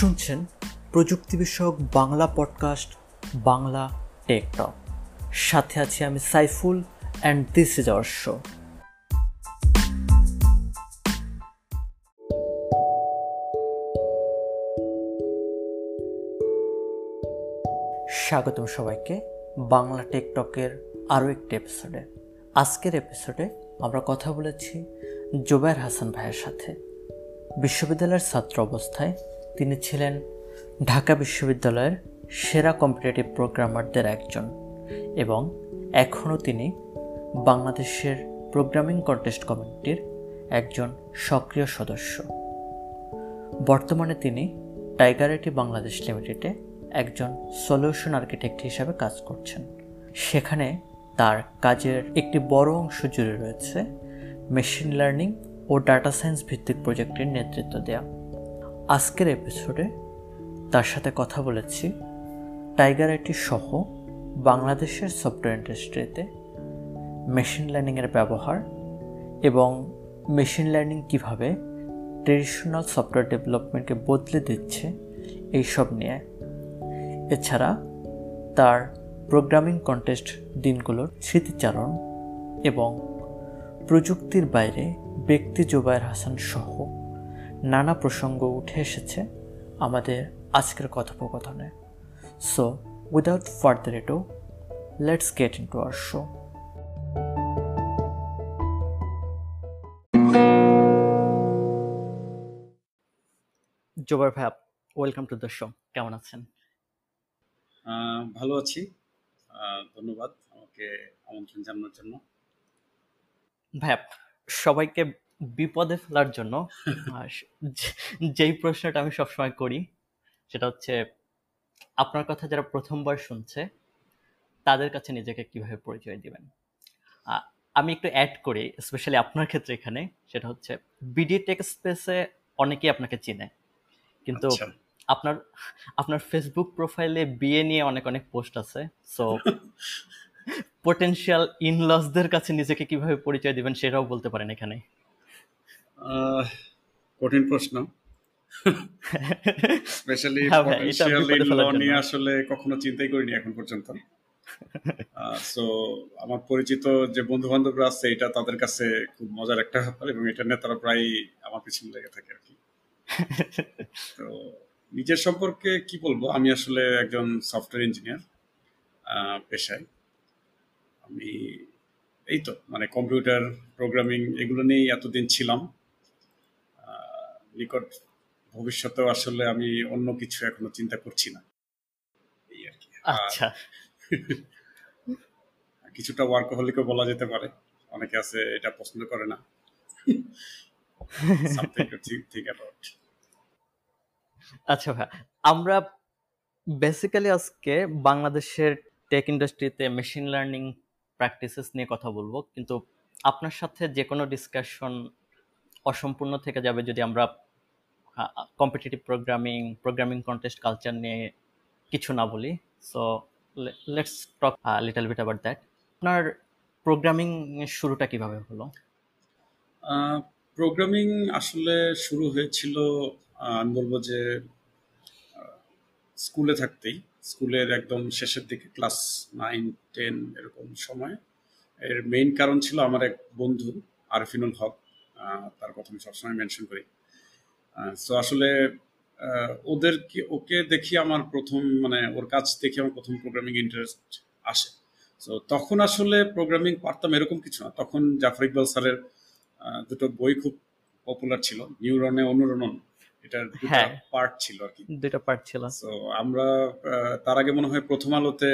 শুনছেন প্রযুক্তি বিষয়ক Bangla podcast Bangla tech talk সাথে আছি আমি Saiful and this is our show স্বাগতম সবাইকে বাংলা টেকটকের আরও একটি এপিসোডে আজকের এপিসোডে আমরা কথা বলেছি জোবায়ের হাসান ভাইয়ের সাথে। বিশ্ববিদ্যালয়ের ছাত্র অবস্থায় তিনি ছিলেন ঢাকা বিশ্ববিদ্যালয়ের সেরা কম্পিটিটিভ প্রোগ্রামারদের একজন এবং এখনও তিনি বাংলাদেশের প্রোগ্রামিং কন্টেস্ট কমিটির একজন সক্রিয় সদস্য। বর্তমানে তিনি টাইগার আইটি বাংলাদেশ লিমিটেডে একজন সলিউশন আর্কিটেক্ট হিসাবে কাজ করছেন। সেখানে তার কাজের একটি বড় অংশ জুড়ে রয়েছে মেশিন লার্নিং ও ডাটা সায়েন্স ভিত্তিক প্রজেক্টের নেতৃত্ব দেয়া। আজকের এপিসোডে তার সাথে কথা বলেছি টাইগার আইটি সহ বাংলাদেশের সফটওয়্যার ইন্ডাস্ট্রিতে মেশিন লার্নিংয়ের ব্যবহার এবং মেশিন লার্নিং কীভাবে ট্রেডিশনাল সফটওয়্যার ডেভেলপমেন্টকে বদলে দিচ্ছে এইসব নিয়ে। এছাড়া তার প্রোগ্রামিং কন্টেস্ট দিনগুলোর স্মৃতিচারণ এবং প্রযুক্তির বাইরে ব্যক্তি জোবায়ের হাসান সহ নানা প্রসঙ্গ উঠে এসেছে আমাদের আজকের কথোপকথনে। So without further ado let's get in to our show Jobaer ভাই ওয়েলকাম টু দ্য শো কেমন আছেন? ভালো আছি। ধন্যবাদ আমাকে আমন্ত্রণ জানানোর জন্য। ভাই সবাইকে বিপদে ফেলার জন্য যেই প্রশ্নটা আমি সবসময় করি সেটা হচ্ছে আপনার কথা যারা প্রথমবার শুনছে তাদের কাছে নিজেকে কীভাবে পরিচয় দিবেন? আমি একটু অ্যাড করি স্পেশালি আপনার ক্ষেত্রে এখানে সেটা হচ্ছে বিডি টেক স্পেসে অনেকেই আপনাকে চিনে। কিন্তু আচ্ছা। আপনার আপনার ফেসবুক প্রোফাইলে বিয়ে নিয়ে অনেক অনেক পোস্ট আছে সো পোটেনশিয়াল ইনলসদের কাছে নিজেকে কীভাবে পরিচয় দিবেন সেটাও বলতে পারেন এখানে। কঠিন প্রশ্ন। স্পেশালি হ্যাঁ জন্য। নিয়ে আসলে কখনো চিন্তাই করিনি এখন পর্যন্ত। সো আমার পরিচিত যে বন্ধু বান্ধবরা আছে এটা তাদের কাছে খুব মজার একটা ব্যাপার এবং এটা নিয়ে তারা প্রায় আমার পিছনে লেগে থাকে আর কি। তো নিজের সম্পর্কে কি বলব? আমি আসলে একজন সফটওয়্যার ইঞ্জিনিয়ার পেশায়। আমি এই তো মানে কম্পিউটার প্রোগ্রামিং এগুলো নিয়েই এতদিন ছিলাম। নিকট ভবিষ্যতেও আসলে আমি অন্য কিছু এখনও চিন্তা করছি না। এই আর কি। আর আচ্ছা। কিছুটা ওয়ার্কহলিকও বলা যেতে পারে। অনেকে আছে এটা পছন্দ করে না. আচ্ছা ভাই আমরা বেসিক্যালি আজকে বাংলাদেশের টেক ইন্ডাস্ট্রিতে মেশিন লার্নিং প্র্যাকটিসেস নিয়ে কথা বলব। কিন্তু আপনার সাথে যে কোনো ডিসকাশন অসম্পূর্ণ থেকে যাবে যদি আমরা competitive programming programming contest culture নিয়ে কিছু না বলি। So let's talk little bit about that আপনার প্রোগ্রামিং শুরুটা কীভাবে হলো? প্রোগ্রামিং আসলে শুরু হয়েছিল আমি বলব যে স্কুলে থাকতেই। স্কুলের একদম শেষের দিকে ক্লাস নাইন টেন এরকম সময়। এর মেইন কারণ ছিল আমার এক বন্ধু, আরফিনুল হক তার কথা আমি সবসময় মেনশন করি। সো আসলে আহ, ওদের ওকে দেখি আমার প্রথম মানে ওর কাজ দেখি আমার প্রথম প্রোগ্রামিং ইন্টারেস্ট আসে। সো তখন আসলে প্রোগ্রামিং পারতাম এরকম কিছু না। তখন জাফর ইকবাল স্যারের দুটো বই খুব পপুলার ছিল নিউরনে অনুরণন। এটার দুটো হ্যাঁ। পার্ট ছিল আর কি। দুইটা পার্ট ছিল। সো আমরা তার আগে মনে হয় প্রথম আলোতে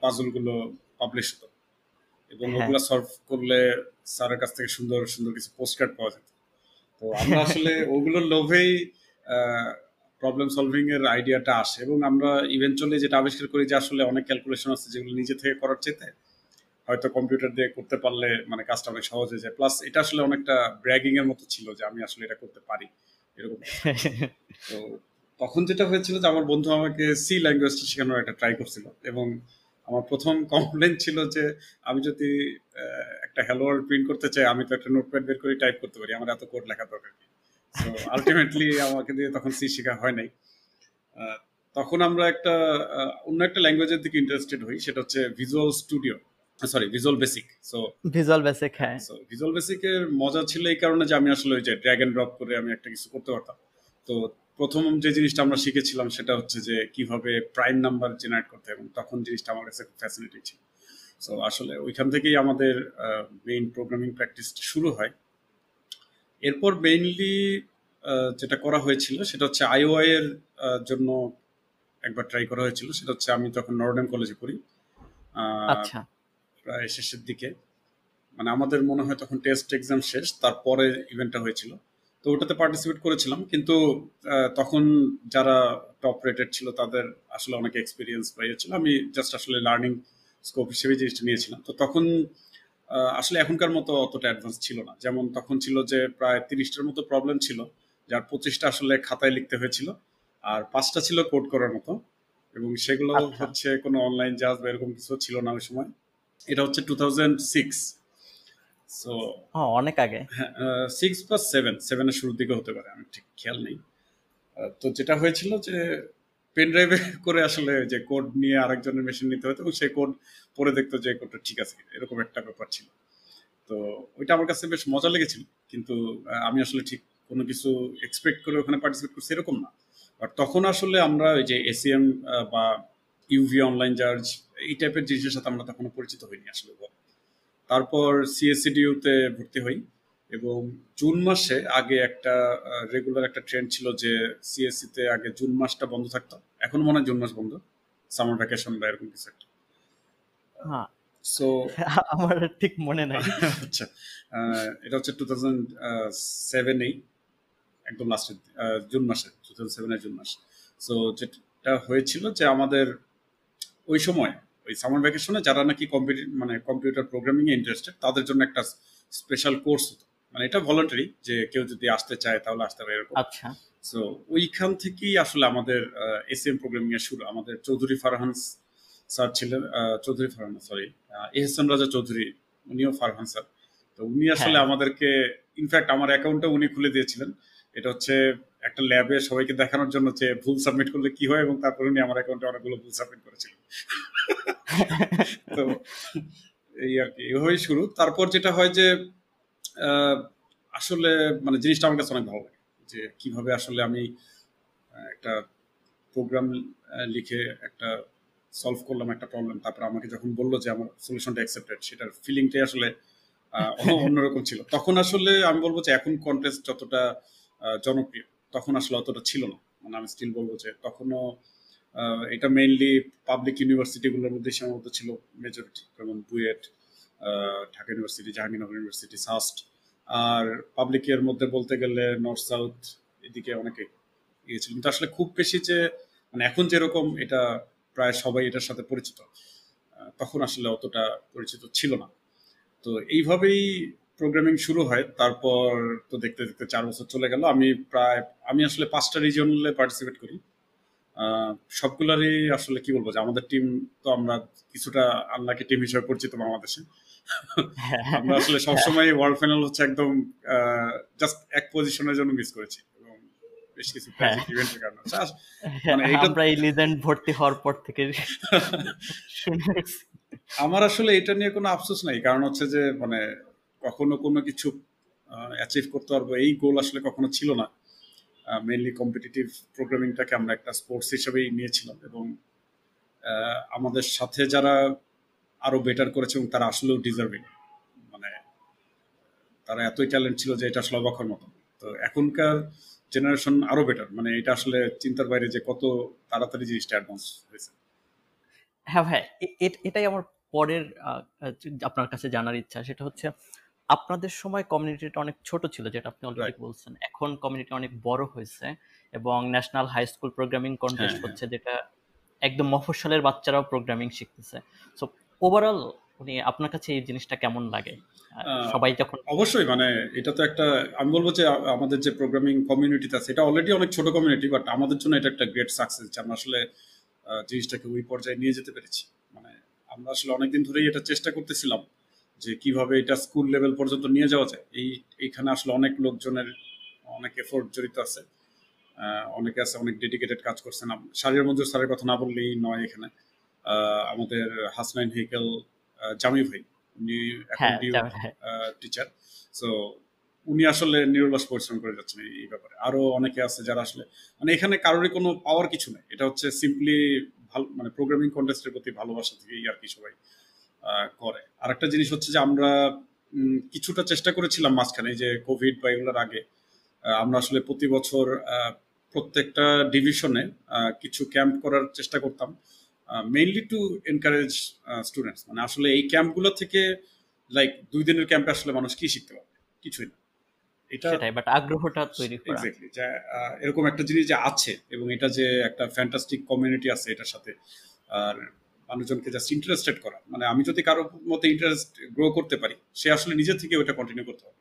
পাজলগুলো পাবলিশ হতো। এবং হ্যাঁ। ওগুলো সলভ করলে স্যারের কাছ থেকে সুন্দর সুন্দর কিছু পোস্ট কার্ড পাওয়া যেত। তো আমরা আসলে ওগুলোর লোভেই প্রবলেম সলভিং এর আইডিয়াটা আসে এবং আমরা ইভেনচুয়ালি যেটা আবিষ্কার করি যে আসলে অনেক ক্যালকুলেশন আছে যেগুলো নিজে থেকে করার চাইতে হয়তো কম্পিউটার দিয়ে করতে পারলে মানে কাজটা অনেক সহজ হয়ে যায়। প্লাস এটা আসলে অনেকটা ব্র্যাগিং এর মতো ছিল যে আমি আসলে এটা করতে পারি এরকম তো তখন যেটা হয়েছিল যে আমার বন্ধু আমাকে সি ল্যাঙ্গুয়েজটা শেখানোর একটা ট্রাই করছিল এবং আমার প্রথম কমপ্লেন ছিল যে আমি যদি একটা হ্যালো ওয়ার্ল্ড প্রিন্ট করতে চাই আমি তো একটা নোটপ্যাড বের করে টাইপ করতে পারি। আমার এত কোড লেখা দরকার কি? সো আলটিমেটলি আমাকে দিয়ে তখন সি শেখা হয় নাই। তখন আমরা একটা অন্য একটা ল্যাঙ্গুয়েজের দিকে ইন্টারেস্টেড হই সেটা হচ্ছে visual studio sorry visual basic so visual basic হ্যাঁ। সো ভিজুয়াল বেসিকের মজা ছিল এই কারণে যে আমি আসলে ওই যে ড্র্যাগ এন্ড ড্রপ করে আমি একটা কিছু করতে পারতাম। তো প্রথম যে জিনিসটা আমরা শিখেছিলাম সেটা হচ্ছে যে কীভাবে প্রাইম নাম্বার জেনারেট করতে এবং তখন জিনিসটা আমার কাছে খুব ফ্যাসিনেটিং ছিল। সো আসলে ওইখান থেকেই আমাদের মেইন প্রোগ্রামিং প্র্যাকটিস শুরু হয়। এরপর মেইনলি যেটা করা হয়েছিল সেটা হচ্ছে আইওআই এর জন্য একবার ট্রাই করা হয়েছিল। সেটা হচ্ছে আমি তখন নরডেম কলেজে পড়ি। আচ্ছা। প্রায় শেষের দিকে। মানে আমাদের মনে হয় তখন টেস্ট এক্সাম শেষ তারপরে ইভেন্টটা হয়েছিল। তো ওটাতে পার্টিসিপেট করেছিলাম। কিন্তু তখন যারা টপ রেটেড ছিল তাদের আসলে অনেক এক্সপিরিয়েন্স পাইয়েছিল আমি জাস্ট আসলে লার্নিং স্কোপ হিসেবে জিনিসটা নিয়েছিলাম। তো তখন আসলে এখনকার মতো অতটা অ্যাডভান্স ছিল না। যেমন তখন ছিল যে প্রায় তিরিশটার মতো প্রবলেম ছিল যার পঁচিশটা আসলে খাতায় লিখতে হয়েছিল। আর পাঁচটা ছিল কোড করার মতো। এবং সেগুলো আচ্ছা। হচ্ছে কোনো অনলাইন জাজ বা এরকম কিছু ছিল না ওই সময়। এটা হচ্ছে টু থাউজেন্ড সিক্স সো হ্যাঁ অনেক আগে। সিক্স বা সেভেন সেভেনের শুরুর দিকে হতে পারে আমি ঠিক খেয়াল নেই। তো যেটা হয়েছিল যে পেন ড্রাইভে করে আসলে যে কোড নিয়ে আরেকজনের মেশিন নিতে হতো এবং সেই কোড পরে দেখতো যে কোডটা ঠিক আছে এরকম একটা ব্যাপার ছিল। তো ওইটা আমার কাছে বেশ মজা লেগেছিল কিন্তু আমি আসলে ঠিক কোনো কিছু এক্সপেক্ট করে ওখানে পার্টিসিপেট করছি এরকম না। বাট তখন আসলে আমরা ওই যে এসিএম বা ইউভি অনলাইন চার্জ এই টাইপের জিনিসের সাথে আমরা তখনও পরিচিত হইনি আসলে। তারপর সিএসসিডিউতে ভর্তি হই এবং জুন মাসে আগে একটা রেগুলার একটা ট্রেন্ড ছিল যে সিএসসি তে আগে জুন মাসটা বন্ধ থাকতো। এখন মনে হয় জুন মাস বন্ধ। সামার ভ্যাকেশন বা এরকম কিছু একটা। হ্যাঁ। সো আমার ঠিক মনে নাই। আচ্ছা এটা হচ্ছে টু থাউজেন্ড সেভেনেই একদম লাস্টের জুন মাসে টু থাউজেন্ড সেভেনের জুন মাস। সো যেটা হয়েছিল যে আমাদের ওই সময় ওই সামার ভ্যাকেশনে যারা নাকি কম্পিউটার মানে কম্পিউটার প্রোগ্রামিং এ ইন্টারেস্টেড তাদের জন্য একটা স্পেশাল কোর্স হতো। মানে এটা ভলান্টারি যে কেউ যদি আসতে চায় তাহলে আসতে পারে এরকম। আচ্ছা। সো ওইখান থেকেই আসলে আমাদের এসিএম প্রোগ্রামিং এর শুরু। আমাদের চৌধুরী ফারহান স্যার ছিলেন চৌধুরী ফারহান সরি এহসান রাজা চৌধুরী উনিও ফারহান স্যার। তো উনি আসলে হ্যাঁ। আমাদেরকে ইনফ্যাক্ট আমার অ্যাকাউন্টটা উনি খুলে দিয়েছিলেন। এটা হচ্ছে একটা ল্যাবে সবাইকে দেখানোর জন্য যে ভুল সাবমিট করলে কি হয় এবং তারপর উনি আমার অ্যাকাউন্টে অনেকগুলো ভুল সাবমিট করেছিলেন তো এই আর কি, এভাবেই শুরু। তারপর যেটা হয় যে আসলে মানে জিনিসটা আমার কাছে অনেক ভালো লাগে যে কীভাবে আসলে আমি একটা প্রোগ্রাম লিখে একটা সলভ করলাম, একটা প্রবলেম তারপর আমাকে যখন বলল যে আমার সলিউশনটা অ্যাকসেপ্টেড সেটার ফিলিংটাই আসলে অন্য- অন্যরকম ছিল। তখন আসলে আমি বলব যে এখন কন্টেস্ট যতটা জনপ্রিয় তখন আসলে অতটা ছিল না। মানে আমি স্টিল বলব যে তখনও এটা মেইনলি পাবলিক ইউনিভার্সিটিগুলোর মধ্যে সীমাবদ্ধ ছিল মেজরিটি যেমন বুয়েট ঢাকা ইউনিভার্সিটি জাহাঙ্গীরনগর ইউনিভার্সিটি সাস্ট। আর পাবলিকের মধ্যে বলতে গেলে নর্থ সাউথ এদিকে অনেকে গিয়েছিল কিন্তু আসলে খুব বেশি যে মানে এখন যেরকম এটা প্রায় সবাই এটার সাথে পরিচিত তখন আসলে অতটা পরিচিত ছিল না। তো এইভাবেই প্রোগ্রামিং শুরু হয় তারপর তো দেখতে দেখতে চার বছর চলে গেল। আমি প্রায় আমি আসলে পাঁচটা রিজিয়নালে পার্টিসিপেট করি। সবগুলারই আসলে কি বলব যে আমাদের টিম তো আমরা কিছুটা আল্লাহকে টিম হিসেবে পরিচিত বাংলাদেশে। হ্যাঁ, আমরা আসলে সবসময় ওয়ার্ল্ড ফাইনাল হচ্ছে একদম জাস্ট এক পজিশনের জন্য মিস করেছি বেশ কিছু হ্যাঁ। ইভেন্টের কারণে। আচ্ছা, মানে এটা- আমরা এই লিজেন্ড ভর্তি হওয়ার পর থেকে শুনেছি। আমার আসলে এটা নিয়ে কোনো আফসোস নাই কারণ হচ্ছে যে মানে কখনো কোনো কিছু অ্যাচিভ করতে পারব, এই গোল আসলে কখনো ছিল না। মেইনলি কম্পিটিটিভ প্রোগ্রামিংটাকে আমরা একটা স্পোর্টস হিসেবেই নিয়েছিলাম এবং আমাদের সাথে যারা আরও বেটার করেছে এবং তারা আসলেও ডিজার্ভিং মানে তারা এতই ট্যালেন্ট ছিল যে এটা আসলে অবাকর মতো। তো এখনকার জেনারেশন আরও বেটার মানে এটা আসলে চিন্তার বাইরে যে কত তাড়াতাড়ি জিনিসটা অ্যাডভান্স হয়েছে। হ্যাঁ ভাই এটাই আমার পরের আপনার কাছে জানার ইচ্ছা, সেটা হচ্ছে আপনাদের সময় কমিউনিটিটা অনেক ছোট ছিল যেটা আপনি অলরেডি বলছেন। এখন কমিউনিটি অনেক বড় হয়েছে এবং national high school programming contest হচ্ছে যেটা একদম মফস্বলের বাচ্চারাও প্রোগ্রামিং শিখতেছে। সো ওভারঅল উনি আপনার কাছে এই জিনিসটা কেমন লাগে? সবাই যখন অবশ্যই মানে এটা তো একটা আমি বলব যে আমাদের যে প্রোগ্রামিং কমিউনিটিটা আছে এটা অলরেডি অনেক ছোট কমিউনিটি বাট আমাদের জন্য এটা একটা গ্রেট সাকসেস যে আমরা আসলে জিনিসটাকে ওই পর্যায়ে নিয়ে যেতে পেরেছি। মানে আমরা আসলে অনেকদিন ধরেই এটা চেষ্টা করতেছিলাম। যে কীভাবে এটা স্কুল লেভেল পর্যন্ত নিয়ে যাওয়া যায় এই এইখানে আসলে অনেক লোকজনের অনেক এফোর্ট জড়িত আছে। অনেকে আছে অনেক ডেডিকেটেড কাজ করছেন। শারিয়ার মঞ্জুর স্যারের কথা না বললেই নয় এখানে। আমাদের হাসনাইন হেকেল জামি ভাই উনি এখন হ্যাঁ। টিচার সো উনি আসলে নিরলস পরিশ্রম করে যাচ্ছেন এই- ব্যাপারে। আরও অনেকে আছে যারা আসলে মানে এখানে কারোরই কোনো পাওয়ার কিছু নেই। এটা হচ্ছে সিম্পলি ভালো মানে প্রোগ্রামিং কন্টেস্টের প্রতি ভালোবাসা থেকে আর কি সবাই করে। আরেকটা জিনিস হচ্ছে যে আমরা কিছুটা চেষ্টা করেছিলাম মাঝখানে যে কোভিড বা এগুলোর আগে। আমরা আসলে প্রতি বছর প্রত্যেকটা ডিভিশনে কিছু ক্যাম্প করার চেষ্টা করতাম। মেইনলি টু এনকারেজ স্টুডেন্টস মানে আসলে এই ক্যাম্পগুলো থেকে লাইক দুই দিনের ক্যাম্পে আসলে মানুষ কি শিখতে পারবে? কিছুই না। এটা সেটাই বাট আগ্রহটা তৈরি করা। এক্স্যাক্টলি যে এরকম একটা জিনিস যে আছে এবং এটা যে একটা ফ্যান্টাস্টিক কমিউনিটি আছে এটার সাথে। আর মানুষজনকে জাস্ট ইন্টারেস্টেড করা। মানে আমি যদি কারোর মধ্যে ইন্টারেস্ট গ্রো করতে পারি সে আসলে নিজে থেকে ওটা কন্টিনিউ করতে হবে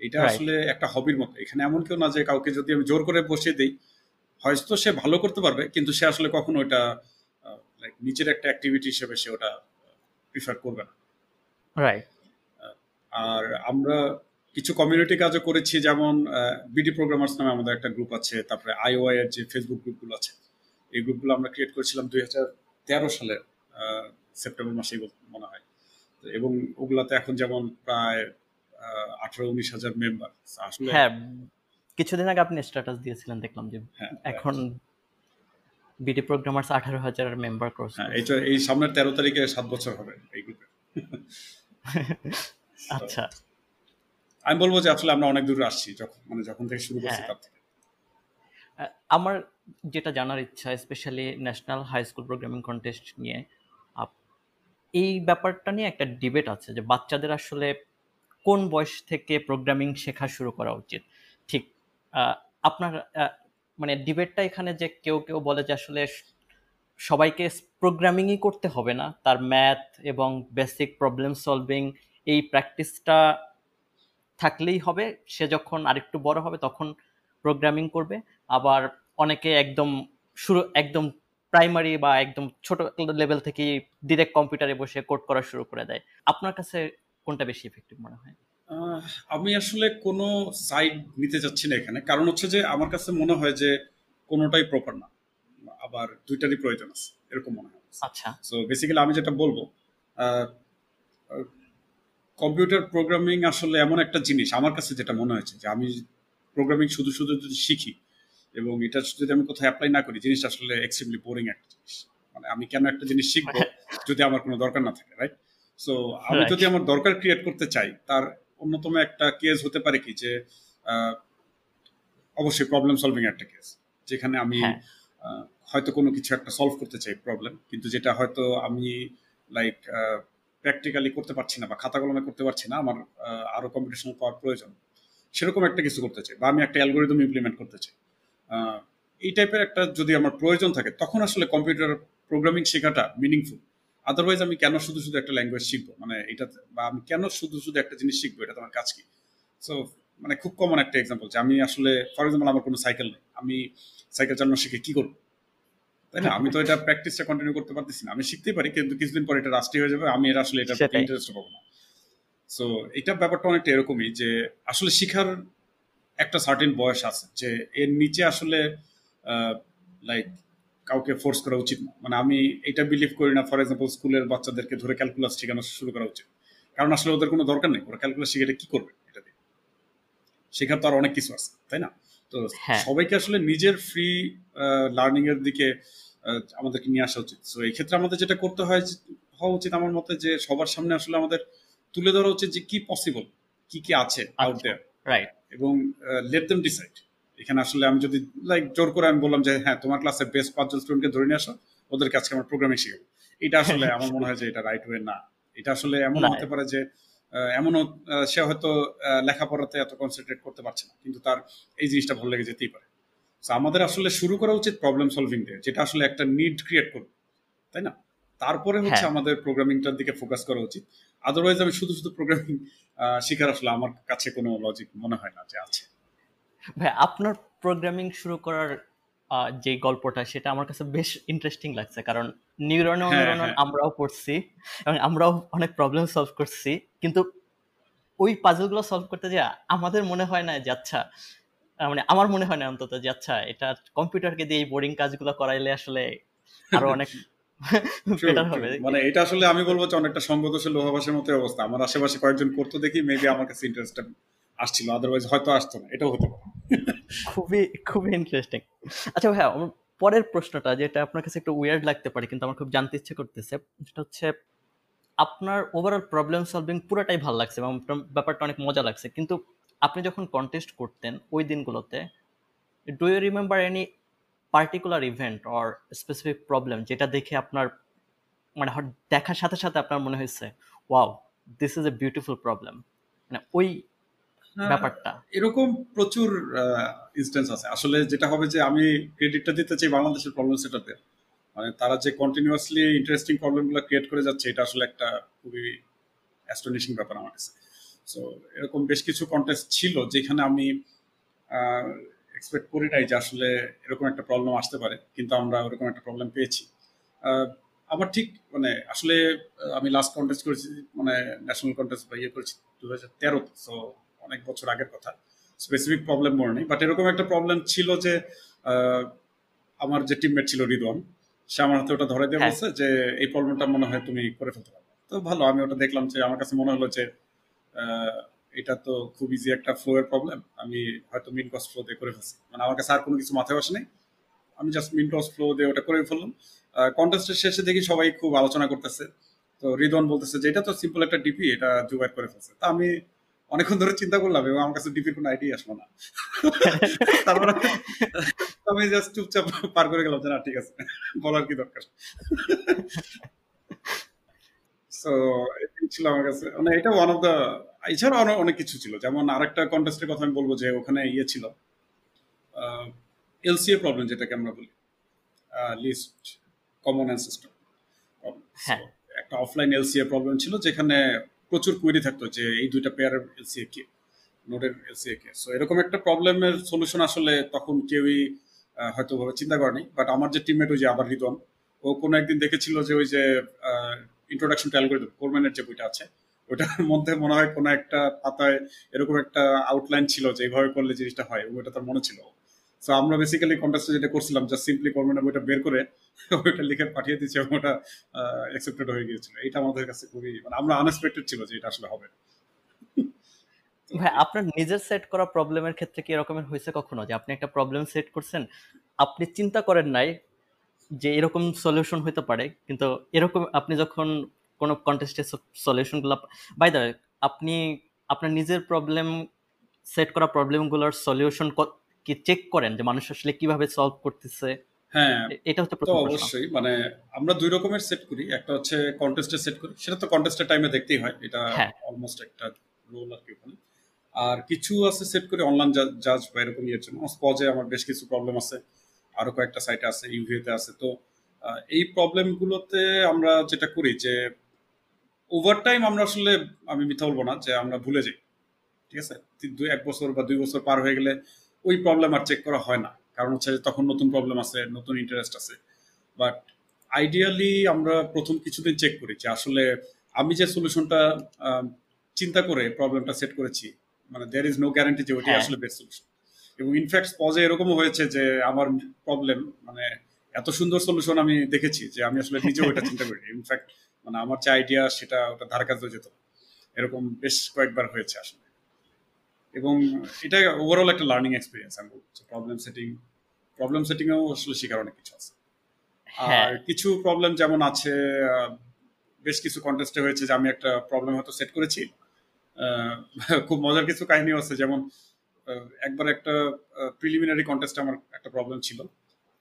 এটা আসলে একটা হবির মতো। এখানে এমন কেউ না যে কাউকে যদি আমি জোর করে বসিয়ে দিই হয়তো সে ভালো করতে পারবে কিন্তু সে আসলে কখনো ওটা লাইক নিজের একটা অ্যাক্টিভিটি হিসেবে সে ওটা প্রিফার করবে না। রাইট আর আমরা কিছু কমিউনিটি কাজও করেছি যেমন বিডি প্রোগ্রামার্স নামে আমাদের একটা গ্রুপ আছে তারপরে আইওআই এর যে ফেসবুক গ্রুপগুলো আছে এই গ্রুপগুলো আমরা ক্রিয়েট করেছিলাম দুই হাজার তেরো সালের। আহ, সেপ্টেম্বর মাসেই মনে হয়। এবং ওগুলাতে এখন যেমন প্রায় আঠারো উনিশ হাজার মেম্বার আসলে হ্যাঁ কিছুদিন আগে আপনি স্ট্যাটাস দিয়েছিলেন দেখলাম যে হ্যাঁ এখন বিডি প্রোগ্রামার্স আঠারো হাজার মেম্বার ক্রস হ্যাঁ এই এই সামনের তেরো তারিখে সাত বছর হবে এই গ্রুপে আচ্ছা। আমি বলব যে আসলে আমরা অনেক দূরে আসছি যখন মানে যখন থেকে শুরু করছি হ্যাঁ। তার থেকে। আমার যেটা জানার ইচ্ছা specially national high school programming contest নিয়ে এই ব্যাপারটা নিয়ে একটা ডিবেট আছে যে বাচ্চাদের আসলে কোন বয়স থেকে প্রোগ্রামিং শেখা শুরু করা উচিত? ঠিক আপনার মানে ডিবেটটা এখানে যে কেউ কেউ বলে যে আসলে সবাইকে প্রোগ্রামিংই করতে হবে না, তার ম্যাথ এবং বেসিক প্রবলেম সলভিং এই প্র্যাকটিসটা থাকলেই হবে। সে যখন আরেকটু বড় হবে তখন প্রোগ্রামিং করবে। আবার অনেকে একদম শুরু, একদম প্রাইমারি বা একদম ছোট লেভেল থেকে ডিরেক্ট কম্পিউটারে বসে কোড করা শুরু করে দেয়। আপনার কাছে কোনটা বেশি ইফেক্টিভ মনে হয়? আমি আসলে কোনো সাইড নিতে চাচ্ছি না এখানে। কারণ হচ্ছে যে আমার কাছে মনে হয় যে কোনোটাই প্রপার না। আবার দুইটারই প্রয়োজন আছে এরকম মনে হয়। আচ্ছা। সো বেসিক্যালি আমি যেটা বলব কম্পিউটার প্রোগ্রামিং আসলে এমন একটা জিনিস আমার কাছে যেটা মনে হয়েছে যে আমি প্রোগ্রামিং শুধু শুধু যদি শিখি এবং এটা যদি আমি কোথাও অ্যাপ্লাই না করি জিনিসটা আসলে এক্সট্রিমলি বোরিং একটা জিনিস। মানে আমি কেন একটা জিনিস শিখব যদি আমার কোনো দরকার না থাকে রাইট সো আমি যদি আমার দরকার ক্রিয়েট করতে চাই তার অন্যতম একটা কেস হতে পারে কি যে অবশ্যই প্রবলেম সলভিং একটা কেস যেখানে আমি হ্যাঁ। হয়তো কোনো কিছু একটা সলভ করতে চাই প্রবলেম কিন্তু যেটা হয়তো আমি লাইক প্র্যাকটিক্যালি করতে পারছি না বা খাতা কলমে করতে পারছি না আমার আরও কম্পিটিশনাল পাওয়ার প্রয়োজন সেরকম একটা কিছু করতে চাই বা আমি একটা অ্যালগোরিদম ইমপ্লিমেন্ট করতে চাই। এই টাইপের একটা যদি আমার প্রয়োজন থাকে তখন আসলে কম্পিউটার প্রোগ্রামিং শেখাটা মিনিংফুল আদারওয়াইজ আমি কেন শুধু শুধু একটা ল্যাঙ্গুয়েজ শিখব? মানে এটা বা আমি কেন শুধু শুধু একটা জিনিস শিখব? এটা তোমার কাজ কি? সো মানে খুব কমন একটা এক্সাম্পল যে আমি আসলে ফর এক্সাম্পল আমার কোনো সাইকেল নেই। আমি সাইকেল চালানো শিখে কি করব? তাই না? আমি তো এটা প্র্যাকটিসটা কন্টিনিউ করতে পারতেছি না। আমি শিখতেই পারি কিন্তু কিছুদিন পর এটা রাষ্ট্রীয় হয়ে যাবে আমি এর আসলে এটা। ইন্টারেস্ট পাবো না। সো এটা ব্যাপারটা অনেকটা এরকমই যে আসলে শিখার একটা সার্টেন বয়স আছে যে এর নিচে আসলে লাইক কাউকে ফোর্স করা উচিত না। মানে আমি এটা বিলিভ করি না ফর এক্সাম্পল স্কুলের বাচ্চাদেরকে ধরে ক্যালকুলাস শেখানো শুরু করা উচিত। কারণ আসলে ওদের কোনো দরকার নেই ওরা ক্যালকুলাস শিখে এটা কি করবে এটা দিয়ে। শেখার তো আর অনেক কিছু আছে তাই না? তো হ্যাঁ। সবাইকে আসলে নিজের ফ্রি লার্নিং এর দিকে আমাদেরকে নিয়ে আসা উচিত। তো এই ক্ষেত্রে আমাদের যেটা করতে হয় হওয়া উচিত আমার মতে যে সবার সামনে আসলে আমাদের তুলে ধরা উচিত যে কি পসিবল কি কি আছে আউট। দেয়ার রাইট এবং লেট দেম ডিসাইড এখানে আসলে আমি যদি লাইক জোর করে আমি বললাম যে হ্যাঁ তোমার ক্লাসের বেস্ট পাঁচজন স্টুডেন্টকে ধরে নিয়ে আসো ওদেরকে আজকে আমার প্রোগ্রামিং শেখাবো। এটা আসলে আমার মনে হয় যে এটা রাইট ওয়ে না। এটা আসলে এমন হতে পারে যে এমনও সে হয়তো লেখাপড়াতে এত কনসেন্ট্রেট করতে পারছে না কিন্তু তার এই জিনিসটা ভালো লেগে যেতেই পারে। আমাদের আসলে শুরু করা উচিত প্রবলেম সলভিং দিয়ে যেটা আসলে একটা নিড ক্রিয়েট করবে তাই না? তারপরে হচ্ছে হ্যাঁ। আমাদের প্রোগ্রামিংটার দিকে ফোকাস করা উচিত। আদারওয়াইজ আমি শুধু শুধু প্রোগ্রামিং শেখার আসলে আমার কাছে কোনো লজিক মনে হয় না যে আছে। ভাই আপনার প্রোগ্রামিং শুরু করার যে গল্পটা সেটা আমার কাছে বেশ ইন্টারেস্টিং লাগছে। কারণ নিউরন হ্যাঁ, নিউরন হ্যাঁ। আমরাও পড়ছি এবং আমরাও অনেক প্রবলেম সলভ করছি। কিন্তু ওই পাজলগুলো সলভ করতে যে আমাদের মনে হয় না যে আচ্ছা মানে আমার মনে হয় না অন্তত যে আচ্ছা এটা কম্পিউটারকে দিয়ে এই বোরিং কাজগুলো করাইলে আসলে আরও অনেক বেটার হবে মানে এটা আসলে আমি বলব যে অনেকটা সঙ্গদোষের লোহাভাসের মতো অবস্থা। আমার আশেপাশে কয়েকজন করতো দেখি মেবি আমার কাছে ইন্টারেস্ট আসছিল আদারওয়াইজ হয়তো আসতো না এটাও হতে পারে। খুবই খুবই ইন্টারেস্টিং আচ্ছা ভাইয়া পরের প্রশ্নটা যেটা আপনার কাছে একটু উইয়ার্ড লাগতে পারে কিন্তু আমার খুব জানতে ইচ্ছে করতেছে সেটা হচ্ছে আপনার ওভারঅল প্রবলেম সলভিং পুরোটাই ভালো লাগছে এবং ব্যাপারটা অনেক মজা লাগছে কিন্তু আপনি যখন কন্টেস্ট করতেন ওই দিনগুলোতে do you remember any particular event or specific problem যেটা দেখে আপনার মানে দেখার সাথে সাথে আপনার মনে হয়েছে wow this is a beautiful problem মানে ওই ব্যাপারটা। এরকম প্রচুর ইনস্টেন্স আছে। আসলে যেটা হবে যে আমি ক্রেডিটটা দিতে চাই বাংলাদেশের প্রবলেম সেটাতে মানে তারা যে কন্টিনিউয়াসলি ইন্টারেস্টিং প্রবলেমগুলো ক্রিয়েট করে যাচ্ছে এটা আসলে একটা খুবই অ্যাস্টনিশিং ব্যাপার আমার কাছে। সো এরকম বেশ কিছু কন্টেস্ট ছিল যেখানে আমি এক্সপেক্ট করি নাই যে আসলে এরকম একটা প্রবলেম আসতে পারে কিন্তু আমরা ওরকম একটা প্রবলেম পেয়েছি। আমার ঠিক মানে আসলে আমি লাস্ট কন্টেস্ট করেছি মানে ন্যাশনাল কন্টেস্ট বা ইয়ে করেছি দু হাজার তেরোতে সো অনেক বছর আগের কথা। স্পেসিফিক প্রবলেম মনে নেই বাট এরকম একটা প্রবলেম ছিল যে আহ, আমার যে টিমমেট ছিল রিদওয়ান সে আমার হাতে ওটা ধরে দিয়ে হ্যাঁ। বলছে যে এই প্রবলেমটা মনে হয় তুমি করে ফেলতে পারবে তো ভালো আমি ওটা দেখলাম যে আমার কাছে মনে হলো যে আহ, এটা তো খুব ইজি একটা ফ্লো এর প্রবলেম আমি হয়তো মিন কস্ট ফ্লো দিয়ে করে ফেলছি। মানে আমার কাছে আর কোনো কিছু মাথায় আসে নেই। আমি জাস্ট মিন কস্ট ফ্লো দিয়ে ওটা করে ফেললাম। কন্টেস্টের শেষে দেখি সবাই খুব আলোচনা করতেছে। তো রিদওয়ান বলতেছে যে এটা তো সিম্পল একটা ডিপি এটা জুগাইট করে ফেলছে। তা আমি অনেকক্ষণ ধরে চিন্তা করলাম এবং আমার কাছে ডিপির কোনো আইডিয়া আসলো না। তারপর আমি জাস্ট চুপচাপ পার করে গেলাম যে না ঠিক আছে। বলার কি দরকার? সো ছিল আমার কাছে। মানে এটা ওয়ান অফ দ্য এছাড়াও অনেক অনেক কিছু ছিল। যেমন আরেকটা কন্টেস্টের কথা আমি বলব যে ওখানে ইয়ে ছিল। এলসিএ প্রবলেম যেটাকে আমরা বলি। লিস্ট কমন অ্যানসেস্টর হ্যাঁ। একটা অফলাইন এলসিএ প্রবলেম ছিল যেখানে প্রচুর কোয়েরি থাকতো যে এই দুইটা পেয়ারের এলসিএ কি নোডের এলসিএ কে। সো এরকম একটা প্রবলেমের সলিউশন আসলে তখন কেউই হয়তো ভাবে চিন্তা করেনি। বাট আমার যে টিমমেট ওই যে আবার রিদন ও কোনো একদিন দেখেছিল যে ওই যে ইন্ট্রোডাকশন টু অ্যালগোরিদম কোরম্যানের যে বইটা আছে ওটার মধ্যে মনে হয় কোনো একটা পাতায় এরকম একটা আউটলাইন ছিল যে এইভাবে করলে জিনিসটা হয় ওটা তার মনে ছিল। সো আমরা বেসিক্যালি কন্টেস্টে যেটা করছিলাম জাস্ট সিম্পলি কোরম্যানের বইটা বের করে ওইটা লিখে পাঠিয়ে দিচ্ছি এবং ওটা অ্যাকসেপ্টেড হয়ে গিয়েছিল। এটা আমাদের কাছে খুবই মানে আমরা আনএক্সপেক্টেড ছিল যে এটা আসলে হবে। ভাই, আপনার নিজের সেট করা প্রবলেমের ক্ষেত্রে কি এরকমের হয়েছে কখনো? যে আপনি একটা প্রবলেম সেট করছেন, আপনি চিন্তা করেন নাই যে এরকম সলিউশন হতে পারে কিন্তু এরকম আপনি যখন কোনো কন্টেস্টের সলিউশনগুলো বাই দ্য আপনি আপনার নিজের প্রবলেম সেট করা প্রবলেমগুলোর সলিউশন কি চেক করেন যে মানুষ আসলে কীভাবে সলভ করতেছে? হ্যাঁ এটা হচ্ছে প্রথম অবশ্যই মানে আমরা দুই রকমের সেট করি একটা হচ্ছে কন্টেস্টে সেট করি সেটা তো কন্টেস্টের টাইমে দেখতেই হয় এটা হ্যাঁ। অলমোস্ট একটা রোল আর কি ওখানে। আর কিছু আছে সেট করি অনলাইন জাজ বা এরকম ইয়ের জন্য স্পজে আমার বেশ কিছু প্রবলেম আছে। আরও কয়েকটা সাইটে আছে ইউভিতে আছে। তো এই প্রবলেমগুলোতে আমরা যেটা করি যে ওভার টাইম আমরা আসলে আমি মিথ্যা বলব না যে আমরা ভুলে যাই ঠিক আছে? দুই এক বছর বা দুই বছর পার হয়ে গেলে ওই প্রবলেম আর চেক করা হয় না। কারণ হচ্ছে তখন নতুন প্রবলেম আছে নতুন ইন্টারেস্ট আছে। বাট আইডিয়ালি আমরা প্রথম কিছুদিন চেক করি যে আসলে আমি যে সলিউশনটা চিন্তা করে প্রবলেমটা সেট করেছি মানে দেয়ার ইজ নো গ্যারান্টি যে ওইটাই হ্যাঁ। আসলে বেস্ট সলিউশন এবং ইনফ্যাক্ট পজে এরকমও হয়েছে যে আমার প্রবলেম মানে এত সুন্দর সলিউশন আমি দেখেছি যে আমি আসলে নিজেও ওইটা চিন্তা করি ইনফ্যাক্ট মানে আমার যে আইডিয়া সেটা ওটা ধার কাছে যেত। এরকম বেশ কয়েকবার হয়েছে আসলে। এবং এটা ওভারঅল একটা লার্নিং এক্সপিরিয়েন্স আমি বলব। প্রবলেম সেটিং প্রবলেম সেটিংয়েও আসলে শেখার অনেক কিছু আছে। হ্যাঁ। আর কিছু প্রবলেম যেমন আছে বেশ কিছু কন্টেস্টে হয়েছে যে আমি একটা প্রবলেম হয়তো সেট করেছি। খুব মজার কিছু কাহিনী আছে। যেমন একবার একটা প্রিলিমিনারি কন্টেস্ট আমার একটা প্রবলেম ছিল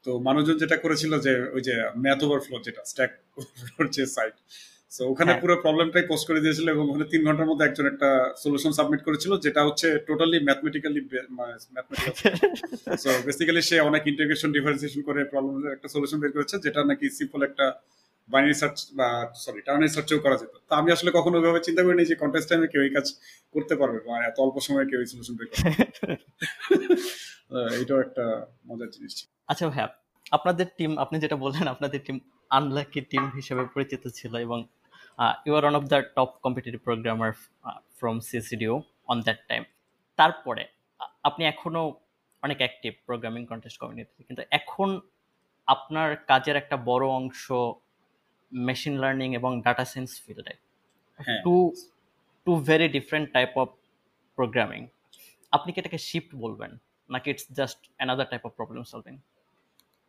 তো মানুষজন যেটা করেছিল যে ওই যে ম্যাথ ওভারফ্লো যেটা স্ট্যাক যে সাইট সো ওখানে হ্যাঁ। পুরো প্রবলেমটাই পোস্ট করে দিয়েছিল এবং ওখানে তিন ঘণ্টার মধ্যে একজন একটা সলিউশন সাবমিট করেছিল যেটা হচ্ছে totally mathematically mathematical so basically সে অনেক ইন্টিগ্রেশন ডিফারেন্সিয়েশন করে প্রবলেমের একটা সলিউশন বের করেছে যেটা নাকি সিম্পল একটা বাইনারি সার্চ বা সরি টার্নারি সার্চেও করা যেত। তো আমি আসলে কখনো ওইভাবে চিন্তা করিনি যে কন্টেস্ট টাইমে কেউ এই কাজ করতে পারবে বা এত অল্প সময়ে কেউ এই সলিউশন বের করবে। এটাও একটা মজার জিনিস ছিল। আচ্ছা ভাইয়া আপনাদের টিম আপনি যেটা বললেন আপনাদের টিম আনলাকি টিম হিসেবে পরিচিত ছিল এবং you are one of the top competitive programmer from সিসিডিও on that time তারপরে আপনি এখনও অনেক অ্যাক্টিভ প্রোগ্রামিং কন্টেস্ট কমিউনিটিতে কিন্তু এখন আপনার কাজের একটা বড় অংশ মেশিন লার্নিং এবং ডাটা সায়েন্স ফিল্ডে to to very different type of programming আপনি কি এটাকে শিফট বলবেন নাকি it's just another type of problem solving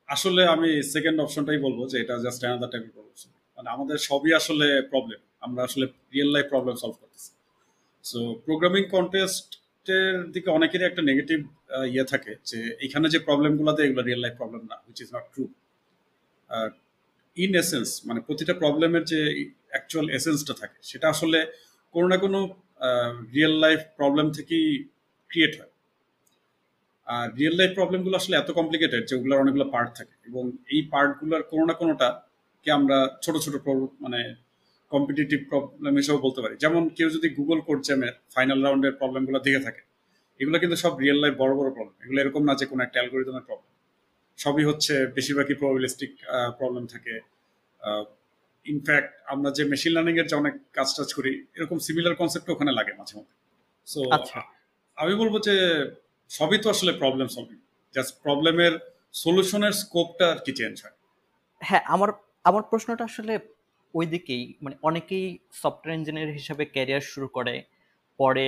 আসলে আমি সেকেন্ড অপশনটাই বলব যে এটা জাস্ট অ্যানাদার টাইপের প্রবলেম মানে আমাদের সবই আসলে প্রবলেম আমরা আসলে রিয়েল লাইফ প্রবলেম সলভ করতেছি। সো প্রোগ্রামিং কন্টেস্টের দিকে অনেকেরই একটা নেগেটিভ ইয়ে থাকে যে এখানে যে প্রবলেমগুলোতে এগুলো রিয়েল লাইফ প্রবলেম না which is not true in essence মানে প্রতিটা প্রবলেমের যে অ্যাকচুয়াল এসেন্সটা থাকে, সেটা আসলে কোনো না কোনো রিয়েল লাইফ প্রবলেম থেকেই ক্রিয়েট হয়। আর রিয়েল লাইফ প্রবলেমগুলো আসলে এত কমপ্লিকেটেড যে ওগুলোর অনেকগুলো পার্ট থাকে এবং এই পার্টগুলোর কোনো না কোনোটা কে আমরা ছোট ছোট মানে কম্পিটিটিভ প্রবলেম হিসেবে বলতে পারি। যেমন কেউ যদি গুগল কোড জ্যামের ফাইনাল রাউন্ডের প্রবলেমগুলো দেখে থাকে, এগুলো কিন্তু সব রিয়েল লাইফ বড় বড় প্রবলেম এগুলো এরকম না যে কোনো একটা অ্যালগোরিদমের প্রবলেম সবই হচ্ছে বেশিরভাগই প্রবাবিলিস্টিক প্রবলেম থাকে। ইনফ্যাক্ট আমরা যে মেশিন লার্নিং এর যে অনেক কাজ টাজ করি এরকম সিমিলার কনসেপ্ট ওখানে লাগে মাঝে মধ্যে। সো আচ্ছা। আমি বলব যে সবই তো আসলে প্রবলেম সলভিং জাস্ট প্রবলেমের সলিউশনের স্কোপটা আর কি চেঞ্জ হয়। হ্যাঁ আমার আমার প্রশ্নটা আসলে ওই দিকেই মানে অনেকেই সফটওয়্যার ইঞ্জিনিয়ার হিসেবে ক্যারিয়ার শুরু করে পরে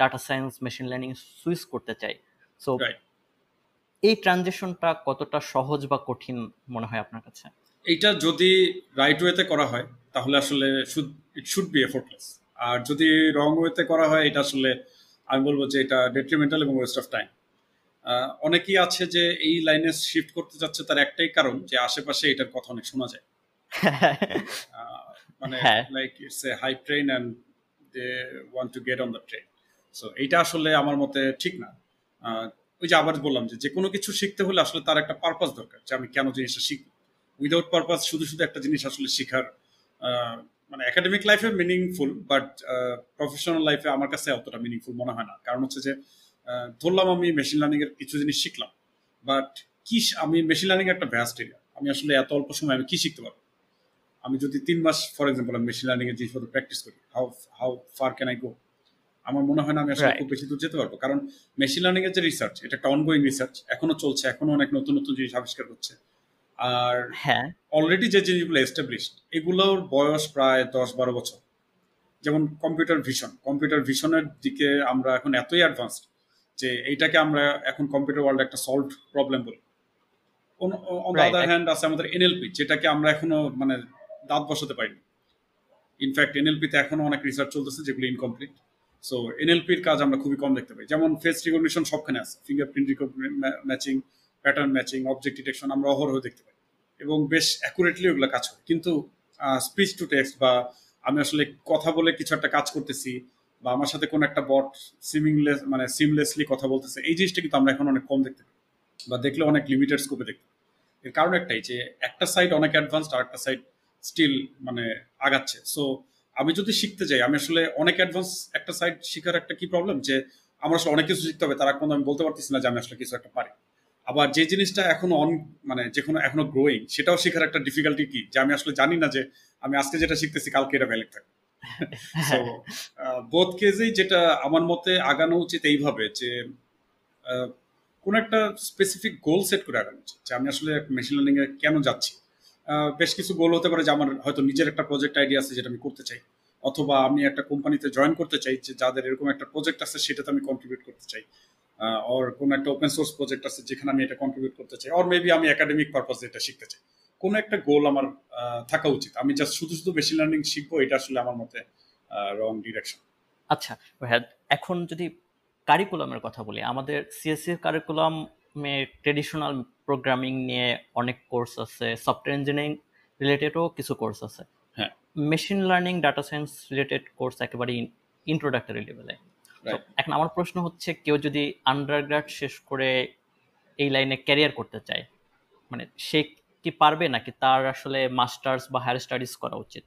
data science machine learning switch করতে চায়। সো এই ট্রানজেকশনটা কতটা সহজ বা কঠিন মনে হয় আপনার কাছে? এইটা যদি রাইট ওয়েতে করা হয় তাহলে আসলে ইট শুড বি এফোর্টলেস আর যদি রং ওয়েতে করা হয় এটা আসলে আমি বলব যে এটা ডেট্রিমেন্টাল এবং ওয়েস্ট অফ টাইম অনেকেই আছে যে এই লাইনে শিফট করতে যাচ্ছে তার একটাই কারণ যে আশেপাশে এটার কথা অনেক শোনা যায়। মানে। Like it's a hype train and they want to get on the train so এইটা আসলে আমার মতে ঠিক না। ওই যে আবার বললাম যে কোনো কিছু শিখতে হলে আসলে তার একটা পারপাস দরকার যে আমি কেন জিনিসটা শিখব। উইদাউট পারপাস শুধু শুধু একটা জিনিস আসলে শেখার মানে একাডেমিক লাইফে মিনিংফুল বাট প্রফেশনাল লাইফে আমার কাছে অতটা মিনিংফুল মনে হয় না। কারণ হচ্ছে যে ধরলাম আমি মেশিন লার্নিং এর কিছু জিনিস শিখলাম বাট কি আমি মেশিন লার্নিং একটা ভ্যাস্ট এরিয়া আমি আসলে এত অল্প সময় আমি কি শিখতে পারব? আমি যদি তিন মাস ফর এক্সাম্পল আমি মেশিন লার্নিং এর জিনিসপত্র প্র্যাকটিস করি how how far can I go আমার মনে হয় না আমি আসলে খুব বেশি দূর যেতে পারব। কারণ মেশিন লার্নিং এর যে রিসার্চ এটা একটা অনগোয়িং রিসার্চ এখনও চলছে এখনও অনেক নতুন নতুন জিনিস আবিষ্কার হচ্ছে। আর হ্যাঁ। অলরেডি যে জিনিসগুলো এস্টাবলিশড এগুলোর বয়স প্রায় দশ বারো বছর। যেমন কম্পিউটার ভিশন কম্পিউটার ভিশনের দিকে আমরা এখন এতই অ্যাডভান্সড যে এইটাকে আমরা এখন কম্পিউটার ওয়ার্ল্ড একটা সলভ প্রবলেম বলি। অন আদার হ্যান্ড আছে আমাদের এনএলপি যেটাকে আমরা এখনও মানে দাঁত বসাতে পারিনি। ইনফ্যাক্ট এনএলপিতে এখনও অনেক রিসার্চ চলতেছে যেগুলো ইনকমপ্লিট সো এনএলপির কাজ আমরা খুবই কম দেখতে পাই। যেমন ফেস রিকগনিশন সবখানে আছে। Fingerprint matching pattern matching object detection আমরা অহরহ দেখতে পাই। এবং বেশ অ্যাকুরেটলি ওগুলো কাজ করে। কিন্তু স্পিচ টু টেক্সট বা আমি আসলে কথা বলে কিছু একটা কাজ করতেছি বা আমার সাথে কোনো একটা বট সিমিংলেস মানে সিমলেসলি কথা বলতেছে, এই জিনিসটা কিন্তু আমরা এখন অনেক কম দেখতে পাই। বা দেখলে অনেক লিমিটেড স্কোপে দেখতে এর কারণ একটাই যে, একটা সাইড অনেক অ্যাডভান্সড আর একটা সাইড স্টিল মানে আগাচ্ছে। সো আমি যদি শিখতে যাই আমি আসলে অনেক অ্যাডভান্স একটা সাইড শিখার একটা কি প্রবলেম যে আমার আসলে অনেক কিছু শিখতে হবে তারা এখন আমি বলতে পারতেছি না যে আমি আসলে কিছু একটা পারি। আবার যে জিনিসটা এখনও অন মানে যে কোনো এখনও গ্রোয়িং সেটাও শেখার একটা ডিফিকাল্টি কি? যে আমি আসলে জানি না যে আমি আজকে যেটা শিখতেছি কালকে এটা ভ্যালিড থাকবে। বোধ কেজেই যেটা আমার মতে আগানো উচিত এইভাবে যে কোনো একটা স্পেসিফিক গোল সেট করে আগানো উচিত। যে আমি আসলে মেশিন লার্নিং এ কেন যাচ্ছি? বেশ কিছু গোল হতে পারে যে আমার হয়তো নিজের একটা প্রজেক্ট আইডিয়া আছে যেটা আমি করতে চাই। অথবা আমি একটা কোম্পানিতে জয়েন করতে চাই যে যাদের এরকম একটা প্রজেক্ট আছে সেটাতে আমি কন্ট্রিবিউট করতে চাই। অর কোনো একটা ওপেন সোর্স প্রজেক্ট আছে যেখানে আমি এটা কন্ট্রিবিউট করতে চাই। অর মেবি আমি একাডেমিক পারপাস এটা শিখতে চাই। কোনো একটা গোল আমার থাকা উচিত। আমি জাস্ট শুধু শুধু মেশিন লার্নিং শিখব, এটা আসলে আমার মতে রং ডিরেকশন আচ্ছা এখন যদি কারিকুলামের কথা বলি, আমাদের সিএসসি কারিকুলামে ট্রেডিশনাল প্রোগ্রামিং নিয়ে অনেক কোর্স আছে সফটওয়্যার ইঞ্জিনিয়ারিং রিলেটেডও কিছু কোর্স আছে। হ্যাঁ। Machine learning data science related course একেবারে ইন্ট্রোডাক্টরি লেভেলে এখন আমার প্রশ্ন হচ্ছে কেউ যদি আন্ডারগ্রাড শেষ করে এই লাইনে ক্যারিয়ার করতে চায় মানে সে কি পারবে নাকি তার আসলে মাস্টার্স বা হায়ার স্টাডিজ করা উচিত?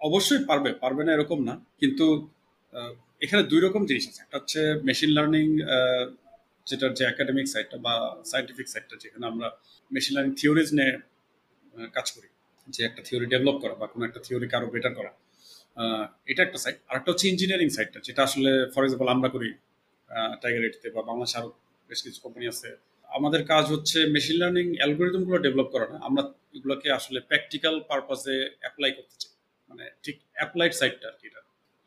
অবশ্যই পারবে পারবে না এরকম না। কিন্তু এখানে দুই রকম জিনিস আছে। একটা হচ্ছে মেশিন লার্নিং যেটার যে একাডেমিক সাইডটা বা সাইন্টিফিক সাইডটা যেখানে আমরা মেশিন লার্নিং থিওরিজ নিয়ে কাজ করি, যে একটা থিওরি ডেভেলপ করা বা কোনো একটা থিওরিকে আরও বেটার করা এটা একটা সাইড আর একটা হচ্ছে ইঞ্জিনিয়ারিং সাইডটা যেটা আসলে ফর এক্সাম্পল আমরা করি টাইগার এটিতে বা বাংলাদেশ আরও বেশ কিছু কোম্পানি আছে। আমাদের কাজ হচ্ছে মেশিন লার্নিং অ্যালগোরিদমগুলো ডেভেলপ করা না, আমরা এগুলোকে আসলে প্র্যাকটিক্যাল পারপাসে অ্যাপ্লাই করতে চাই। মানে ঠিক অ্যাপ্লাইড সাইডটা আর কি এটা।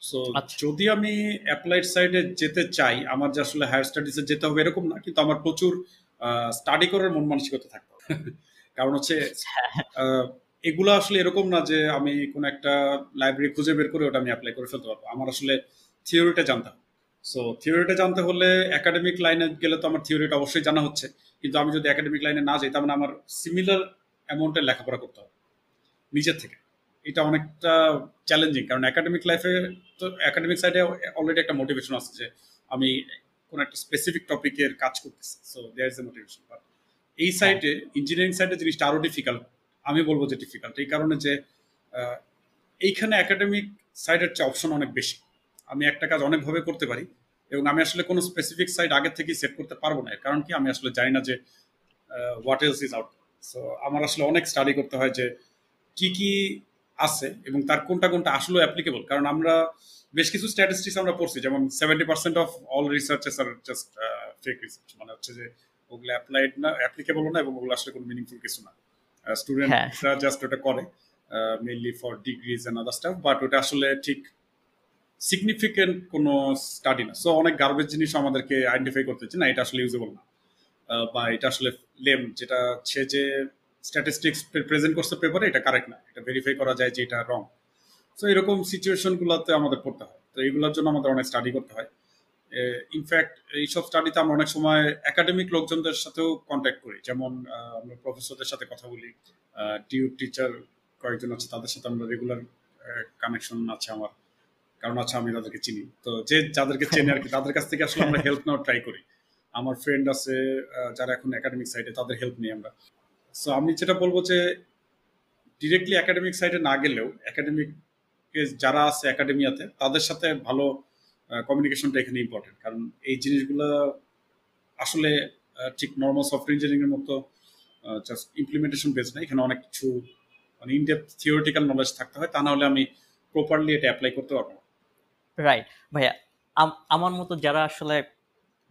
সো আচ্ছা। যদি আমি অ্যাপ্লাইড সাইডে যেতে চাই আমার যে আসলে হায়ার স্টাডিজে যেতে হবে এরকম না কিন্তু আমার প্রচুর স্টাডি করার মন মানসিকতা থাকতে হবে। কারণ হচ্ছে আহ, এগুলো আসলে এরকম না যে আমি কোন একটা লাইব্রেরি খুঁজে বের করে ওটা আমি অ্যাপ্লাই করে ফেলতে পারব। আমার আসলে থিওরিটা জানতে হবে। সো থিওরিটা জানতে হলে একাডেমিক লাইনে গেলে তো আমার থিওরিটা অবশ্যই জানা হচ্ছে। কিন্তু আমি যদি একাডেমিক লাইনে না যাই তার মানে আমার সিমিলার অ্যামাউন্টের লেখাপড়া করতে হবে। নিজের থেকে। এটা অনেকটা চ্যালেঞ্জিং কারণ একাডেমিক লাইফে তো একাডেমিক সাইডে অলরেডি একটা মোটিভেশন আছে যে আমি কোন একটা স্পেসিফিক টপিকের কাজ করতেছি so there is a motivation but এই সাইডে ইঞ্জিনিয়ারিং সাইডে জিনিসটা আরও ডিফিকাল্ট আমি বলব যে ডিফিকাল্ট এই কারণে যে এইখানে একাডেমিক সাইডের চেয়ে অপশন অনেক বেশি। আমি একটা কাজ অনেকভাবে করতে পারি এবং আমি আসলে কোনো স্পেসিফিক সাইড আগে থেকেই সেট করতে পারব না। কারণ কি আমি আসলে জানি না যে what else is out so আমার আসলে অনেক স্টাডি করতে হয় যে কি কি আছে এবং তার কোনটা কোনটা আসলে অ্যাপ্লিকেবল কারণ আমরা বেশ কিছু স্ট্যাটিস্টিক্স আমরা পড়ছি যেমন seventy percent of all researches are just fake research মানে হচ্ছে যে ওগুলো অ্যাপ্লাইড না অ্যাপ্লিকেবল না এবং ওগুলো আসলে কোনো মিনিংফুল কিছু না। স্টুডেন্টরা জাস্ট ওটা করে mainly for degrees and other stuff but ওটা আসলে ঠিক সিগনিফিকেন্ট কোনো স্টাডি না। সো অনেক গার্বেজ জিনিস আমাদেরকে আইডেন্টিফাই করতে হচ্ছে না এটা আসলে ইউজেবল না। বা এটা আসলে লেম যেটা সে যে স্ট্যাটিস্টিক্স প্রেজেন্ট করছে পেপারে এটা কারেক্ট না। এটা ভেরিফাই করা যায় যে এটা রং সো এরকম সিচুয়েশনগুলোতে আমাদের পড়তে হয়। তো এইগুলোর জন্য আমাদের অনেক স্টাডি করতে হয়। ইনফ্যাক্ট এইসব স্টাডিতে আমরা অনেক সময় একাডেমিক লোকজনদের সাথেও কন্ট্যাক্ট করি। যেমন আমরা প্রফেসরদের সাথে কথা বলি। টিউ টিচার কয়েকজন আছে, তাদের সাথে আমরা রেগুলার কানেকশন আছে আমার। কারণ আছে আমি তাদেরকে চিনি। তো যে যাদেরকে চেনে আর কি, তাদের কাছ থেকে আসলে আমরা হেল্প নেওয়ার ট্রাই করি। আমার ফ্রেন্ড আছে যারা এখন একাডেমিক সাইডে তাদের হেল্প নিই আমরা। সো আমি যেটা বলব যে ডিরেক্টলি একাডেমিক সাইডে না গেলেও একাডেমিক যারা আছে একাডেমিয়াতে তাদের সাথে ভালো কমিউনিকেশনটা এখানে ইম্পর্টেন্ট কারণ এই জিনিসগুলো আসলে ঠিক নর্মাল সফটওয়্যার ইঞ্জিনিয়ারিং এর মতো জাস্ট ইমপ্লিমেন্টেশন বেস না। এখানে অনেক কিছু মানে ইনডেপথ থিওরিটিক্যাল নলেজ থাকতে হয়। তা না হলে আমি প্রপারলি এটা অ্যাপ্লাই করতে পারব। রাইট ভাইয়া, আম- আমার মতো যারা আসলে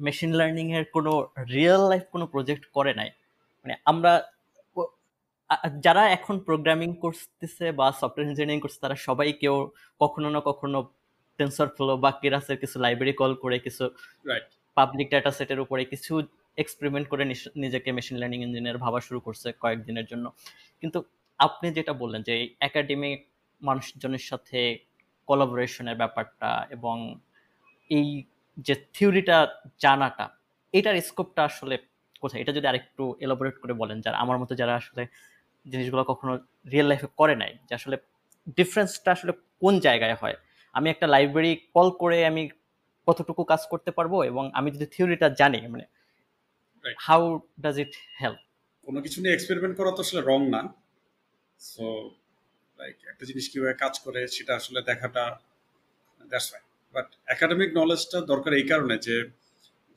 মেশিন লার্নিং এর কোনো রিয়েল লাইফ কোনো প্রজেক্ট করে নাই মানে আমরা যারা এখন প্রোগ্রামিং করতেছে বা সফটওয়্যার ইঞ্জিনিয়ারিং করছে তারা সবাই কেউ কখনো না কখনো টেনসর ফ্লো বা কেরাসের কিছু লাইব্রেরি কল করে কিছু পাবলিক ডাটা সেটের উপরে কিছু এক্সপেরিমেন্ট করে নিজেকে মেশিন লার্নিং ইঞ্জিনিয়ার ভাবা শুরু করছে কয়েকদিনের জন্য। কিন্তু আপনি যেটা বললেন যে একাডেমিক মানুষজনের সাথে কোলাবোরেশনের ব্যাপারটা এবং এই যে থিওরিটা জানাটা এটার স্কোপটা আসলে কোথায়? এটা যদি আরেকটু এলাবোরেট করে বলেন যারা আমার মতো যারা আসলে জিনিসগুলো কখনো রিয়েল লাইফে করে নাই যে আসলে ডিফারেন্সটা আসলে কোন জায়গায় হয়? আমি একটা লাইব্রেরি কল করে আমি কতটুকু কাজ করতে পারব এবং আমি যদি থিওরিটা জানি মানে. হাউ ডাজ ইট হেল্প কোনো কিছু নিয়ে এক্সপেরিমেন্ট করা তো আসলে রং না। সো লাইক একটা জিনিস কীভাবে কাজ করে সেটা আসলে দেখাটা দ্যাটস ফাইন বাট একাডেমিক নলেজটা দরকার এই কারণে যে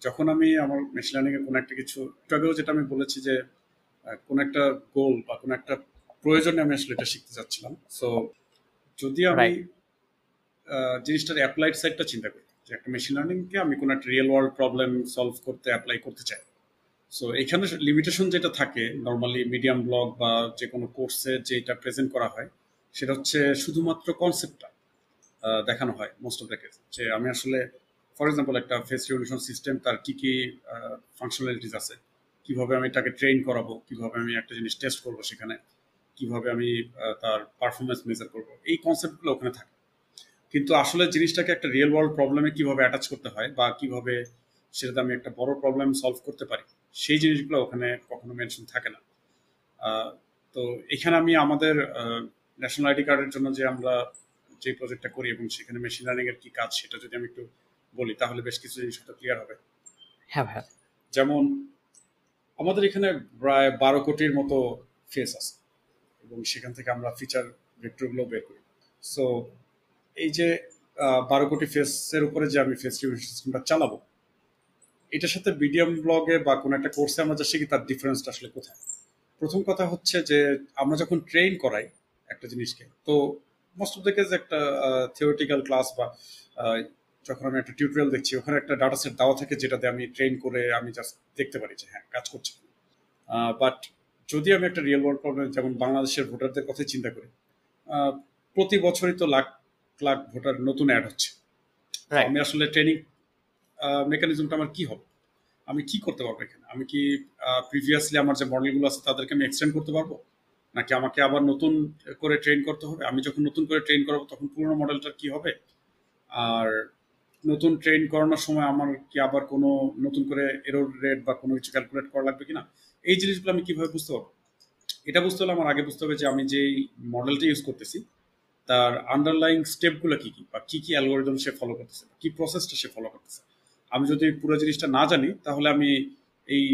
যখন আমি আমার মেশিন লার্নিং এর কোনো একটা কিছু একটু আগেও যেটা আমি বলেছি যে কোনো একটা গোল বা কোনো একটা প্রয়োজনে আমি আসলে এটা শিখতে চাচ্ছিলাম। সো যদি আমি জিনিসটার অ্যাপ্লাইড সাইডটা চিন্তা করি যে একটা মেশিন লার্নিংকে আমি কোনো একটা রিয়েল ওয়ার্ল্ড প্রবলেম সলভ করতে অ্যাপ্লাই করতে চাই। সো এখানে লিমিটেশন যেটা থাকে নর্মালি মিডিয়াম ব্লগ বা যে কোনো কোর্সে যেটা প্রেজেন্ট করা হয় সেটা হচ্ছে শুধুমাত্র কনসেপ্টটা দেখানো হয় মোস্ট অফ দ্য কেস যে আমি আসলে ফর এক্সাম্পল একটা ফেস রিভলিউশন সিস্টেম তার কি কি ফাংশনালিটিস আছে কীভাবে আমি তাকে ট্রেন করাবো কীভাবে আমি একটা জিনিস টেস্ট করব সেখানে কীভাবে আমি তার পারফরমেন্স মেজার করব এই কনসেপ্টগুলো ওখানে থাকে। কিন্তু আসলে জিনিসটাকে একটা রিয়েল ওয়ার্ল্ড প্রবলেমে কীভাবে অ্যাটাচ করতে হয় বা কীভাবে সেটাতে আমি একটা বড় প্রবলেম সলভ করতে পারি সেই জিনিসগুলো ওখানে কখনো মেনশন থাকে না। তো এখানে আমি আমাদের ন্যাশনাল আইডি কার্ডের জন্য যে আমরা যে প্রজেক্টটা করি এবং সেখানে মেশিন লার্নিং এর কি কাজ সেটা যদি আমি একটু বলি তাহলে বেশ কিছু জিনিস হয়তো ক্লিয়ার হবে। হ্যাঁ ভাইয়া। যেমন আমাদের এখানে প্রায় বারো কোটির মতো ফেস আছে। এবং সেখান থেকে আমরা ফিচার ভেক্টরগুলো বের করি। সো এই যে বারো কোটি ফেসের উপরে যে আমি ফেস সিস্টেমটা চালাবো, এটার সাথে বিডিএম ব্লগে বা কোনো একটা কোর্সে আমরা যা শিখি, তার ডিফারেন্সটা আসলে কোথায়? প্রথম কথা হচ্ছে যে, আমরা যখন ট্রেন করাই একটা জিনিসকে, তো মোস্ট অফ দ্য কেস একটা থিওরিটিক্যাল ক্লাস বা যখন আমি একটা টিউটোরিয়াল দেখছি ওখানে একটা ডাটা সেট দেওয়া থাকে যেটাতে আমি ট্রেন করে আমি জাস্ট দেখতে পারি যে হ্যাঁ কাজ করছে বাট যদি আমি একটা রিয়েল ওয়ার্ল্ড প্রবলেম যেমন বাংলাদেশের ভোটারদের কথা চিন্তা করি প্রতি বছরই তো লাখ লাখ ভোটার নতুন অ্যাড হচ্ছে। আমি আসলে ট্রেনিং মেকানিজমটা আমার কি হবে? আমি কি করতে পারব এখানে? আমি কি প্রিভিয়াসলি আমার যে মডেলগুলো আছে তাদেরকে আমি এক্সটেন্ড করতে পারব? নাকি আমাকে আবার নতুন করে ট্রেন করতে হবে? আমি যখন নতুন করে ট্রেন করাবো তখন পুরোনো মডেলটার কি হবে? আর নতুন ট্রেন করানোর সময় আমার কি আবার কোনো নতুন করে এরোর রেট বা কোনো কিছু ক্যালকুলেট করা লাগবে কিনা? এই জিনিসগুলো আমি কীভাবে বুঝতে পারব? এটা বুঝতে হলে আমার আগে বুঝতে হবে যে আমি যেই মডেলটা ইউজ করতেছি, তার আন্ডারলাইং স্টেপগুলো কি কি বা কি কি অ্যালগোরিদম সে ফলো করতেছে, কি প্রসেসটা সে ফলো করতেছে। আমি যদি পুরো জিনিসটা না জানি, তাহলে আমি এই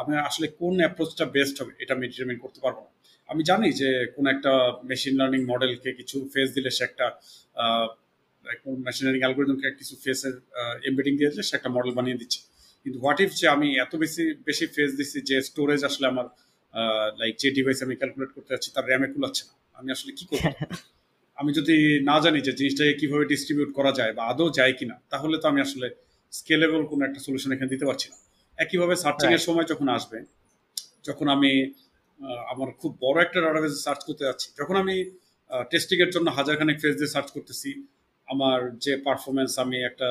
আমি আসলে কোন অ্যাপ্রোচটা বেস্ট হবে এটা আমি ডিটারমিন করতে পারব না। আমি জানি যে কোন একটা মেশিন লার্নিং মডেলকে কিছু ফেস দিলে সে একটা মেশিন লার্নিং অ্যালগোরিদমকে কিছু ফেসের এমবেডিং দিয়ে দিলে সে একটা মডেল বানিয়ে দিচ্ছে। কিন্তু হোয়াট ইফ যে আমি এত বেশি বেশি ফেস দিচ্ছি যে স্টোরেজ আসলে আমার লাইক যে ডিভাইস আমি ক্যালকুলেট করতে যাচ্ছি তার র্যামে কুলাচ্ছে না। আমি আসলে কি করব? আমি যদি না জানি যে জিনিসটাকে কীভাবে ডিস্ট্রিবিউট করা যায় বা আদৌ যায় কিনা তাহলে তো আমি আসলে স্কেলেবল কোনো একটা সলিউশন এখানে দিতে পারছি না। একইভাবে সার্চিং এর সময় যখন আসবে যখন আমি আমার খুব বড় একটা ডাটাবেস সার্চ করতে যাচ্ছি যখন আমি টেস্টিং এর জন্য হাজারখানেক ফেজ দিয়ে সার্চ করতেছি আমার যে পারফরমেন্স আমি একটা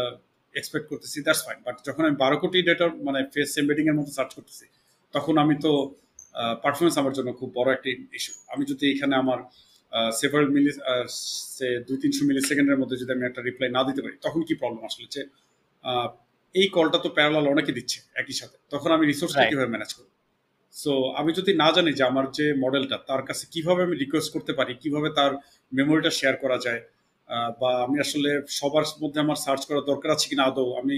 এক্সপেক্ট করতেছি দ্যাটস ফাইন বাট যখন আমি বারো কোটি ডেটার মানে ফেস এমবেডিং এর মতো সার্চ করতেছি তখন আমি তো পারফরমেন্স আমার জন্য খুব বড় একটি ইস্যু আমি যদি এখানে আমার সেভারাল মিলি সে দুই তিনশো মিলি সেকেন্ডের মধ্যে যদি আমি একটা রিপ্লাই না দিতে পারি তখন কি প্রবলেম আসলে? যে এই কলটা তো প্যারালাল অনেকে দিচ্ছে একই সাথে তখন আমি রিসোর্সটা. কীভাবে ম্যানেজ করব? সো আমি যদি না জানি যে আমার যে মডেলটা তার কাছে কীভাবে আমি রিকোয়েস্ট করতে পারি কীভাবে তার মেমোরিটা শেয়ার করা যায় বা আমি আসলে সবার মধ্যে আমার সার্চ করার দরকার আছে কিনা আদৌ? আমি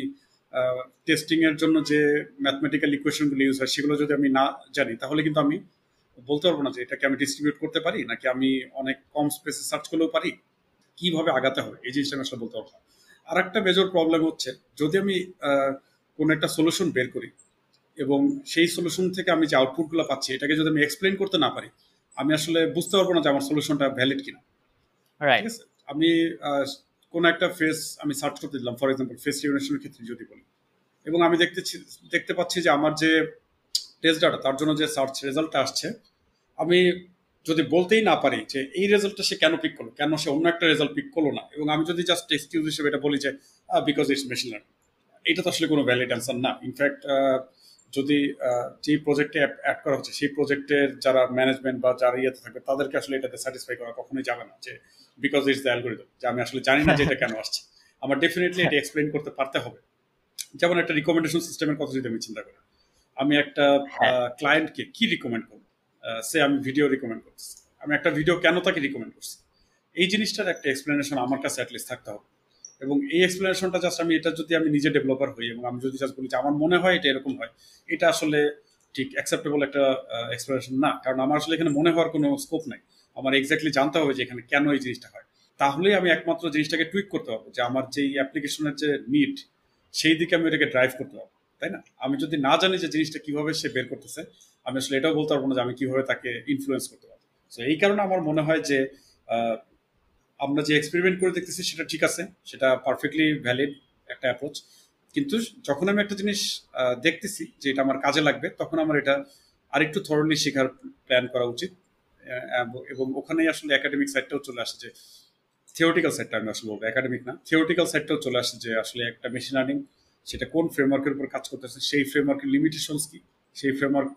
টেস্টিং এর জন্য যে ম্যাথমেটিক্যাল ইকুয়েশনগুলো ইউজ হয় সেগুলো যদি আমি না জানি তাহলে কিন্তু আমি বলতে পারব না যে এটাকে আমি ডিস্ট্রিবিউট করতে পারি নাকি আমি অনেক কম স্পেসে সার্চ করলেও পারি? কীভাবে আগাতে হবে? এই জিনিসটা আমি আসলে বলতে পারব আর একটা মেজর প্রবলেম হচ্ছে যদি আমি কোনো একটা সলিউশন বের করি এবং সেই সলিউশন থেকে আমি যে আউটপুটগুলো পাচ্ছি এটাকে যদি আমি এক্সপ্লেন করতে না পারি আমি আসলে বুঝতে পারব না যে আমার সলিউশনটা ভ্যালিড কিনা। ঠিক আছে? আমি কোনো একটা ফেস আমি সার্চ করতে দিলাম ফর এক্সাম্পল ফেস রিকগনিশনের ক্ষেত্রে যদি বলি। এবং আমি দেখতেছি, দেখতে পাচ্ছি যে আমার যে টেস্ট ডাটা তার জন্য যে সার্চ রেজাল্টটা আসছে, আমি যদি বলতেই না পারি যে এই রেজাল্টটা সে কেন পিক করল, কেন সে অন্য একটা রেজাল্ট পিক করল না? এবং আমি যদি জাস্ট এক্সকিউজ হিসেবে এটা বলি যে বিকজ ইটস মেশিন লার্নিং এটা তো আসলে কোনো ভ্যালিড অ্যান্সার না। ইনফ্যাক্ট যদি যেই প্রজেক্টে অ্যাড করা হচ্ছে সেই প্রজেক্টের যারা ম্যানেজমেন্ট বা যারা ইয়েতে থাকবে তাদেরকে আসলে এটাতে স্যাটিসফাই করা কখনোই যাবে না যে বিকজ ইটস দ্য অ্যালগোরিদম যে আমি আসলে জানি না যে এটা কেন আসছে। আমার ডেফিনেটলি এটা এক্সপ্লেন করতে পারতে হবে। যেমন একটা রিকমেন্ডেশন সিস্টেমের কথা যদি আমি চিন্তা করি আমি একটা হ্যাঁ। ক্লায়েন্টকে কি রিকমেন্ড করব? সে আমি ভিডিও রিকমেন্ড করছি আমি একটা ভিডিও কেন তাকে রিকমেন্ড করছি? এই জিনিসটার একটা এক্সপ্লেনেশন আমার কাছে অ্যাটলিস্ট থাকতে হবে। এবং এই এক্সপ্লেনেশনটা জাস্ট আমি, এটা যদি আমি নিজে ডেভেলপার হই এবং আমি যদি জাস্ট বলি যে আমার মনে হয় এটা এরকম হয়, এটা আসলে ঠিক অ্যাকসেপ্টেবল একটা এক্সপ্লেনেশন না। কারণ আমার আসলে এখানে মনে হওয়ার কোনো স্কোপ নাই। আমার এক্স্যাক্টলি জানতে হবে যে এখানে কেন এই জিনিসটা হয়। তাহলেই আমি একমাত্র জিনিসটাকে টুইক করতে পারব যে আমার যেই অ্যাপ্লিকেশনের যে নিড সেই দিকে আমি এটাকে ড্রাইভ করতে পারব, তাই না? আমি যদি না জানি যে জিনিসটা কীভাবে সে বের করতেছে, আমি আসলে এটাও বলতে পারব না যে আমি কীভাবে তাকে ইনফ্লুয়েন্স করতে পারব। তো এই কারণে আমার মনে হয় যে আমরা যে এক্সপেরিমেন্ট করে দেখতেছি সেটা ঠিক আছে, সেটা পারফেক্টলি ভ্যালিড একটা অ্যাপ্রোচ কিন্তু যখন আমি একটা জিনিস দেখতেছি যে এটা আমার কাজে লাগবে, তখন আমার এটা আরেকটু থরলি শেখার প্ল্যান করা উচিত। এবং ওখানেই আসলে একাডেমিক সাইডটাও চলে আসে যে থিওরিটিক্যাল সাইডটা আমি আসলে বলব একাডেমিক না। থিওরিটিক্যাল সাইডটাও চলে আসে যে আসলে একটা মেশিন লার্নিং সেটা কোন ফ্রেমওয়ার্কের উপর কাজ করতেছে, সেই ফ্রেমওয়ার্কের লিমিটেশনস কি? সেই ফ্রেমওয়ার্ক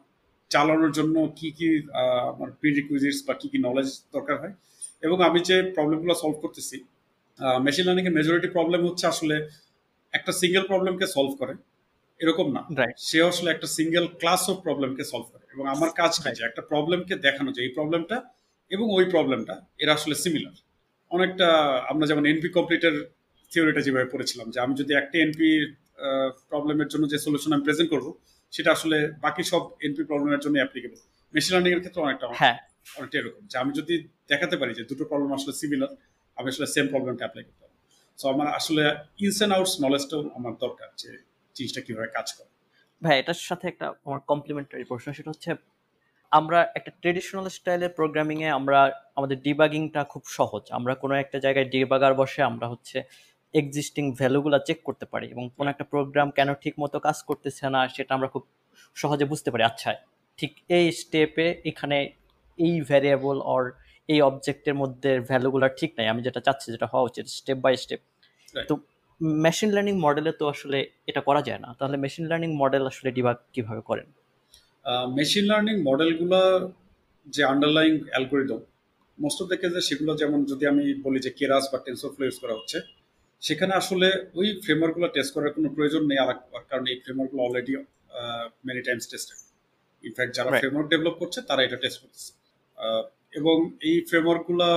চালানোর জন্য কি কি আমার প্রি বা কি কি নলেজ দরকার হয়? এবং আমি যে প্রবলেমগুলো সলভ করতেছি মেশিন লার্নিং এর মেজরিটি প্রবলেম হচ্ছে আসলে একটা সিঙ্গেল প্রবলেমকে সলভ করে এরকম না। সে আসলে একটা সিঙ্গেল ক্লাস অফ প্রবলেমকে সলভ করে। এবং আমার কাজ যে একটা প্রবলেমকে দেখানো যে এই প্রবলেমটা এবং ওই প্রবলেমটা এরা আসলে সিমিলার অনেকটা আমরা যেমন এনপি কমপ্লিটের থিওরিটা যেভাবে পড়েছিলাম যে আমি যদি একটা এনপি প্রবলেমের জন্য যে সলিউশন আমি প্রেজেন্ট করব সেটা আসলে বাকি সব এনপি প্রবলেমের জন্য অ্যাপ্লিকেবল মেশিন লার্নিং এর ক্ষেত্রে অনেকটা হ্যাঁ। অনেকটা এরকম। যে আমি যদি দেখাতে পারি যে দুটো প্রবলেম আসলে সিমিলার আমি আসলে সেম প্রবলেমটা অ্যাপ্লাই করতে সো আমার আসলে ইনস অ্যান্ড আউটস নলেজটাও আমার দরকার যে জিনিসটা কীভাবে কাজ করে। ভাই, এটার সাথে একটা আমার কমপ্লিমেন্টারি প্রশ্ন, সেটা হচ্ছে আমরা একটা ট্রেডিশনাল স্টাইলের প্রোগ্রামিংয়ে আমরা, আমাদের ডিবাগিংটা খুব সহজ। আমরা কোনো একটা জায়গায় ডিবাগার বসে আমরা হচ্ছে এক্সিস্টিং ভ্যালুগুলো চেক করতে পারি এবং কোনো একটা প্রোগ্রাম কেন ঠিক মতো কাজ করতেছে না, সেটা আমরা খুব সহজে বুঝতে পারি। আচ্ছা ঠিক এই স্টেপে এখানে এই ভ্যারিয়েবল অর এই অবজেক্টের মধ্যে ভ্যালুগুলো ঠিক নাই আমি যেটা চাচ্ছি যেটা হওয়া উচিত স্টেপ বাই স্টেপ. তো মেশিন লার্নিং মডেলে তো আসলে এটা করা যায় না তাহলে মেশিন লার্নিং মডেল আসলে ডিবাগ কীভাবে করেন? মেশিন লার্নিং মডেলগুলো যে underlying algorithm most of the কেসে সেগুলো যেমন যদি আমি বলি যে কেরাস বা টেন্সরফ্লো ইউজ করা হচ্ছে সেখানে আসলে ওই ফ্রেমওয়ার্কগুলো টেস্ট করার কোনো প্রয়োজন নেই আলাদা কারণ এই ফ্রেমওয়ার্কগুলো already many times tested in fact যারা ফ্রেমওয়ার্ক ডেভেলপ করছে তারা এটা টেস্ট করতেছে। এবং এই ফ্রেমওয়ার্কগুলো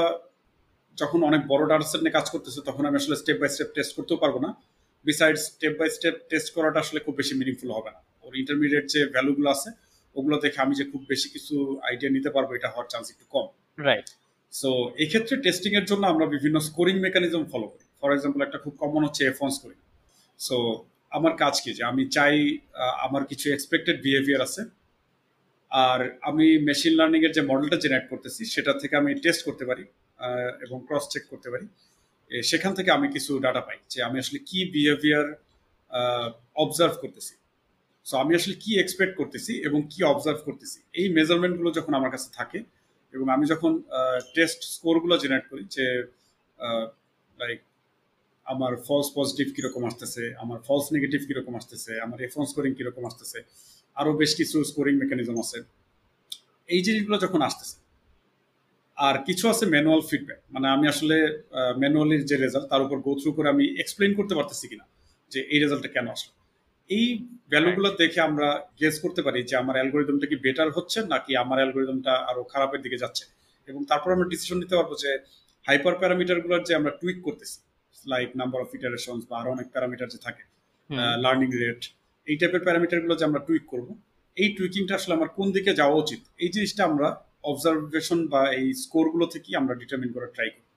যখন অনেক বড় ডাটা সেট নিয়ে কাজ করতেছে তখন আমি আসলে স্টেপ বাই স্টেপ টেস্ট করতেও পারব না। Beside step by step test করাটা আসলে খুব বেশি মিনিংফুল হবে না। ওর ইন্টারমিডিয়েট যে ভ্যালুগুলো আছে ওগুলো দেখে আমি যে খুব বেশি কিছু আইডিয়া নিতে পারব এটা হওয়ার চান্স একটু কম। রাইট সো এক্ষেত্রে টেস্টিং এর জন্য আমরা বিভিন্ন স্কোরিং মেকানিজম ফলো করি। ফর এক্সাম্পল একটা খুব কমন হচ্ছে এফ স্কোরিং সো আমার কাজ কি? যে আমি চাই আমার কিছু এক্সপেক্টেড বিহেভিয়ার আছে। আর আমি মেশিন লার্নিং এর যে মডেলটা জেনারেট করতেছি, সেটা থেকে আমি টেস্ট করতে পারি এবং ক্রস চেক করতে পারি। সেখান থেকে আমি কিছু ডাটা পাই যে আমি আসলে কি বিহেভিয়ার অবজার্ভ করতেছি। সো আমি আসলে কি এক্সপেক্ট করতেছি এবং কি অবজার্ভ করতেছি। এই মেজারমেন্টগুলো যখন আমার কাছে থাকে এবং আমি যখন টেস্ট স্কোরগুলো জেনারেট করি যে লাইক আমার ফলস পজিটিভ কীরকম আসতেছে, আমার ফলস নেগেটিভ কীরকম আসতেছে, আমার রেফরেন্স স্কোরিং কীরকম আসতেছে আরও বেশ কিছু স্কোরিং মেকানিজম আছে। এই জিনিসগুলো যখন আসতেছে আর কিছু আছে ম্যানুয়াল ফিডব্যাক মানে আমি আসলে ম্যানুয়ালি যে রেজাল্ট তার উপর গো থ্রু করে আমি এক্সপ্লেন করতে পারতেছি কিনা যে এই রেজাল্টটা কেন আসলো। এই ভ্যালুগুলো দেখে আমরা গেস করতে পারি যে আমার অ্যালগোরিদমটা কি বেটার হচ্ছে নাকি আমার অ্যালগোরিদমটা আরও খারাপের দিকে যাচ্ছে। এবং তারপর আমরা ডিসিশন নিতে পারব যে হাইপার প্যারামিটারগুলোর যে আমরা টুইক করতেছি লাইক নাম্বার অফ ইটারেশন বা আরও অনেক প্যারামিটার যে থাকে লার্নিং রেট এই টাইপের প্যারামিটারগুলো যে আমরা টুইক করব এই টুইকিংটা আসলে আমার কোন দিকে যাওয়া উচিত? এই জিনিসটা আমরা অবজারভেশন বা এই স্কোরগুলো থেকেই আমরা ডিটারমিন করার ট্রাই করি.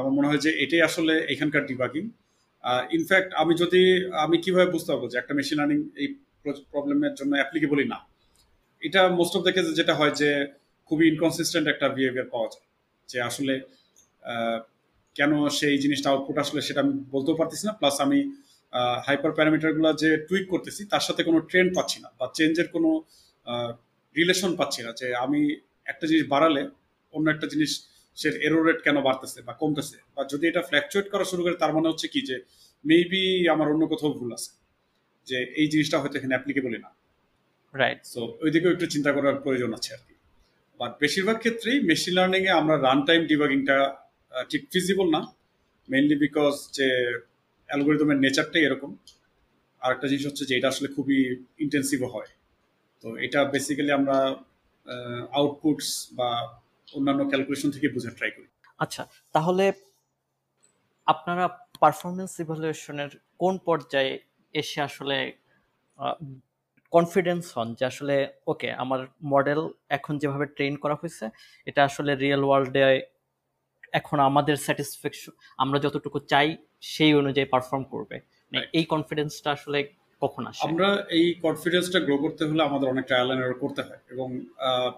আমার মনে হয় যে এটাই আসলে এখানকার ডিবাগিং ইনফ্যাক্ট আমি যদি আমি কীভাবে বুঝতে পারব যে একটা মেশিন লার্নিং এই প্রবলেমের জন্য অ্যাপ্লিকেবলই না? এটা মোস্ট অফ দ্য কেসে যেটা হয় যে খুবই ইনকনসিস্টেন্ট একটা বিহেভিয়ার পাওয়া যায়। যে আসলে কেন সেই জিনিসটা আউটপুট আসলে সেটা আমি বলতেও পারতেছি না। প্লাস আমি হাইপার প্যারামিটারগুলো যে টুইক করতেছি তার সাথে কোনো ট্রেন্ড পাচ্ছি না বা চেঞ্জের কোনো রিলেশন পাচ্ছি না যে আমি একটা জিনিস বাড়ালে অন্য একটা জিনিস সে এরো রেট কেন বাড়তেছে বা কমতেছে? বা যদি এটা ফ্ল্যাকচুয়েট করা শুরু করে তার মানে হচ্ছে কি যে মেবি আমার অন্য কোথাও ভুল আছে যে এই জিনিসটা হয়তো এখানে অ্যাপ্লিকেবলই না। রাইট সো ওই দিকেও একটু চিন্তা করার প্রয়োজন আছে আর কি। বাট বেশিরভাগ ক্ষেত্রেই মেশিন লার্নিং এ আমরা রান টাইম ডিবাগিংটা ঠিক ফিজিবল না মেইনলি বিকজ যে অ্যালগোরিদমের নেচারটাই এরকম। আর একটা জিনিস হচ্ছে যে এটা আসলে খুবই ইন্টেন্সিভও হয়। তো এটা বেসিক্যালি আমরা আউটপুটস বা অন্যান্য ক্যালকুলেশন থেকে বোঝার ট্রাই করি। আচ্ছা তাহলে আপনারা পারফরমেন্স ইভালুয়েশনের কোন পর্যায়ে এসে আসলে কনফিডেন্স হন যে আসলে ওকে আমার মডেল এখন যেভাবে ট্রেন করা হয়েছে, এটা আসলে রিয়েল ওয়ার্ল্ডে এখন আমাদের স্যাটিসফ্যাকশন আমরা যতটুকু চাই সেই অনুযায়ী পারফর্ম করবে। মানে এই কনফিডেন্সটা আসলে কখন আসে? আমরা এই কনফিডেন্সটা গ্রো করতে হলে আমাদের অনেক ট্রায়াল এন্ড এরর করতে হয় এবং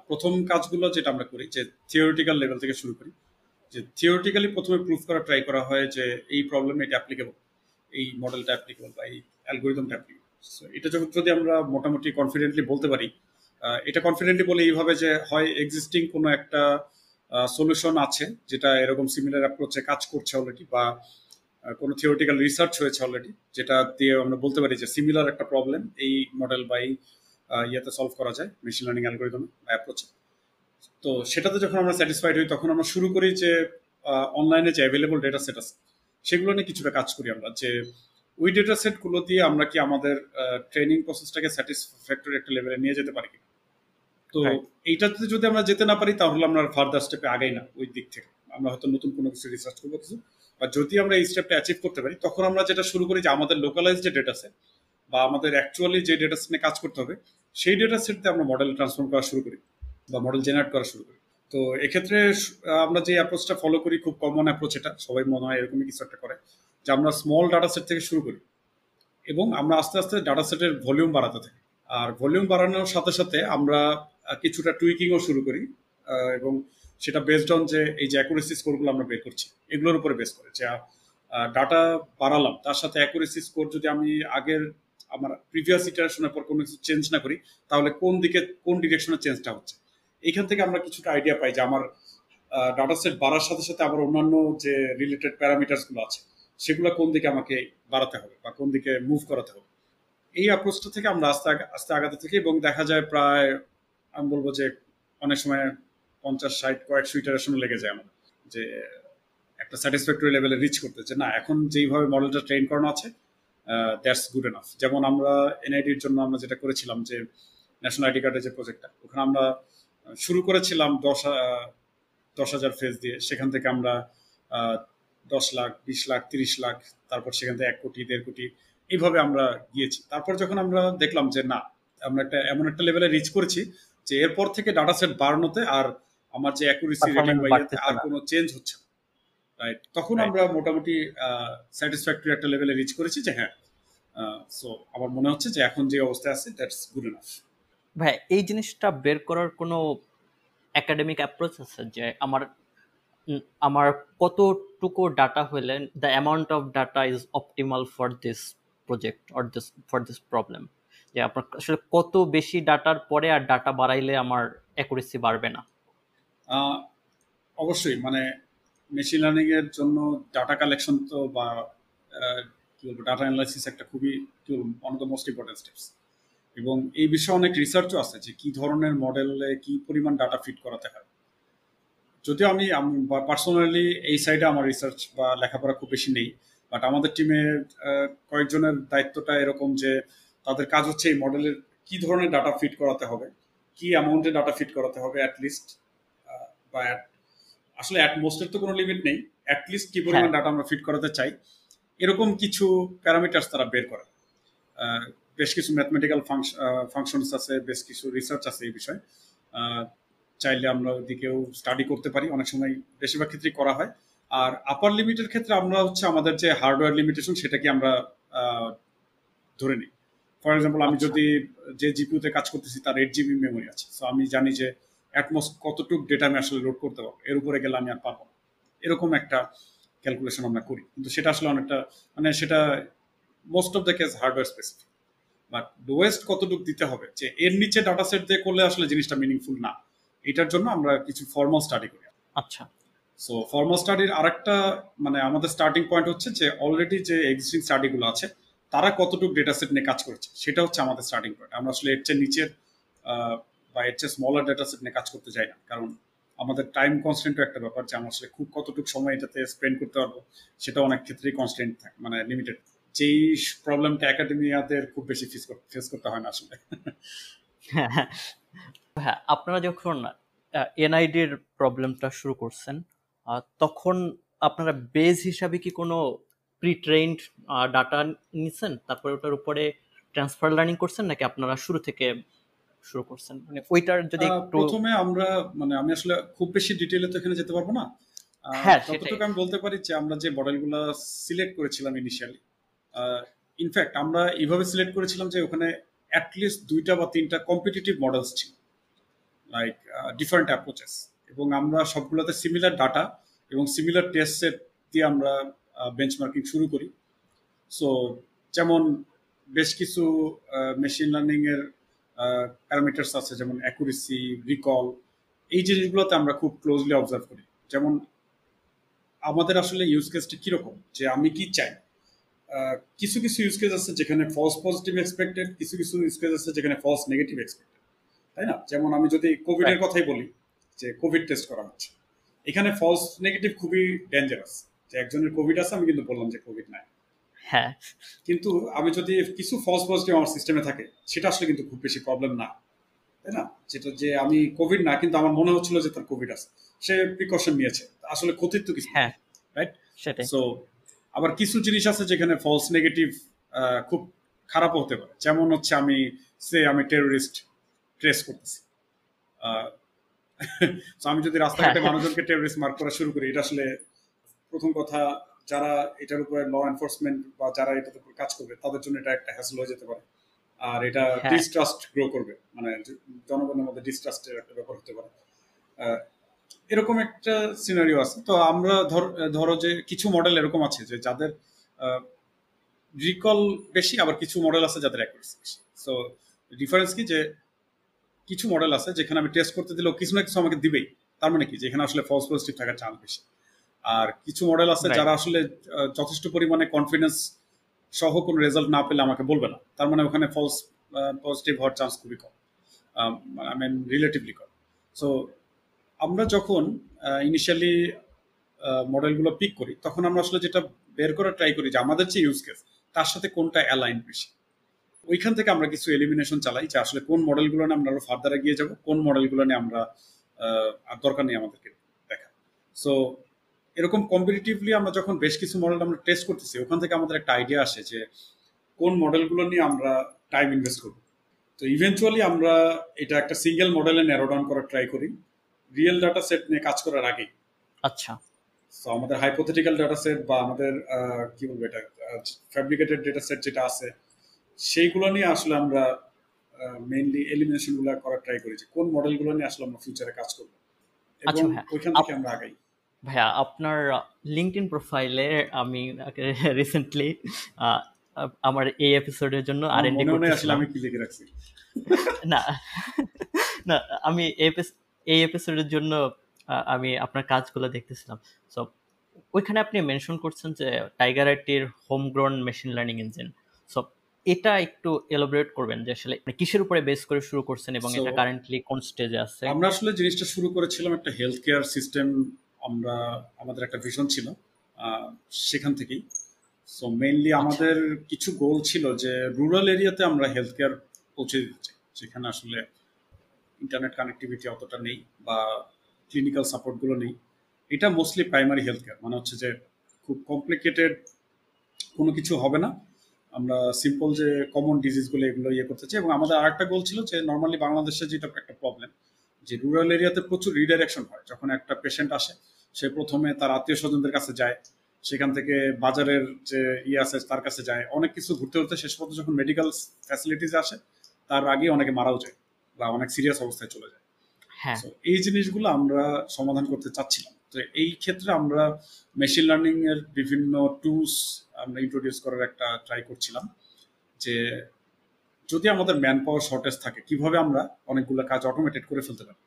প্রথম কাজগুলো যেটা আমরা করি যে থিওরিটিক্যাল লেভেল থেকে শুরু করি যে থিওরিটিক্যালি প্রথমে প্রুফ করা ট্রাই করা হয় যে এই প্রবলেম এটা অ্যাপ্লিকেবল এই মডেলটা অ্যাপ্লিকেবল বা এই অ্যালগোরিদমটা অ্যাপ্লিকেবল এটা যখন যদি আমরা মোটামুটি কনফিডেন্টলি বলতে পারি এটা কনফিডেন্টলি বলে এইভাবে যে হয় এক্সিস্টিং কোনো একটা সলিউশন আছে যেটা এরকম সিমিলার অ্যাপ্রোচে কাজ করছে অলরেডি বা কোনো থিওরিটিক্যাল রিসার্চ হয়েছে অলরেডি যেটা দিয়ে আমরা বলতে পারি যে সিমিলার একটা প্রবলেম এই মডেল বা এই ইয়েতে সলভ করা যায় মেশিন লার্নিং অ্যালগোরিদম বা অ্যাপ্রোচে তো সেটাতে যখন আমরা স্যাটিসফাইড হই তখন আমরা শুরু করি যে অনলাইনে যে অ্যাভেলেবল ডেটা সেট আছে সেগুলো নিয়ে কিছুটা কাজ করি আমরা যে ওই ডেটা সেটগুলো দিয়ে আমরা কি আমাদের ট্রেনিং প্রসেসটাকে স্যাটিসফ্যাক্টরি একটা লেভেলে নিয়ে যেতে পারি কিনা। তো এইটাতে যদি আমরা যেতে না পারি তাহলে আমরা ফার্দার স্টেপে আগাই না ওই দিক থেকে। আমরা হয়তো নতুন কোনো কিছু রিসার্চ করব কিছু। বা যদি আমরা এই স্টেপটা অ্যাচিভ করতে পারি, তখন আমরা যেটা শুরু করি যে আমাদের লোকালাইজ যে ডেটা সেট বা আমাদের অ্যাকচুয়ালি যে ডেটা সেট নিয়ে কাজ করতে হবে, সেই ডেটা সেটতে আমরা মডেল ট্রান্সফর্ম করা শুরু করি বা মডেল জেনারেট করা শুরু করি। তো এক্ষেত্রে আমরা যে অ্যাপ্রোচটা ফলো করি, খুব কমন অ্যাপ্রোচ এটা, সবাই মনে হয় এরকমই কিছু একটা করে, যে আমরা স্মল ডাটা সেট থেকে শুরু করি এবং আমরা আস্তে আস্তে ডাটা সেটের ভলিউম বাড়াতে থাকি। আর ভলিউম বাড়ানোর সাথে সাথে আমরা কিছুটা টুইকিংও শুরু করি এবং সেটা বেসড অন যে এই যে অ্যাকুরেসি স্কোরগুলো আমরা বের করছি, এগুলোর উপরে বেস করে। যে ডাটা বাড়ালাম, তার সাথে অ্যাকুরেসি স্কোর যদি আমি আগের আমার প্রিভিয়াস ইটারেশনের পর কোনো কিছু চেঞ্জ না করি, তাহলে কোন দিকে, কোন ডিরেকশনে চেঞ্জটা হচ্ছে? এইখান থেকে আমরা কিছুটা আইডিয়া পাই যে আমার ডাটা সেট বাড়ার সাথে সাথে আবার অন্যান্য যে রিলেটেড প্যারামিটার্সগুলো আছে, সেগুলো কোন দিকে আমাকে বাড়াতে হবে বা কোন দিকে মুভ করাতে হবে। এই অ্যাপ্রোচটা থেকে আমরা আস্তে আস্তে আগাতে থাকি এবং দেখা যায় প্রায়, আমি বলব যে অনেক সময় পঞ্চাশ, ষাট, কয়েকশো ইটারেশন লেগে যায় আমাদের। যে একটা স্যাটিসফ্যাক্টরি লেভেলে রিচ করতে যে না, এখন যেইভাবে মডেলটা ট্রেন করানো আছে দ্যাটস গুড এনাফ যেমন আমরা এনআইডির জন্য আমরা যেটা করেছিলাম যে ন্যাশনাল আইডি কার্ডের যে প্রজেক্টটা ওখানে আমরা শুরু করেছিলাম দশ দশ হাজার ফেজ দিয়ে। সেখান থেকে আমরা দশ লাখ, বিশ লাখ, তিরিশ লাখ, তারপর সেখান থেকে এক কোটি, দেড় কোটি এইভাবে আমরা গিয়েছি। তারপর যখন আমরা দেখলাম যে না, আমরা একটা এমন একটা লেভেলে রিচ করেছি যে এরপর থেকে ডাটা সেট বাড়ানোতে আর আমার যে অ্যাকুরেসি রেটিং আর কোনো চেঞ্জ হচ্ছে না। রাইট তখন আমরা মোটামুটি স্যাটিসফ্যাক্টরি একটা লেভেলে রিচ করেছি যে হ্যাঁ সো আমার মনে হচ্ছে যে এখন যে অবস্থায় আছে দ্যাটস গুড এনাফ ভাই এই জিনিসটা বের করার কোনো একাডেমিক অ্যাপ্রোচ আছে যে আমার আমার কতটুকু ডাটা হইলে the amount of data is optimal for this project or this for this problem যে আপনার আসলে কত বেশি ডাটার পরে আর ডাটা বাড়াইলে আমার অ্যাকুরেসি বাড়বে না। অবশ্যই মানে মেশিন লার্নিং এর জন্য ডাটা কালেকশন তো বা কি বলব ডাটা অ্যানালাইসিস একটা খুবই, কি বলব of the most important steps এবং এই বিষয়ে অনেক রিসার্চও আছে যে কী ধরনের মডেলে কী পরিমাণ ডাটা ফিট করাতে হয়। যদিও আমি পার্সোনালি এই সাইডে আমার রিসার্চ বা লেখাপড়া খুব বেশি নেই বাট আমাদের টিমে কয়েকজনের দায়িত্বটা এরকম যে তাদের কাজ হচ্ছে এই মডেলের কি ধরনের ডাটা ফিট করাতে হবে, কি অ্যামাউন্টে ডাটা ফিট করাতে হবে অ্যাটলিস্ট বা আসলে অ্যাট মোস্টের তো কোনো লিমিট নেই অ্যাটলিস্ট কি পরিমাণ ডাটা আমরা ফিট করাতে চাই এরকম কিছু প্যারামিটার্স তারা বের করে। বেশ কিছু ম্যাথমেটিক্যাল ফাংশনস আছে বেশ কিছু রিসার্চ আছে এই বিষয়ে। চাইলে আমরা ওদিকেও স্টাডি করতে পারি অনেক সময় বেশিরভাগ ক্ষেত্রেই করা হয়। আর আপার লিমিটের ক্ষেত্রে আমরা হচ্ছে আমাদের যে হার্ডওয়্যার লিমিটেশন সেটাকে আমরা ধরে নিই। ফর এক্সাম্পল আমি যদি যে জিপিউতে কাজ করতেছি তার এইট জিবি মেমোরি আছে। সো আমি জানি যে অ্যাটমোস কতটুকু ডেটা আমি আসলে লোড করতে পারব? এর উপরে গেলে আমি আর পারব এরকম একটা ক্যালকুলেশন আমরা করি। কিন্তু সেটা আসলে অনেকটা মানে সেটা most of the case hardware specific but lowest কতটুকু দিতে হবে? যে এর নিচে ডাটা সেট দিয়ে করলে আসলে জিনিসটা মিনিংফুল না। এটার জন্য আমরা কিছু ফর্মাল স্টাডি করি। আচ্ছা। সো ফর্মাল স্টাডির আরেকটা মানে আমাদের স্টার্টিং পয়েন্ট হচ্ছে যে অলরেডি যে এক্সিস্টিং স্টাডিগুলো আছে তারা কতটুকু ডেটা সেট নিয়ে কাজ করেছে সেটা হচ্ছে আমাদের স্টার্টিং পয়েন্ট আমরা আসলে এর চেয়ে নিচের বা এর চেয়ে স্মলার ডেটা সেট নিয়ে কাজ করতে যাই না। কারণ আমাদের টাইম কনস্ট্যান্টও একটা ব্যাপার যে আমরা আসলে খুব কতটুকু সময় এটাতে স্পেন্ড করতে পারব সেটা অনেক ক্ষেত্রেই কনস্ট্যান্ট থাকে মানে লিমিটেড যেই প্রবলেমটা একাডেমিয়াদের খুব বেশি ফেস ফেস করতে হয় না আসলে। হ্যাঁ আপনারা যখন এনআইডির প্রবলেমটা শুরু করছেন তখন আপনারা বেজ হিসাবে কি কোনো প্রি ট্রেন্ড ডাটা নিছেন? তারপরে ওটার উপরে ট্রান্সফার লার্নিং করছেন? নাকি আপনারা শুরু থেকে শুরু করছেন? মানে ওইটার যদি একটু প্রথমে আমরা মানে আমি আসলে খুব বেশি ডিটেইলে তো এখানে যেতে পারব না। হ্যাঁ ততটুকু আমি বলতে পারি যে আমরা যে মডেলগুলো সিলেক্ট করেছিলাম ইনিশিয়ালি ইনফ্যাক্ট আমরা এইভাবে সিলেক্ট করেছিলাম যে ওখানে অ্যাটলিস্ট দুইটা বা তিনটা কম্পিটিটিভ মডেলস ছিল লাইক ডিফারেন্ট অ্যাপ্রোচেস এবং আমরা সবগুলোতে সিমিলার ডাটা এবং সিমিলার টেস্ট সেট দিয়ে আমরা বেঞ্চমার্কিং শুরু করি। সো যেমন বেশ কিছু মেশিন লার্নিং এর প্যারামিটার্স আছে যেমন অ্যাকুরেসি রিকল এই জিনিসগুলোতে আমরা খুব ক্লোজলি অবজার্ভ করি। যেমন আমাদের আসলে ইউজ কেসটা কীরকম? যে আমি কি চাই? কিছু কিছু ইউজ কেস আছে যেখানে ফলস পজিটিভ এক্সপেক্টেড কিছু কিছু ইউজ কেস আছে যেখানে ফলস নেগেটিভ এক্সপেক্টেড তাই না? যেমন আমি যদি কোভিড এর কথাই বলি যে কোভিড টেস্ট করা হচ্ছে। এখানে ফলস নেগেটিভ খুবই ডেঞ্জারাস যে একজনের কোভিড আছে আমি কিন্তু বললাম যে কোভিড নাই। হ্যাঁ। কিন্তু আমি যদি কিছু ফলস পজিটিভ আমার সিস্টেমে থাকে সেটা আসলে কিন্তু খুব বেশি প্রবলেম না। তাই না? যেটা যে আমি কোভিড না কিন্তু আমার মনে হচ্ছিল যে তার কোভিড আছে। সে প্রিকশন নিয়েছে। আসলে ক্ষতির তো কিছু হ্যাঁ। রাইট সেটাই। সো আবার কিছু জিনিস আছে যেখানে ফলস নেগেটিভ খুব খারাপ হতে পারে। যেমন হচ্ছে আমি সে আমি টেরোরিস্ট ট্রেস করতেছি। আমি যদি রাস্তাঘাটে মানুষজনকে টেরোরিস্ট মার্ক করা শুরু করি এটা আসলে প্রথম কথা যারা এটার উপরে ল এনফোর্সমেন্ট বা যারা এটার উপর কাজ করবে তাদের জন্য এটা একটা হ্যাসল হয়ে যেতে পারে। আর এটা ডিস্ট্রাস্ট গ্রো করবে। মানে জনগণের মধ্যে ডিস্ট্রাস্টের একটা ব্যাপার হতে পারে। এরকম একটা সিনারিও আছে। তো আমরা ধর- ধরো যে কিছু মডেল এরকম আছে যে যাদের রিকল বেশি আবার কিছু মডেল আছে যাদের অ্যাকুরেসি বেশি। সো ডিফারেন্স কি যে কিছু মডেল আছে যেখানে আমি টেস্ট করতে দিলেও কিছু না কিছু আমাকে দিবেই। তার মানে কি? যেখানে আসলে ফলস পজিটিভ থাকার চান্স বেশি। আর কিছু মডেল আছে যারা আসলে যথেষ্ট পরিমাণে কনফিডেন্স সহ কোনো রেজাল্ট না পেলে আমাকে বলবে না। তার মানে ওখানে ফলস পজিটিভ হওয়ার চান্স খুবই কম। আই মিন রিলেটিভলি কম। সো আমরা যখন ইনিশিয়ালি মডেলগুলো পিক করি তখন আমরা আসলে যেটা বের করার ট্রাই করি যে আমাদের যে ইউজ কেস তার সাথে কোনটা অ্যালাইন বেশি। ওইখান থেকে আমরা কিছু এলিমিনেশন চালাই যে আসলে কোন মডেলগুলো নিয়ে আমরা আরও ফার্দার এগিয়ে যাব কোন মডেলগুলো নিয়ে আমরা আর দরকার নেই আমাদেরকে দেখা সো এরকম কম্পিটিটিভলি আমরা যখন বেশ কিছু মডেল আমরা টেস্ট করতেছি ওখান থেকে আমাদের একটা আইডিয়া আসে যে কোন মডেলগুলো নিয়ে আমরা টাইম ইনভেস্ট করব। তো ইভেনচুয়ালি আমরা এটা একটা সিঙ্গেল মডেলে ন্যারো ডাউন করার ট্রাই করি। রিয়েল ডাটা সেট নিয়ে কাজ করার আগে আচ্ছা। তো আমাদের হাইপোথেটিক্যাল ডাটা সেট বা আমাদের কি বলব এটা ফ্যাব্রিকেটেড ডেটা সেট যেটা আছে সেইগুলো নিয়ে আসলে আমরা মেইনলি এলিমিনেশনগুলো করার ট্রাই করি যে কোন মডেলগুলো নিয়ে আসলে আমরা ফিউচারে কাজ করব। আচ্ছা এবং ওইখান থেকে আমরা আগাই। ভাইয়া আপনার লিঙ্কড প্রোফাইলে আমি রিসেন্টলি আমার এই এপিসোডের জন্য আর নেই আসলে আমি কি লিখে রাখছি? না না আমি এই এপিসোডের জন্য আমি আপনার কাজগুলো দেখতেছিলাম। সো ওইখানে আপনি মেনশন করছেন যে Tiger আইটির home grown machine learning engine so এটা একটু এলাবোরেট করবেন যে আসলে কিসের উপরে বেস করে শুরু করছেন এবং এটা কারেন্টলি কোন স্টেজে আছে? আমরা আসলে জিনিসটা শুরু করেছিলাম একটা হেলথ কেয়ার সিস্টেম আমরা আমাদের একটা ভিশন ছিল সেখান থেকেই। সো মেইনলি আমাদের কিছু গোল ছিল যে রুরাল এরিয়াতে আমরা হেলথ কেয়ার পৌঁছে দিতে চাই। যেখানে আসলে ইন্টারনেট কানেক্টিভিটি অতটা নেই বা ক্লিনিক্যাল সাপোর্টগুলো নেই। এটা মোস্টলি প্রাইমারি হেলথ কেয়ার মানে হচ্ছে যে খুব কমপ্লিকেটেড কোনো কিছু হবে না। আমরা সিম্পল যে কমন ডিজিজগুলো এগুলো ইয়ে করতে চাই। এবং আমাদের আরেকটা গোল ছিল যে নর্মালি বাংলাদেশে যেটা একটা প্রবলেম যে রুরাল এরিয়াতে প্রচুর রিডাইরেকশন হয়। যখন একটা পেশেন্ট আসে সে প্রথমে তার আত্মীয় স্বজনদের কাছে যায় সেখান থেকে বাজারের যে ইয়ে আছে তার কাছে যায়। অনেক কিছু ঘুরতে ঘুরতে শেষ পর্যন্ত যখন মেডিকেল ফ্যাসিলিটিস আসে তার আগে অনেকে মারাও যায় বা অনেক সিরিয়াস অবস্থায় চলে যায়। হ্যাঁ। এই জিনিসগুলো আমরা সমাধান করতে চাচ্ছিলাম। তো এই ক্ষেত্রে আমরা মেশিন লার্নিং এর বিভিন্ন টুলস আমরা ইন্ট্রোডিউস করার একটা ট্রাই করছিলাম যে যদি আমাদের ম্যান পাওয়ার শর্টেজ থাকে কীভাবে আমরা অনেকগুলো কাজ অটোমেটেড করে ফেলতে পারি?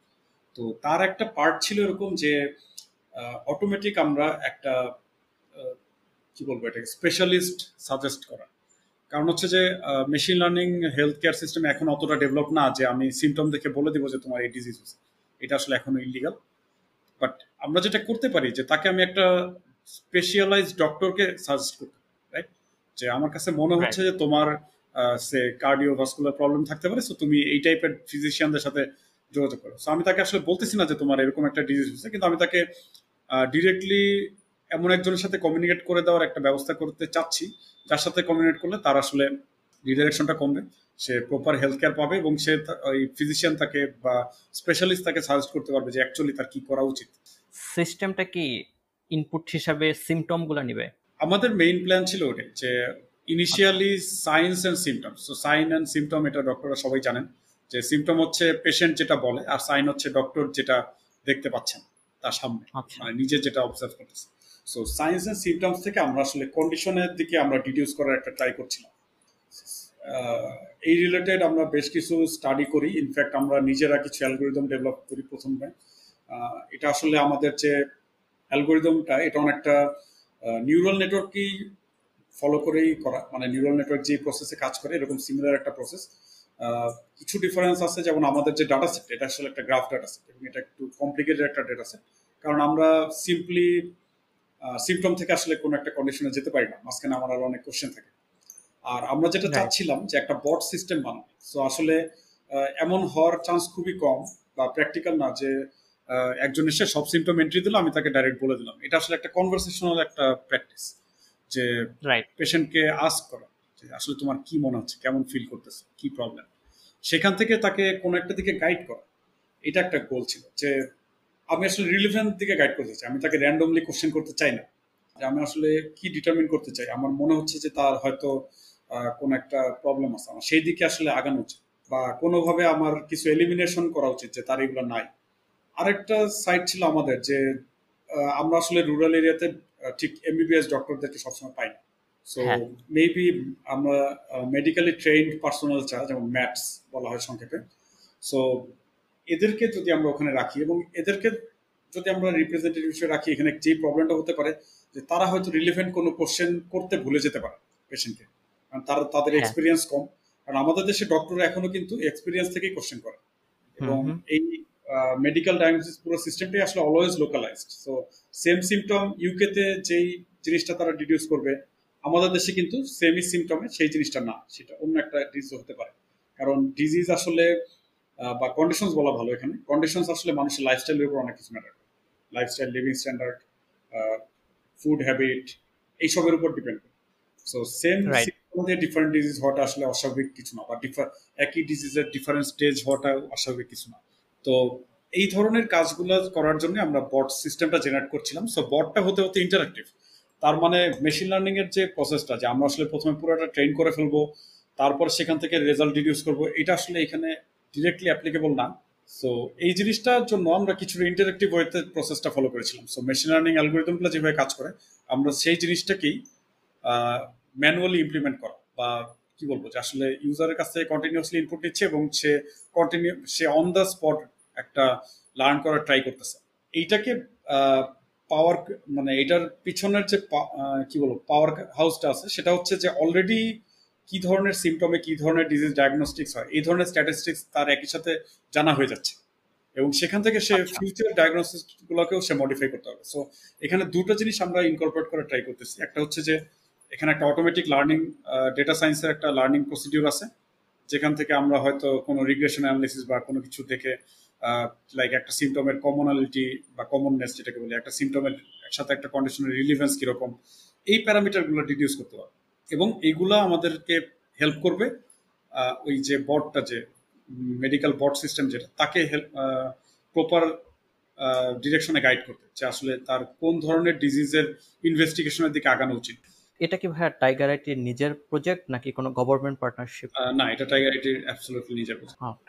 তো তার একটা পার্ট ছিল এরকম যে অটোমেটিক আমরা একটা কি বলব এটা স্পেশালিস্ট সাজেস্ট করা। কারণ হচ্ছে যে machine learning health care system এখন অতটা ডেভেলপ না যে আমি সিমটম দেখে বলে দিব যে তোমার এই ডিজিজ হচ্ছে এটা আসলে এখনও ইলিগাল বাট আমরা যেটা করতে পারি যে তাকে আমি একটা স্পেশালাইজ ডক্টরকে সাজেস্ট করতে রাইট যে আমার কাছে মনে হচ্ছে যে তোমার সে কার্ডিওভাস্কুলার প্রবলেম থাকতে পারে সো তুমি এই টাইপের ফিজিশিয়ানদের সাথে যোগাযোগ করো। সো আমি তাকে আসলে বলতেছি না যে তোমার এরকম একটা ডিজিজ হচ্ছে কিন্তু আমি তাকে ডিরেক্টলি এমন একজনের সাথে কমিউনিকেট করে দেওয়ার একটা ব্যবস্থা করতে চাচ্ছি। যার সাথে কমিউনিকেট করলে তার আসলে রিডাইরেকশনটা কমবে। সে প্রপার হেলথ কেয়ার পাবে এবং সে ওই ফিজিশিয়ান তাকে বা স্পেশালিস্ট তাকে সাজেস্ট করতে পারবে যে অ্যাকচুয়ালি তার কি করা উচিত। সিস্টেমটা কি ইনপুট হিসাবে সিমটমগুলো নিবে? আমাদের মেইন প্ল্যান ছিল ওটাই যে initially signs and symptoms so sign and symptom এটা ডক্টররা সবাই জানেন। যে সিমটম হচ্ছে পেশেন্ট যেটা বলে আর সাইন হচ্ছে ডক্টর যেটা দেখতে পাচ্ছেন। তার সামনে আচ্ছা। মানে নিজে যেটা অবজার্ভ করতেছে। সো সায়েন্স এন্ড সিমটমস থেকে আমরা আসলে কন্ডিশনের দিকে আমরা ডিডিউস করার একটা ট্রাই করছিলাম। এই রিলেটেড আমরা বেশ কিছু স্টাডি করি। ইনফ্যাক্ট আমরা নিজেরা কিছু অ্যালগোরিদম ডেভেলপ করি প্রথমে এটা আসলে আমাদের যে অ্যালগোরিদমটা এটা অনেকটা নিউরাল নেটওয়ার্কই ফলো করেই করা। মানে নিউরাল নেটওয়ার্ক যে প্রসেসে কাজ করে এরকম সিমিলার একটা প্রসেস কিছু ডিফারেন্স আছে যেমন আমাদের যে ডাটা সেট এটা আসলে একটা গ্রাফ ডাটা সেট এবং এটা একটু কমপ্লিকেটেড একটা ডাটা সেট কারণ আমরা সিম্পলি সিমটম থেকে আসলে কোনো একটা কন্ডিশনে যেতে পারি না মাঝখানে আমার আরও অনেক কোশ্চেন থাকে। আর আমরা যেটা. চাচ্ছিলাম যে একটা বট সিস্টেম বানাবো সো আসলে এমন হওয়ার চান্স খুবই কম বা প্র্যাকটিক্যাল না যে একজন এসে সব সিমটম এন্ট্রি দিল আমি তাকে ডাইরেক্ট বলে দিলাম। এটা আসলে একটা কনভারসেশনাল একটা প্র্যাকটিস যে পেশেন্টকে আস্ক করা। যে আসলে তোমার কি মনে হচ্ছে? কেমন ফিল করতেছে? কি প্রবলেম সেখান থেকে তাকে কোনো একটা দিকে গাইড করা। এটা একটা গোল ছিল যে আমি আসলে রিলিভেন্ট দিকে গাইড করতে চাই। আমি তাকে র্যান্ডমলি কোশ্চেন করতে চাই না। যে আমি আসলে কি ডিটারমিন করতে চাই? আমার মনে হচ্ছে যে তার হয়তো কোনো একটা প্রবলেম আছে। আমার সেই দিকে আসলে আগানো উচিত। বা কোনোভাবে আমার কিছু এলিমিনেশন করা উচিত যে তার এগুলো নাই। আরেকটা সাইড ছিল আমাদের যে আমরা আসলে রুরাল এরিয়াতে ঠিক এমবিবিএস ডক্টরদেরকে সবসময় পাই না সো হ্যাঁ। মেবি আমরা মেডিকেলি ট্রেইনড পার্সোনাল ছাড়া যেমন ম্যাটস বলা হয় সংক্ষেপে সো এদেরকে যদি আমরা ওখানে রাখি এবং এদেরকে যদি আমরা রিপ্রেজেন্টেটিভ হিসেবে রাখি এখানে যে প্রবলেমটা হতে পারে যে তারা হয়তো রিলেভেন্ট কোনো কোশ্চেন করতে ভুলে যেতে পারে পেশেন্টকে কারণ তারা তাদের হ্যাঁ। এক্সপিরিয়েন্স কম কারণ আমাদের দেশে ডক্টররা এখনও কিন্তু এক্সপিরিয়েন্স থেকেই কোশ্চেন করে এবং। এই মেডিকেল ডায়াগনোসিস পুরো সিস্টেমটাই আসলে always localized so same symptom ইউকেতে যেই জিনিসটা তারা ডিডিউস করবে আমাদের দেশে কিন্তু সেমি সিমটমে সেই জিনিসটা না সেটা অন্য একটা ডিজিজ হতে পারে। কারণ ডিজিজ আসলে বা কন্ডিশনস বলা ভালো এখানে। কন্ডিশনস আসলে মানুষের লাইফস্টাইলের উপর অনেক কিছু ম্যাটার করে। Lifestyle living standard food habit এইসবের উপর ডিপেন্ড করে। So same. মধ্যে ডিফারেন্ট ডিজিজ হওয়াটা আসলে অস্বাভাবিক কিছু না বা একই ডিজিজের ডিফারেন্ট স্টেজ হওয়াটা অস্বাভাবিক কিছু না। তো এই ধরনের কাজগুলো করার জন্য আমরা বট সিস্টেমটা জেনারেট করছিলাম। সো বটটা হতে হতে ইন্টারাক্টিভ তার মানে মেশিন লার্নিং এর যে প্রসেসটা যে আমরা আসলে প্রথমে পুরোটা ট্রেন করে ফেলব, তারপর সেখান থেকে রেজাল্ট ডিডিউস করব, এটা আসলে এখানে ডিরেক্টলি অ্যাপ্লিকেবল না। সো এই জিনিসটার জন্য আমরা কিছু ইন্টারেক্টিভ ওয়েতে প্রসেসটা ফলো করেছিলাম। সো মেশিন লার্নিং অ্যালগোরিদমগুলো যেভাবে কাজ করে, আমরা সেই জিনিসটাকেই ম্যানুয়ালি ইমপ্লিমেন্ট করা বা কি বলব, যে আসলে ইউজারের কাছ থেকে কন্টিনিউসলি ইনপুট নিচ্ছে এবং সে কন্টিনিউ সে অন দ্য স্পট একটা লার্ন করার ট্রাই করতেছে। এইটাকে পাওয়ার মানে এটার পিছনের যে কি বলব পাওয়ার হাউসটা আছে সেটা হচ্ছে যে অলরেডি কি ধরনের সিমটমে কি ধরনের ডিজিজ ডায়াগনস্টিক্স হয় এই ধরনের স্ট্যাটিস্টিক্স তার একই সাথে জানা হয়ে যাচ্ছে। এবং সেখান থেকে সে। ফিউচার ডায়াগনোসিস গুলোকেও সে মডিফাই করতে হবে। সো এখানে দুটো জিনিস আমরা ইনকর্পোরেট করার ট্রাই করতেছি। একটা হচ্ছে যে এখানে একটা অটোমেটিক লার্নিং ডেটা সায়েন্সের একটা লার্নিং প্রসিডিউর আছে যেখান থেকে আমরা হয়তো কোনো রিগ্রেশন অ্যানালিসিস বা কোনো কিছু দেখে লাইক একটা সিমটমের কমনালিটি বা কমননেস যেটাকে বলি, একটা সিমটমের একসাথে একটা কন্ডিশনের রিলিভেন্স কীরকম, এই প্যারামিটারগুলো ডিডিউস করতে পারবে এবং এইগুলা আমাদেরকে হেল্প করবে ওই যে বটটা যে মেডিকেল বট সিস্টেম যেটা, তাকে হেল্প প্রপার ডিরেকশনে গাইড করতে যে আসলে তার কোন ধরনের ডিজিজের ইনভেস্টিগেশনের দিকে আগানো উচিত। এটা কি ভাইয়া টাইগার আইটির নিজের প্রজেক্ট নাকি কোনো গভর্নমেন্ট পার্টনারশিপ না এটা টাইগার আইটির অ্যাবসলিউটলি নিজের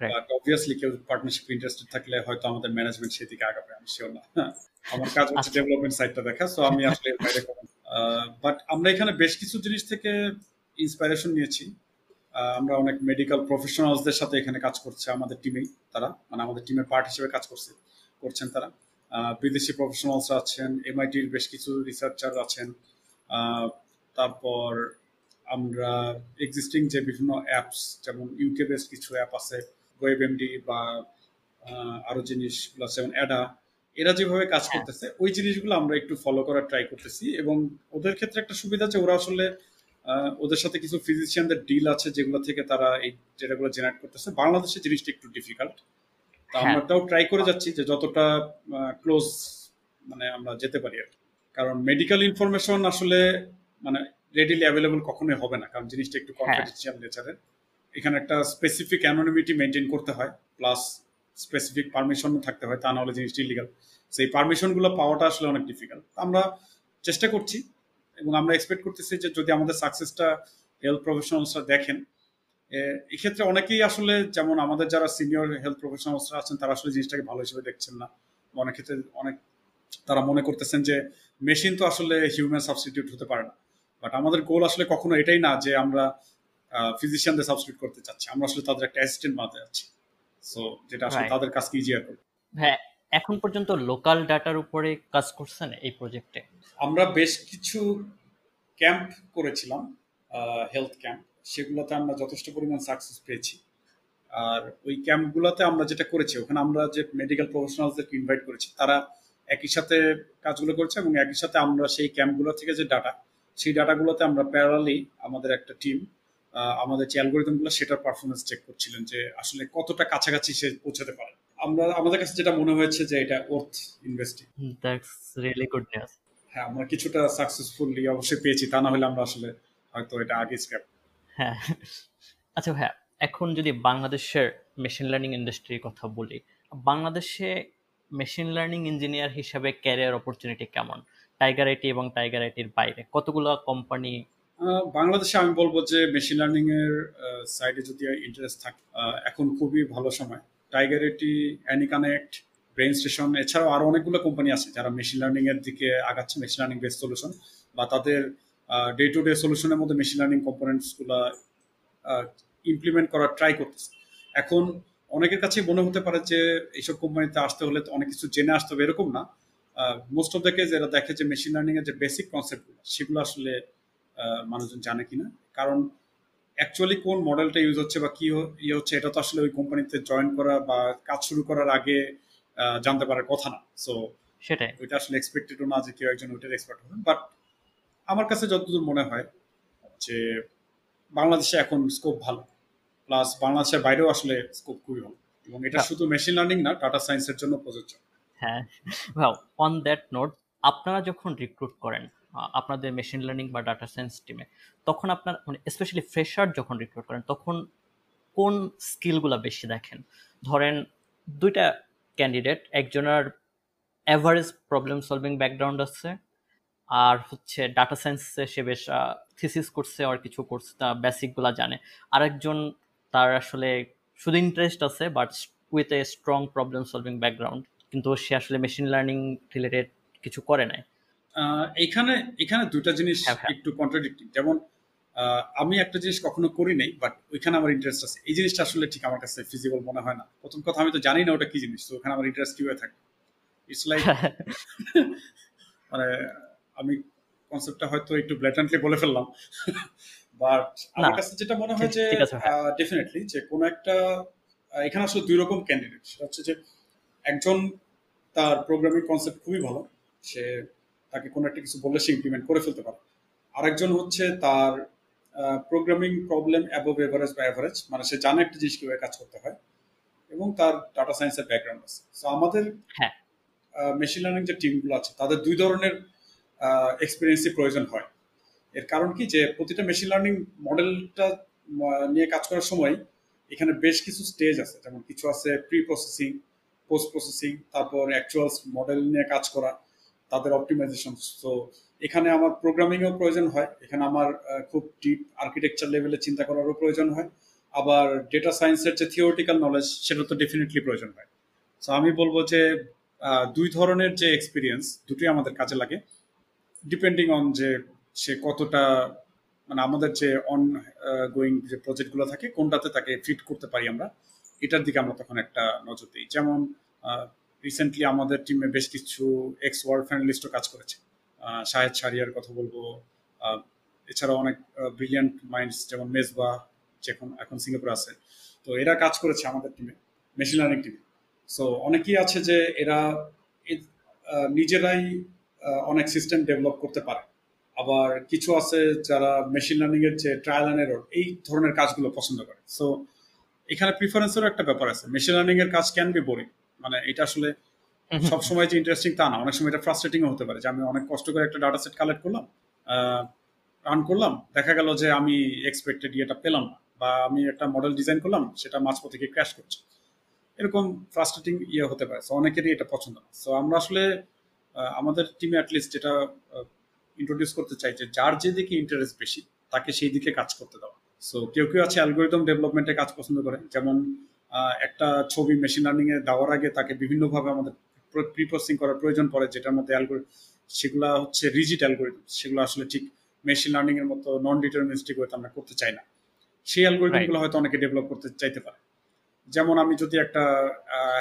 রাইট অবভিয়াসলি কেউ পার্টনারশিপ ইন্টারেস্টেড থাকলে হয়তো আমাদের ম্যানেজমেন্ট সেদিকে আগাবে আমি শিওর না। হ্যাঁ, আমার কাজ হচ্ছে আচ্ছা। ডেভেলপমেন্ট সাইডটা দেখা সো আমি আসলে বাইরে বাট আমরা এখানে বেশ কিছু জিনিস থেকে ইন্সপাইরেশন নিয়েছি। আমরা অনেক মেডিকেল প্রফেশনালসদের সাথে এখানে কাজ করছে আমাদের টিমেই তারা মানে আমাদের টিমের পার্ট হিসেবে কাজ করছে করছেন তারা। বিদেশি প্রফেশনালস আছেন এমআইটির বেশ কিছু রিসার্চার আছেন। তারপর আমরা এক্সিস্টিং যে বিভিন্ন অ্যাপস যেমন ইউকে বেসড কিছু অ্যাপ আছে ওয়েব এমডি বা আরও জিনিসগুলো আছে যেমন অ্যাডা এরা যেভাবে কাজ হ্যাঁ। করতেছে ওই জিনিসগুলো আমরা একটু ফলো করার ট্রাই করতেছি এবং ওদের ক্ষেত্রে একটা সুবিধা যে ওরা আসলে ওদের সাথে কিছু ফিজিশিয়ানদের ডিল আছে যেগুলো থেকে তারা এই যেটাগুলো জেনারেট করতেছে বাংলাদেশে জিনিসটা একটু ডিফিকাল্ট তা আমরা। ওটাও ট্রাই করে যাচ্ছি যে যতটা ক্লোজ মানে আমরা যেতে পারি আর কারণ মেডিকেল ইনফরমেশন আসলে মানে রেডিলি অ্যাভেলেবল কখনোই হবে না কারণ জিনিসটা একটু। কনফিডেন্সিয়াল নেচারের এখানে একটা স্পেসিফিক অ্যানোনিমিটি মেনটেন করতে হয় প্লাস স্পেসিফিক পারমিশন থাকতে হয় তা নাহলে জিনিসটা ইলিগাল সেই পারমিশনগুলো পাওয়াটা আসলে অনেক ডিফিকাল্ট আমরা চেষ্টা করছি এবং আমরা এক্সপেক্ট করতেছি যে যদি আমাদের সাকসেসটা হেলথ প্রফেশনালসরা দেখেন এক্ষেত্রে অনেকেই আসলে যেমন আমাদের যারা সিনিয়র হেলথ প্রফেশনালসরা আছেন তারা আসলে জিনিসটাকে ভালো হিসেবে দেখছেন না। অনেক ক্ষেত্রে অনেক তারা মনে করতেছেন যে মেশিন তো আসলে হিউম্যান সাবস্টিটিউট হতে পারে না। বাট আমাদের গোল আসলে কখনো এটাই না যে আমরা ফিজিশিয়ানদের সাবস্টিটিউট করতে চাচ্ছি। আমরা আসলে তাদের একটা অ্যাসিস্ট্যান্ট বানাতে যাচ্ছি। সো যেটা আসলে. তাদের কাজকে ইজিয়ার করবে। হ্যাঁ এখন পর্যন্ত লোকাল ডাটার উপরে কাজ করছেন এই প্রজেক্টে আমরা বেশ কিছু ক্যাম্প করেছিলাম হেলথ ক্যাম্প সেগুলোতে আমরা যথেষ্ট পরিমাণ সাকসেস পেয়েছি। আর ওই ক্যাম্পগুলোতে আমরা যেটা করেছি ওখানে আমরা যে মেডিকেল প্রফেশনালসদেরকে ইনভাইট করেছি তারা একই সাথে কাজগুলো করছে এবং একই সাথে আমরা সেই ক্যাম্পগুলো থেকে যে ডাটা সেই ডাটাগুলোতে আমরা প্যারালি আমাদের একটা টিম আমাদের যে অ্যালগোরিদমগুলো সেটার পারফরমেন্স চেক করছিলেন যে আসলে কতটা কাছাকাছি সে পৌঁছাতে পারে। আমরা আমাদের কাছে যেটা মনে হয়েছে যে এটা worth investing that's really good news হ্যাঁ আমরা কিছুটা সাকসেসফুলি অবশ্যই পেয়েছি তা না হলে আমরা আসলে হয়তো এটা আগে স্ক্র্যাপ হ্যাঁ আচ্ছা হ্যাঁ এখন যদি বাংলাদেশের মেশিন লার্নিং ইন্ডাস্ট্রির কথা বলি বাংলাদেশে মেশিন লার্নিং ইঞ্জিনিয়ার হিসাবে ক্যারিয়ার অপরচুনিটি কেমন? টাইগার আইটি এবং টাইগার আইটির বাইরে? কতগুলো কোম্পানি বাংলাদেশে আমি বলব যে মেশিন লার্নিং এর সাইডে যদি ইন্টারেস্ট থাকে এখন খুবই ভালো সময়। টাইগার এটি অ্যানি কানেক্ট ব্রেন স্টেশন এছাড়াও আরও অনেকগুলো কোম্পানি আছে যারা মেশিন লার্নিং এর দিকে আগাচ্ছে মেশিন লার্নিং বেস সলিউশন বা তাদের ডে টু ডে সলিউশনের মধ্যে মেশিন লার্নিং কম্পোনেন্টসগুলা ইমপ্লিমেন্ট করার ট্রাই করতেছে। এখন অনেকের কাছে মনে হতে পারে যে এইসব কোম্পানিতে আসতে হলে অনেক কিছু জেনে আসতে হবে, এরকম না। মোস্ট অফ দ্য কেজ এরা দেখে যে মেশিন লার্নিং এর যে বেসিক কনসেপ্টগুলো সেগুলো আসলে মানুষজন জানে কিনা। কারণ অ্যাকচুয়ালি কোন মডেলটা ইউজ হচ্ছে বা কি ইয়ে হচ্ছে এটা তো আসলে ওই কোম্পানিতে জয়েন করা বা কাজ শুরু করার আগে জানতে পারার কথা না। সো সেটাই। ওইটা আসলে এক্সপেক্টেডও না যে কেউ একজন ওইটার এক্সপার্ট হবেন বাট আমার কাছে যতদূর মনে হয় যে বাংলাদেশে এখন স্কোপ ভালো। প্লাস বাংলাদেশের বাইরেও আসলে স্কোপ খুবই ভালো। এবং এটা শুধু মেশিন লার্নিং না ডাটা সায়েন্সের জন্য প্রযোজ্য। হ্যাঁ। অন দ্যাট নোট আপনারা যখন রিক্রুট করেন আপনাদের মেশিন লার্নিং বা ডাটা সায়েন্স টিমে তখন আপনার মানে স্পেশালি ফ্রেশার যখন রিক্রুট করেন, তখন কোন স্কিলগুলো বেশি দেখেন? ধরেন দুইটা ক্যান্ডিডেট একজনের অ্যাভারেজ প্রবলেম সলভিং ব্যাকগ্রাউন্ড আছে, আর হচ্ছে ডাটা সায়েন্সে সে বেশ থিসিস করছে আর কিছু করছে, তা বেসিকগুলো জানে। আরেকজন তার আসলে শুধু ইন্টারেস্ট আছে but with a strong problem solving background কিন্তু সে আসলে মেশিন লার্নিং রিলেটেড কিছু করে নাই। এখানে এখানে দুটা জিনিস একটু কন্ট্রাডিক্টিং যেমন আমি একটা জিনিস কখনো করি নাই বাট ওইখানে আমার ইন্টারেস্ট আছে। এই জিনিসটা আসলে ঠিক আমার কাছে ফিজিবল মনে হয় না। প্রথম কথা আমি তো জানি না ওটা কি জিনিস তো ওখানে আমার ইন্টারেস্ট কীভাবে থাকে? ইটস লাইক মানে আমি কনসেপ্টটা হয়তো একটু ব্ল্যাটেন্টলি বলে ফেললাম। বাট আমার কাছে যেটা মনে হয় যে ডেফিনেটলি যে কোনো একটা এখানে আসলে দুই রকম ক্যান্ডিডেট সেটা হচ্ছে যে একজন তার প্রোগ্রামিং কনসেপ্ট খুবই ভালো। সে তাকে কোনো একটা কিছু বললে সে ইমপ্লিমেন্ট করে ফেলতে পারে। আরেকজন হচ্ছে তার প্রোগ্রামিং প্রবলেম অ্যাবভ এভারেজ বা অ্যাভারেজ মানে সে জানে একটা জিনিস কীভাবে কাজ করতে হয় এবং তার ডাটা সায়েন্সের ব্যাকগ্রাউন্ড আছে। সো আমাদের মেশিন লার্নিং যে টিমগুলো আছে তাদের দুই ধরনের এক্সপিরিয়েন্সই প্রয়োজন হয়। এর কারণ কি যে প্রতিটা মেশিন লার্নিং মডেলটা নিয়ে কাজ করার সময় এখানে বেশ কিছু স্টেজ আছে। যেমন কিছু আছে প্রি প্রসেসিং পোস্ট প্রসেসিং তারপর অ্যাকচুয়াল মডেল নিয়ে কাজ করা, তাদের অপটিমাইজেশন তো এখানে আমার প্রোগ্রামিংও প্রয়োজন হয়। এখানে আমার খুব ডিপ আর্কিটেকচার লেভেলে চিন্তা করারও প্রয়োজন হয়। আবার ডেটা সায়েন্সের যে থিওরিটিক্যাল নলেজ সেটা তো ডেফিনেটলি প্রয়োজন হয়। সো আমি বলব যে দুই ধরনের যে এক্সপিরিয়েন্স দুটোই আমাদের কাজে লাগে। ডিপেন্ডিং অন যে, সে কতটা মানে আমাদের যে অন গোয়িং যে প্রজেক্টগুলো থাকে, কোনটাতে তাকে ফিট করতে পারি আমরা। এটার দিকে আমরা তখন একটা নজর দিই। যেমন রিসেন্টলি আমাদের টিমে বেশ কিছু এক্স ওয়ার্ল্ড ফাইনালিস্টও কাজ করেছে। শাহেদ সারিয়ার কথা বলব। এছাড়াও অনেক ব্রিলিয়ান্ট মাইন্ডস যেমন মেজবা যেখন এখন সিঙ্গাপুর আছে। তো এরা কাজ করেছে আমাদের টিমে মেশিন লার্নিং টিমে সো অনেকেই আছে যে এরা নিজেরাই অনেক সিস্টেম ডেভেলপ করতে পারে। আবার কিছু আছে যারা মেশিন লার্নিং এর যে ট্রায়াল অ্যান্ড এরর এই ধরনের কাজগুলো পছন্দ করে। সো এখানে প্রিফারেন্সেরও একটা ব্যাপার আছে। মেশিন লার্নিং এর কাজ ক্যান বি বোরিং মানে এটা আসলে সবসময় যে ইন্টারেস্টিং তা না। অনেক সময় এটা ফ্রাস্ট্রেটিংও হতে পারে যে আমি অনেক কষ্ট করে একটা ডাটা সেট কালেক্ট করলাম রান করলাম দেখা গেল যে আমি এক্সপেক্টেড ইয়েটা পেলাম না বা আমি একটা মডেল ডিজাইন করলাম সেটা মাঝপথে গিয়ে ক্র্যাশ করছে। এরকম ফ্রাস্ট্রেটিং ইয়ে হতে পারে। সো অনেকেরই এটা পছন্দ না। সো আমরা আসলে আমাদের টিমে অ্যাটলিস্ট যেটা ইন্ট্রোডিউস করতে চাই যে যার যেদিকে ইন্টারেস্ট বেশি তাকে সেই দিকে কাজ করতে দেওয়া সো কেউ কেউ আছে অ্যালগোরিদম ডেভেলপমেন্টে কাজ পছন্দ করে। যেমন একটা ছবি মেশিন লার্নিং এ দেওয়ার আগে তাকে বিভিন্নভাবে আমাদের প্রি প্রসেসিং করার প্রয়োজন পড়ে যেটার মধ্যে অ্যালগোরিদম সেগুলো হচ্ছে রিজিট অ্যালগোরিদম সেগুলো আসলে ঠিক মেশিন লার্নিং এর মতো নন ডিটারমিনিস্টিক ওয়েতে আমরা করতে চাই না। সেই অ্যালগোরিদমগুলো হয়তো অনেকে ডেভেলপ করতে চাইতে পারে। যেমন আমি যদি একটা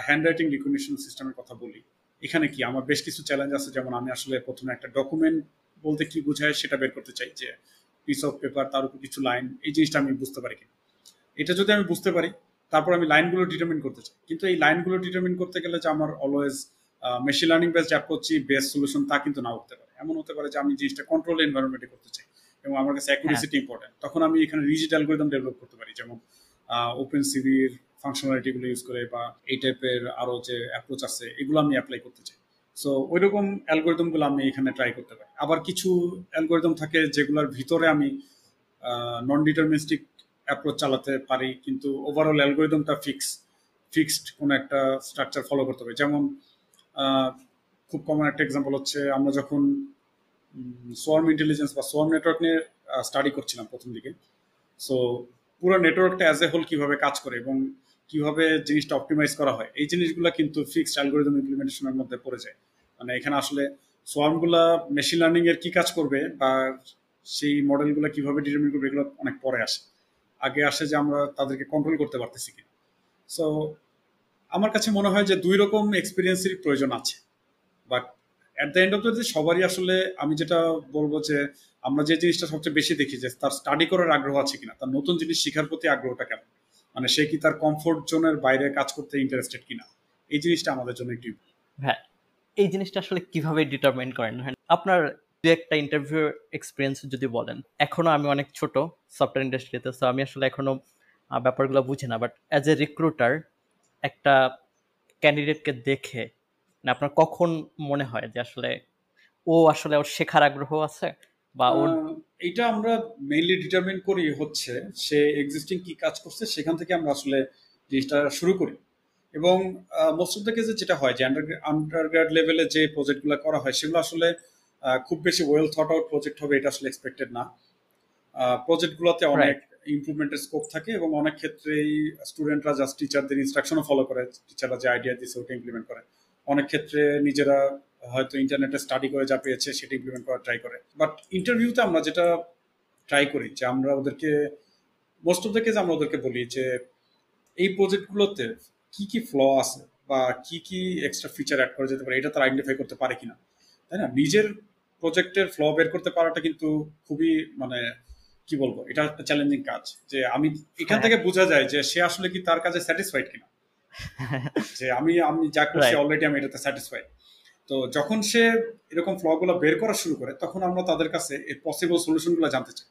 হ্যান্ড রাইটিং রিকগনিশন সিস্টেমের কথা বলি এখানে কি আমার বেশ কিছু চ্যালেঞ্জ আছে। যেমন আমি আসলে প্রথমে একটা ডকুমেন্ট বলতে কি বোঝায় সেটা বের করতে চাই যে পিস অফ পেপার তার উপর কিছু লাইন এই জিনিসটা আমি বুঝতে পারি কিনা। এটা যদি আমি বুঝতে পারি তারপর আমি লাইনগুলো ডিটারমিন করতে চাই। কিন্তু এই লাইনগুলো ডিটারমিন করতে গেলে যে আমার অলওয়েজ মেশিন লার্নিং বেসড অ্যাপ্রোচই বেস্ট সলিউশন তা কিন্তু না হতে পারে। এমন হতে পারে যে আমি জিনিসটা কন্ট্রোল এনভায়রনমেন্টে করতে চাই এবং আমার কাছে অ্যাকুরেসিটি ইম্পর্টেন্ট তখন আমি এখানে রিজিট অ্যালগোরিদম ডেভেলপ করতে পারি যেমন ওপেন সিভির ফাংশনালিটিগুলো ইউজ করে বা এই টাইপের আরও যে অ্যাপ্রোচ আছে এগুলো আমি অ্যাপ্লাই করতে চাই। সো ওই রকম অ্যালগোরিদমগুলো আমি এখানে ট্রাই করতে পারি। আবার কিছু অ্যালগোরিদম থাকে যেগুলোর ভিতরে আমি নন ডিটারমিনিস্টিক অ্যাপ্রোচ চালাতে পারি, কিন্তু ওভারঅল অ্যালগোরিদমটা ফিক্স ফিক্সড কোনো একটা স্ট্রাকচার ফলো করতে হবে যেমন খুব কমন একটা এক্সাম্পল হচ্ছে, আমরা যখন সোয়ার্ম ইন্টেলিজেন্স বা সোয়ার্ম নেটওয়ার্ক নিয়ে স্টাডি করছিলাম প্রথম দিকে। সো পুরো নেটওয়ার্কটা অ্যাজ এ হোল কীভাবে কাজ করে এবং কীভাবে জিনিসটা অপটিমাইজ করা হয়, এই জিনিসগুলো কিন্তু ফিক্সড অ্যালগোরিদম ইমপ্লিমেন্টেশনের মধ্যে পড়ে যায়। মানে এখানে আসলে সোয়ার্মগুলা মেশিন লার্নিং এর কি কাজ করবে বা সেই মডেলগুলো কীভাবে ডিটারমিন করবে, এগুলো অনেক পরে আসে। আগে আসে যে আমরা তাদেরকে কন্ট্রোল করতে পারতেছি কি সো আমার কাছে মনে হয় যে দুই রকম এক্সপিরিয়েন্সের প্রয়োজন আছে। But at the end of the day সবারই আসলে আমি যেটা বলব যে আমরা যে জিনিসটা সবচেয়ে বেশি দেখি যে তার স্টাডি করার আগ্রহ আছে কিনা, তার নতুন জিনিস শেখার প্রতি আগ্রহটা কেমন? মানে সে কি তার কমফোর্ট জোনের বাইরে কাজ করতে ইন্টারেস্টেড কিনা? এই জিনিসটা আমাদের জন্য একটু হ্যাঁ এই জিনিসটা আসলে কীভাবে ডিটারমাইন করেন? হ্যাঁ, আপনার দু একটা ইন্টারভিউ এক্সপিরিয়েন্স যদি বলেন এখনও আমি অনেক ছোট সফটওয়্যার ইন্ডাস্ট্রিতে সো আমি আসলে এখনও ব্যাপারগুলো বুঝি না বাট অ্যাজ এ রিক্রুটার একটা ক্যান্ডিডেটকে দেখে মানে আপনার কখন মনে হয় যে আসলে ও আসলে ওর শেখার আগ্রহ আছে? বা ওর এইটা আমরা মেইনলি ডিটারমিন করি হচ্ছে সে এক্সিস্টিং কি কাজ করছে সেখান থেকে আমরা আসলে জিনিসটা শুরু করি। এবং মোস্ট অফ দ্য কেসে যেটা হয় যে আন্ডারগ্রাড লেভেলে যে প্রজেক্টগুলো করা হয় সেগুলো আসলে খুব বেশি ওয়েল থট আউট প্রজেক্ট হবে এটা আসলে এক্সপেক্টেড না। প্রজেক্টগুলোতে অনেক ইমপ্রুভমেন্টের স্কোপ থাকে এবং অনেক ক্ষেত্রেই স্টুডেন্টরা জাস্ট টিচারদের ইনস্ট্রাকশনও ফলো করে টিচাররা যে আইডিয়া দিচ্ছে ওটা ইমপ্লিমেন্ট করে। অনেক ক্ষেত্রে নিজেরা হয়তো ইন্টারনেটে স্টাডি করে যা পেয়েছে সেটা ইমপ্লিমেন্ট করার ট্রাই করে। বাট ইন্টারভিউতে আমরা যেটা ট্রাই করি যে আমরা ওদেরকে মোস্ট অফ দ্য কেস আমরা ওদেরকে বলি যে এই প্রজেক্টগুলোতে কি কি ফ্ল আছে বা কি কি এক্সট্রা ফিচার অ্যাড করা যেতে পারে এটা তারা আইডেন্টিফাই করতে পারে কিনা। তাই না? নিজের প্রজেক্টের ফ্ল বের করতে পারাটা কিন্তু খুবই মানে কি বলব এটা একটা চ্যালেঞ্জিং কাজ। যে আমি এখান। থেকে বোঝা যায় যে সে আসলে কি তার কাজে স্যাটিসফাইড কিনা। যে আমি আমি যা করছি অলরেডি আমি এটাতে স্যাটিসফাইড তো যখন সে এরকম ফ্লগুলো বের করা শুরু করে তখন আমরা তাদের কাছে এই পসিবল সলিউশনগুলো জানতে চাই।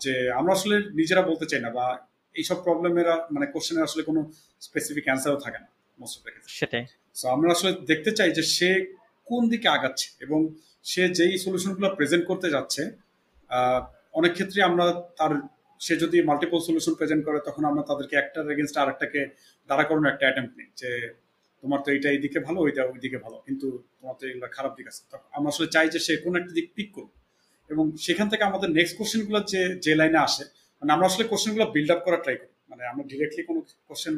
যে আমরা আসলে নিজেরা বলতে চাই না বা এইসব প্রবলেমের মানে কোশ্চেনের আসলে কোনো স্পেসিফিক অ্যান্সারও থাকে না মোস্ট অফ দ্য সেটাই। সো আমরা আসলে দেখতে চাই যে সে কোন দিকে আগাচ্ছে এবং সে যেই সলিউশনগুলো প্রেজেন্ট করতে যাচ্ছে অনেক ক্ষেত্রে আমরা তার সে যদি মাল্টিপল সলিউশন প্রেজেন্ট করে তখন আমরা তাদেরকে একটার এগেনস্ট আরেকটাকে দাঁড়া করানোর একটা অ্যাটেম্প নিই। যে তোমার তো এইটা এইদিকে ভালো ওইটা ওইদিকে ভালো কিন্তু তোমার তো এগুলো খারাপ দিক আছে। আমরা আসলে চাই যে সে কোন একটা দিক পিক করুক। এবং সেখান থেকে আমাদের নেক্সট কোশ্চেনগুলো যে যে লাইনে আসে মানে আমরা আসলে কোশ্চেনগুলো বিল্ড আপ করার ট্রাই করি। মানে আমরা ডিরেক্টলি কোনো কোশ্চেন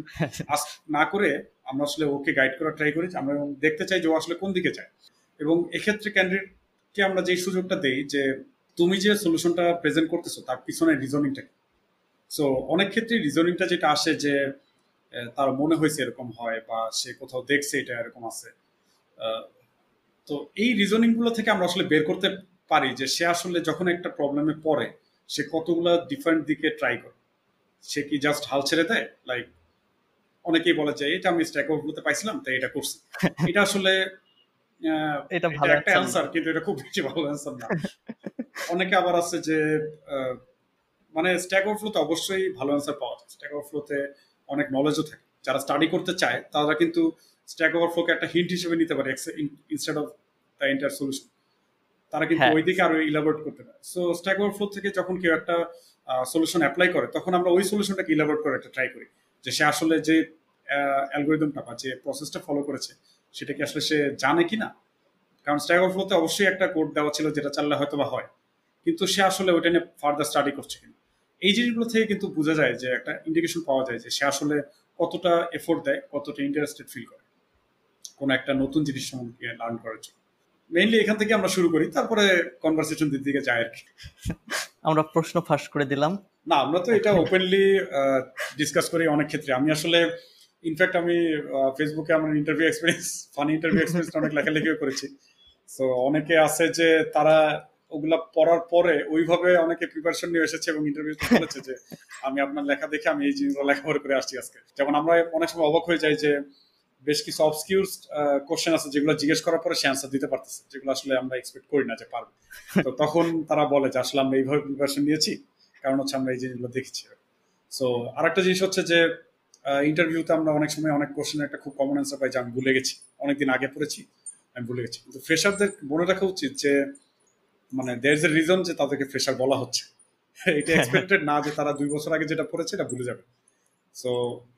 আস না করে আমরা আসলে ওকে গাইড করার ট্রাই করি আমরা এবং দেখতে চাই যে ও আসলে কোন দিকে যায়। এবং এক্ষেত্রে ক্যান্ডিডেটকে আমরা যেই সুযোগটা দেই যে তুমি যে সলিউশনটা প্রেজেন্ট করতেছো তার পিছনে রিজনিংটা সো অনেক ক্ষেত্রে রিজনিংটা যেটা আসে যে তার মনে হয়েছে এরকম হয় বা সে কোথাও দেখছে এটা এরকম আছে। তো এই রিজনিংগুলো থেকে আমরা আসলে বের করতে পারি যে সে আসলে যখন একটা প্রবলেমে পড়ে সে কতগুলো ডিফারেন্ট দিকে ট্রাই করে। সে কি জাস্ট হাল ছেড়ে দেয়? লাইক অনেকেই বলে যে এটা আমি স্ট্যাক ওভারফ্লোতে পাইছিলাম তাই এটা করছি। এটা আসলে এটা ভালো একটা। অ্যান্সার কিন্তু এটা খুব বেশি ভালো অ্যান্সার না। অনেকে আবার আছে যে আহ, মানে স্ট্যাক ওভারফ্লোতে অবশ্যই ভালো অ্যান্সার পাওয়া যায়। স্ট্যাক ওভারফ্লোতে অনেক নলেজও থাকে। যারা স্টাডি করতে চায় তারা কিন্তু স্ট্যাক ওভারফ্লোকে একটা হিন্ট হিসেবে নিতে পারে instead of the entire solution তারা কিন্তু হ্যাঁ। ওই দিকে আরও ইলাবোরেট করতে পারে। সো স্ট্যাক ওভারফ্লো থেকে যখন কেউ একটা সলিউশন অ্যাপ্লাই করে তখন আমরা ওই সলিউশনটাকে ইলাবোরেট করে একটা ট্রাই করি। যে সে আসলে যে অ্যালগোরিদমটা বা যে প্রসেসটা ফলো করেছে সেটা কি আসলে সে জানে কি না কারণ স্ট্যাক ওভারফ্লোতে অবশ্যই একটা কোড দেওয়া ছিল যেটা চাললে হয়তো বা হয়। কিন্তু সে আসলে ওইটা নিয়ে ফার্দার স্টাডি করছে কিনা? এই জিনিসগুলো থেকে কিন্তু বোঝা যায় যে একটা ইন্ডিকেশন পাওয়া যায় যে সে আসলে কতটা এফোর্ট দেয় কতটা ইন্টারেস্টেড ফিল করে। কোনো একটা নতুন জিনিস সম্পর্কে লার্ন করার জন্য। মেইনলি এখান থেকে আমরা শুরু করি তারপরে কনভারসেশন দিক দিকে যায় আর কি। আমরা প্রশ্ন ফাঁস করে দিলাম। না আমরা তো এটা ওপেনলি ডিসকাস করি অনেক ক্ষেত্রে। আমি আসলে ইনফ্যাক্ট আমি ফেসবুকে আমার interview experience funny interview experience অনেক লেখালেখিও করেছি। সো অনেকে আছে যে তারা ওগুলা পড়ার পরে ওইভাবে অনেকে প্রিপারেশন নিয়ে এসেছে এবং ইন্টারভিউ বলেছে যে, আমি আপনার লেখা দেখে আমি এই জিনিসগুলো লেখাপড়া করে আসছি আজকে। যেমন আমরা অনেক সময় অবাক হয়ে যাই যে, বেশ কিছু অবস্কিউর কোশ্চেন আছে যেগুলো জিজ্ঞেস করার পরে সে অ্যান্সার দিতে পারতেছে, যেগুলো আসলে আমরা এক্সপেক্ট করি না যে পারবে। তো তখন তারা বলে যে, আসলে আমরা এইভাবে প্রিপারেশন নিয়েছি, কারণ হচ্ছে আমরা এই জিনিসগুলো দেখেছি। সো আরেকটা জিনিস হচ্ছে যে ইন্টারভিউতে আমরা অনেক সময় অনেক কোশ্চেনের একটা খুব কমন অ্যান্সার পাই যে, আমি ভুলে গেছি, অনেকদিন আগে পড়েছি, আমি ভুলে গেছি। কিন্তু ফ্রেশারদের মনে রাখা উচিত যে মানে দের ইজ এ রিজন যে তাদেরকে ফ্রেশার বলা হচ্ছে। এটা এক্সপেক্টেড না যে তারা দুই বছর আগে যেটা পড়েছে এটা ভুলে যাবে। সো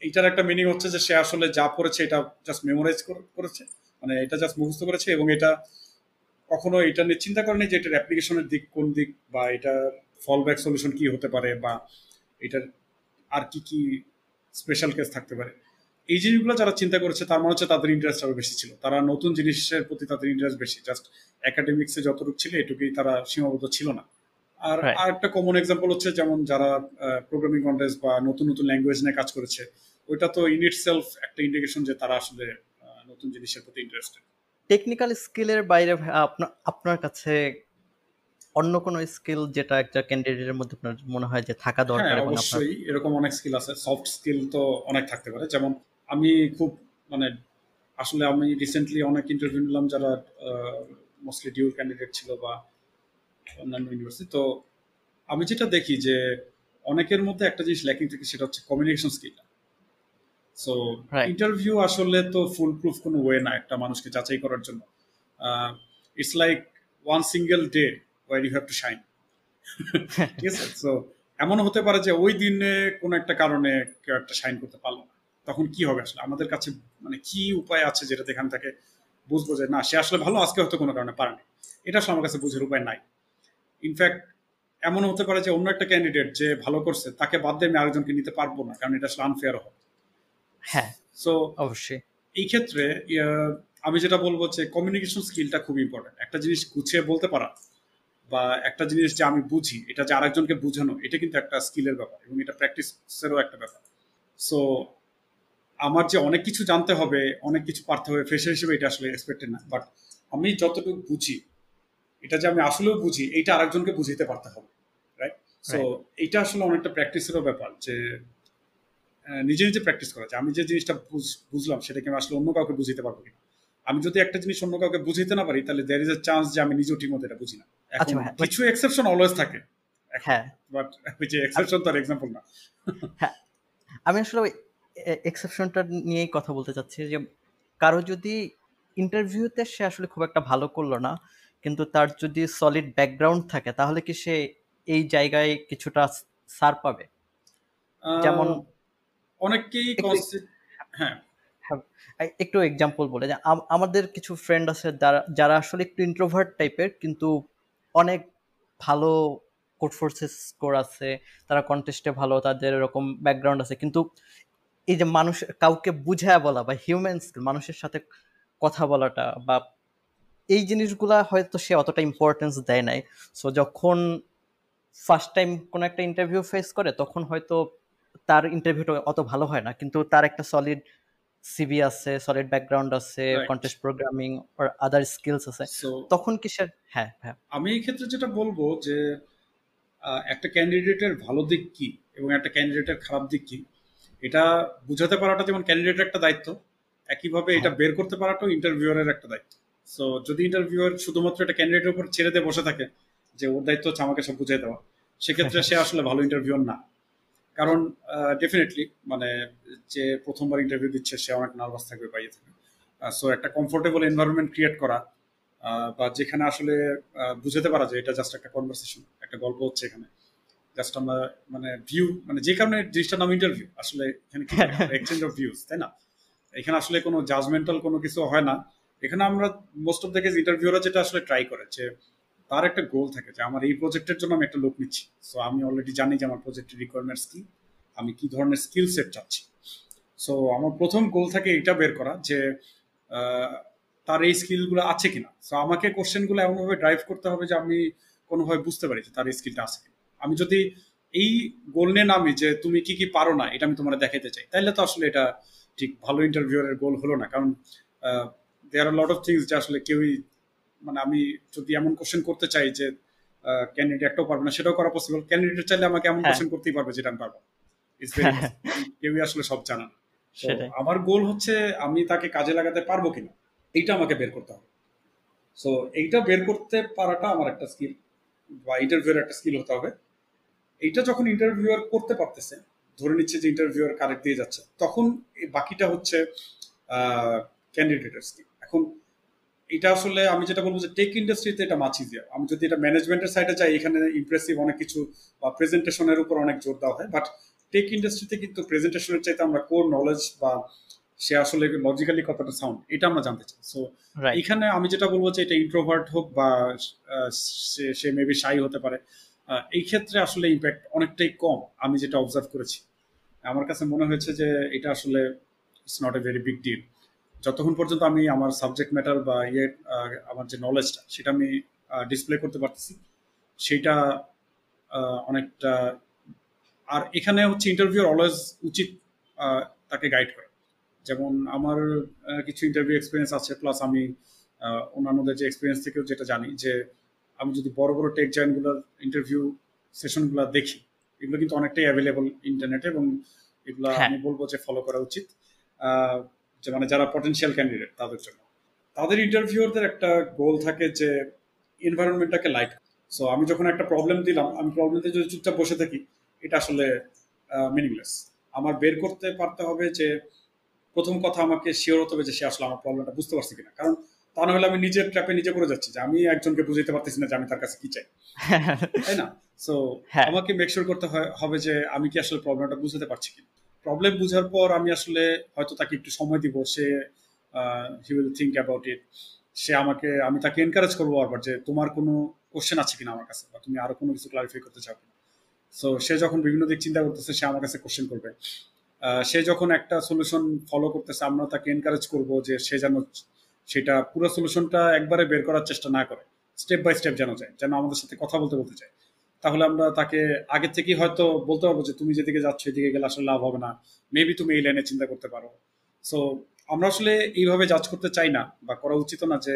এইটার একটা মিনিং হচ্ছে যে সে আসলে যা পড়েছে এটা জাস্ট মেমোরাইজ করেছে মানে এটা জাস্ট মুখস্থ করেছে এবং এটা কখনো এটা নিয়ে চিন্তা করেনি যে এটার অ্যাপ্লিকেশনের দিক কোন দিক বা এটার ফল ব্যাক সলিউশন কি হতে পারে বা এটার আর কি কি স্পেশাল কেস থাকতে পারে। এই জিনিসগুলো যারা চিন্তা করেছে তার মনে হচ্ছে তাদের ইন্টারেস্ট আরও বেশি ছিল। তারা নতুন জিনিসের প্রতি তাদের ইন্টারেস্ট বেশি। জাস্ট একাডেমিক্সে যতটুকু ছিল এটুকুই তারা সীমাবদ্ধ ছিল না। আর Right. আর একটা কমন এক্সাম্পল হচ্ছে যেমন যারা প্রোগ্রামিং কন্টেস্ট বা নতুন নতুন ল্যাঙ্গুয়েজ নিয়ে কাজ করেছে ওইটা তো ইন ইট সেলফ একটা ইন্ডিকেশন যে তারা আসলে নতুন জিনিসের প্রতি ইন্টারেস্টেড টেকনিক্যাল স্কিলের বাইরে আপনার আপনার কাছে অন্য কোন স্কিল যেটা একটা ক্যান্ডিডেটের মধ্যে আপনার মনে হয় যে থাকা দরকার হ্যাঁ এবং অবশ্যই এরকম অনেক স্কিল আছে। সফট স্কিল তো অনেক থাকতে পারে। যেমন আমি খুব মানে আসলে আমি রিসেন্টলি অনেক ইন্টারভিউ নিলাম যারা মোস্টলি ডিউল ক্যান্ডিডেট ছিল বা অন্যান্য ইউনিভার্সিটি তো আমি যেটা দেখি যে অনেকের মধ্যে একটা জিনিস ল্যাকিং থাকে সেটা হচ্ছে কমিউনিকেশন স্কিল সো ইন্টারভিউ আসলে তো ফুল প্রুফ কোনো ওয়ে না একটা মানুষকে যাচাই করার জন্য। It's like one single day where you have to shine ঠিক আছে? সো এমন হতে পারে যে ওই দিনে কোনো একটা কারণে কেউ একটা সাইন করতে পারল না। তখন কি হবে আসলে? আমাদের কাছে মানে কি উপায় আছে যেটা এখান থেকে বুঝব যে না সে আসলে ভালো আজকে হয়তো কোনো কারণে পারেনি। এটা আসলে আমার কাছে বুঝের উপায় নাই। ইনফ্যাক্ট এমন হতে পারে যে অন্য একটা ক্যান্ডিডেট যে ভালো করছে তাকে বাদ দিয়ে আমি আরেকজনকে নিতে পারব না কারণ এটা আসলে আনফেয়ার হবে। হ্যাঁ সো অবশ্যই। এই ক্ষেত্রে আমি যেটা বলব যে কমিউনিকেশন স্কিলটা খুব ইম্পর্টেন্ট একটা জিনিস গুছিয়ে বলতে পারা বা একটা জিনিস যে আমি বুঝি এটা যে আরেকজনকে বোঝানো এটা কিন্তু একটা স্কিলের ব্যাপার এবং এটা প্র্যাকটিসেরও একটা ব্যাপার। সো আমার যে অনেক কিছু জানতে হবে অনেক কিছু পারতে হবে ফ্রেশার হিসেবে এটা আসলে এক্সপেক্টেড না। বাট আমি যতটুকু বুঝি এটা যে আমি আসলেও বুঝি এইটা আরেকজনকে বুঝিতে পারতে হবে রাইট সো এইটা আসলে অনেকটা প্র্যাকটিসেরও ব্যাপার যে নিজে নিজে প্র্যাকটিস করা। যায় আমি যে জিনিসটা বুঝলাম সেটাকে আমি আসলে অন্য কাউকে বুঝিতে পারব কিনা। আমি যদি একটা জিনিস অন্য কাউকে বুঝিতে না পারি তাহলে দের ইজ এ চান্স যে আমি নিজেও ঠিক মতো এটা বুঝি না। আচ্ছা, হ্যাঁ, কিছু এক্সেপশন অলওয়েজ থাকে। হ্যাঁ। বাট ওই যে এক্সেপশন তার এক্সাম্পল না। আমি আসলে এক্সেপশনটা নিয়েই কথা বলতে চাচ্ছি যে কারও যদি ইন্টারভিউতে সে আসলে খুব একটা ভালো করল না কিন্তু তার যদি সলিড ব্যাকগ্রাউন্ড থাকে তাহলে কি সে এই জায়গায় কিছুটা সার পাবে? যেমন অনেককেই হ্যাঁ। একটু এক্সাম্পল বলে যে আমাদের কিছু ফ্রেন্ড আছে যারা যারা আসলে একটু ইন্ট্রোভার্ট টাইপের কিন্তু অনেক ভালো কোড ফোর্সেস স্কোর আছে তারা কন্টেস্টে ভালো তাদের এরকম ব্যাকগ্রাউন্ড আছে কিন্তু এই যে মানুষ কাউকে বুঝায় বলা বা হিউম্যান স্কিল মানুষের সাথে কথা বলাটা বা এই জিনিসগুলা হয়তো সে অতটা ইম্পর্টেন্স দেয় নাই। সো যখন ফার্স্ট টাইম কোনো একটা ইন্টারভিউ ফেস করে তখন হয়তো তার ইন্টারভিউটা অত ভালো হয় না। কিন্তু তার একটা সলিড সিভি আছে সলিড ব্যাকগ্রাউন্ড আছে কন্টেস্ট প্রোগ্রামিং আর আদার স্কিলস আছে। তখন কি সে হ্যাঁ হ্যাঁ। আমি এই ক্ষেত্রে যেটা বলব যে একটা ক্যান্ডিডেটের ভালো দিক কি এবং একটা ক্যান্ডিডেটের খারাপ দিক কি? এটা বুঝাতে পারাটা যেমন ক্যান্ডিডেটের একটা দায়িত্ব, একইভাবে এটা বের করতে পারাটাও ইন্টারভিউয়ারের একটা দায়িত্ব। সো যদি ইন্টারভিউয়ার শুধুমাত্র একটা ক্যান্ডিডেটের উপর ছেড়ে দিয়ে বসে থাকে, যে ওর দায়িত্ব হচ্ছে আমাকে সব বুঝিয়ে দেওয়া, সেক্ষেত্রে সে আসলে ভালো ইন্টারভিউয়ার না। কারণ ডেফিনেটলি মানে যে প্রথমবার ইন্টারভিউ দিচ্ছে, সে অনেক নার্ভাস থাকবে বাইরে থাকবে। সো একটা কমফোর্টেবল এনভায়রনমেন্ট ক্রিয়েট করা বা যেখানে আসলে বুঝাতে পারা যায় এটা জাস্ট একটা কনভারসেশন একটা গল্প হচ্ছে এখানে। জাস্ট আমরা মানে ভিউ মানে যে কারণে জিনিসটার নাম ইন্টারভিউ আসলে এখানে এক্সচেঞ্জ অফ ভিউজ তাই না? এখানে আসলে কোনো জাজমেন্টাল কোনো কিছু হয় না। এখানে আমরা মোস্ট অফ দ্য কেস ইন্টারভিউরা যেটা আসলে ট্রাই করে যে তার একটা গোল থাকে যে আমার এই প্রজেক্টের জন্য আমি একটা লোক নিচ্ছি। সো আমি অলরেডি জানি যে আমার প্রজেক্টের রিকোয়ারমেন্টস কি আমি কি ধরনের স্কিল সেট চাচ্ছি। সো আমার প্রথম গোল থাকে এটা বের করা যে তার এই স্কিলগুলো আছে কিনা। সো আমাকে কোশ্চেনগুলো এমনভাবে ড্রাইভ করতে হবে যে আমি কোনোভাবে বুঝতে পারি যে তার এই স্কিলটা আছে আমি যদি এই গোল নিয়ে নামি যে তুমি কি কি পারো না এটা আমি তোমার দেখাইতে চাই তাহলে তো আসলে এটা ঠিক ভালো ইন্টারভিউয়ের গোল হলো না। কারণ there are lot of things যে আসলে কেউই মানে আমি যদি এমন কোশ্চেন করতে চাই যে ক্যান্ডিডেট একটাও পারবে না সেটাও করা পসিবল ক্যান্ডিডেট চাইলে আমাকে এমন হ্যাঁ। কোশ্চেন করতেই পারবে যেটা আমি পারব। কেউই আসলে সব জানা। আমার গোল হচ্ছে আমি তাকে কাজে লাগাতে পারব কিনা এইটা আমাকে বের করতে হবে। সো এইটা বের করতে পারাটা আমার একটা স্কিল বা ইন্টারভিউর একটা স্কিল হতে হবে। এইটা যখন ইন্টারভিউয়ার করতে পারতেছে ধরে নিচ্ছে যে ইন্টারভিউয়ার কারেক্ট দিয়ে যাচ্ছে তখন বাকিটা হচ্ছে ক্যান্ডিডেটের স্কিল এখন এটা আসলে আমি যেটা বলব যে টেক ইন্ডাস্ট্রিতে এটা মাছ ইজিয়ার আমি যদি এটা ম্যানেজমেন্টের সাইডে যাই এখানে ইমপ্রেসিভ অনেক কিছু বা প্রেজেন্টেশনের উপর অনেক জোর দেওয়া হয় বাট টেক ইন্ডাস্ট্রিতে কিন্তু প্রেজেন্টেশনের চাইতে আমরা কোর নলেজ বা সে আসলে লজিক্যালি কতটা সাউন্ড এটা আমরা জানতে চাই। সো এখানে আমি যেটা বলব যে এটা ইন্ট্রোভার্ট হোক বা সে মেবি শাই হতে পারে এই ক্ষেত্রে আসলে ইম্প্যাক্ট অনেকটাই কম, আমি যেটা অবজার্ভ করেছি। আমার কাছে মনে হয়েছে যে এটা আসলে it's not a very big deal যতক্ষণ পর্যন্ত আমি আমার সাবজেক্ট ম্যাটার বা ইয়ে আমার যে নলেজটা সেটা আমি ডিসপ্লে করতে পারতেছি, সেটা অনেকটা, আর এখানে হচ্ছে ইন্টারভিউ অলওয়েজ উচিত তাকে গাইড করা। যেমন আমার কিছু ইন্টারভিউ এক্সপিরিয়েন্স আছে প্লাস আমি অন্যান্যদের যে এক্সপিরিয়েন্স থেকেও যেটা জানি যে আমি যদি বড় বড় টেক জয়েন্টগুলোর ইন্টারভিউ সেশনগুলো দেখি এগুলো কিন্তু অনেকটাই অ্যাভেলেবল ইন্টারনেটে এবং এগুলো হ্যাঁ। আমি বলব যে ফলো করা উচিত। যে মানে যারা পটেনশিয়াল ক্যান্ডিডেট তাদের জন্য। তাদের ইন্টারভিউরদের একটা গোল থাকে যে এনভায়রনমেন্টটাকে লাইক সো আমি যখন একটা প্রবলেম দিলাম আমি প্রবলেমতে যদি চুপচাপ বসে থাকি এটা আসলে মিনিংলেস আমার বের করতে পারতে হবে যে প্রথম কথা আমাকে শিওর হতে হবে যে সে আসলে আমার প্রবলেমটা বুঝতে পারছে কিনা। কারণ তা না হলে আমি নিজের ট্র্যাপে নিজে করে যাচ্ছি যে আমি একজনকে বুঝাইতে পারতেছি না যে আমি তার কাছে কি চাই। তাই না? সো হ্যাঁ। আমাকে মেক শিওর করতে হবে যে আমি কি আসলে প্রবলেমটা বুঝতে পারছি কিনা প্রবলেম বুঝার পর আমি আসলে হয়তো তাকে একটু সময় দিব সে he will think about it সে আমাকে আমি তাকে এনকারেজ করব আবার যে তোমার কোনো কোশ্চেন আছে কিনা আমার কাছে বা তুমি আরও কোনো কিছু ক্লারিফাই করতে চাও কিনা। সো সে যখন বিভিন্ন দিক চিন্তা করতেছে সে আমার কাছে কোশ্চেন করবে। আহ, সে যখন একটা সলিউশন ফলো করতেছে আমরা তাকে এনকারেজ করব যে সে যেন সেটা পুরো সলিউশনটা একবারে বের করার চেষ্টা না করে। স্টেপ বাই স্টেপ যেন যায় যেন আমাদের সাথে কথা বলতে বলতে চায় তাহলে আমরা তাকে আগে থেকেই হয়তো বলতে পারব যে তুমি যেদিকে যাচ্ছ এদিকে গেলে আসলে লাভ হবে না। মেবি তুমি এই লাইনে চিন্তা করতে পারো। সো আমরা আসলে এইভাবে জাজ করতে চাই না বা করা উচিত না যে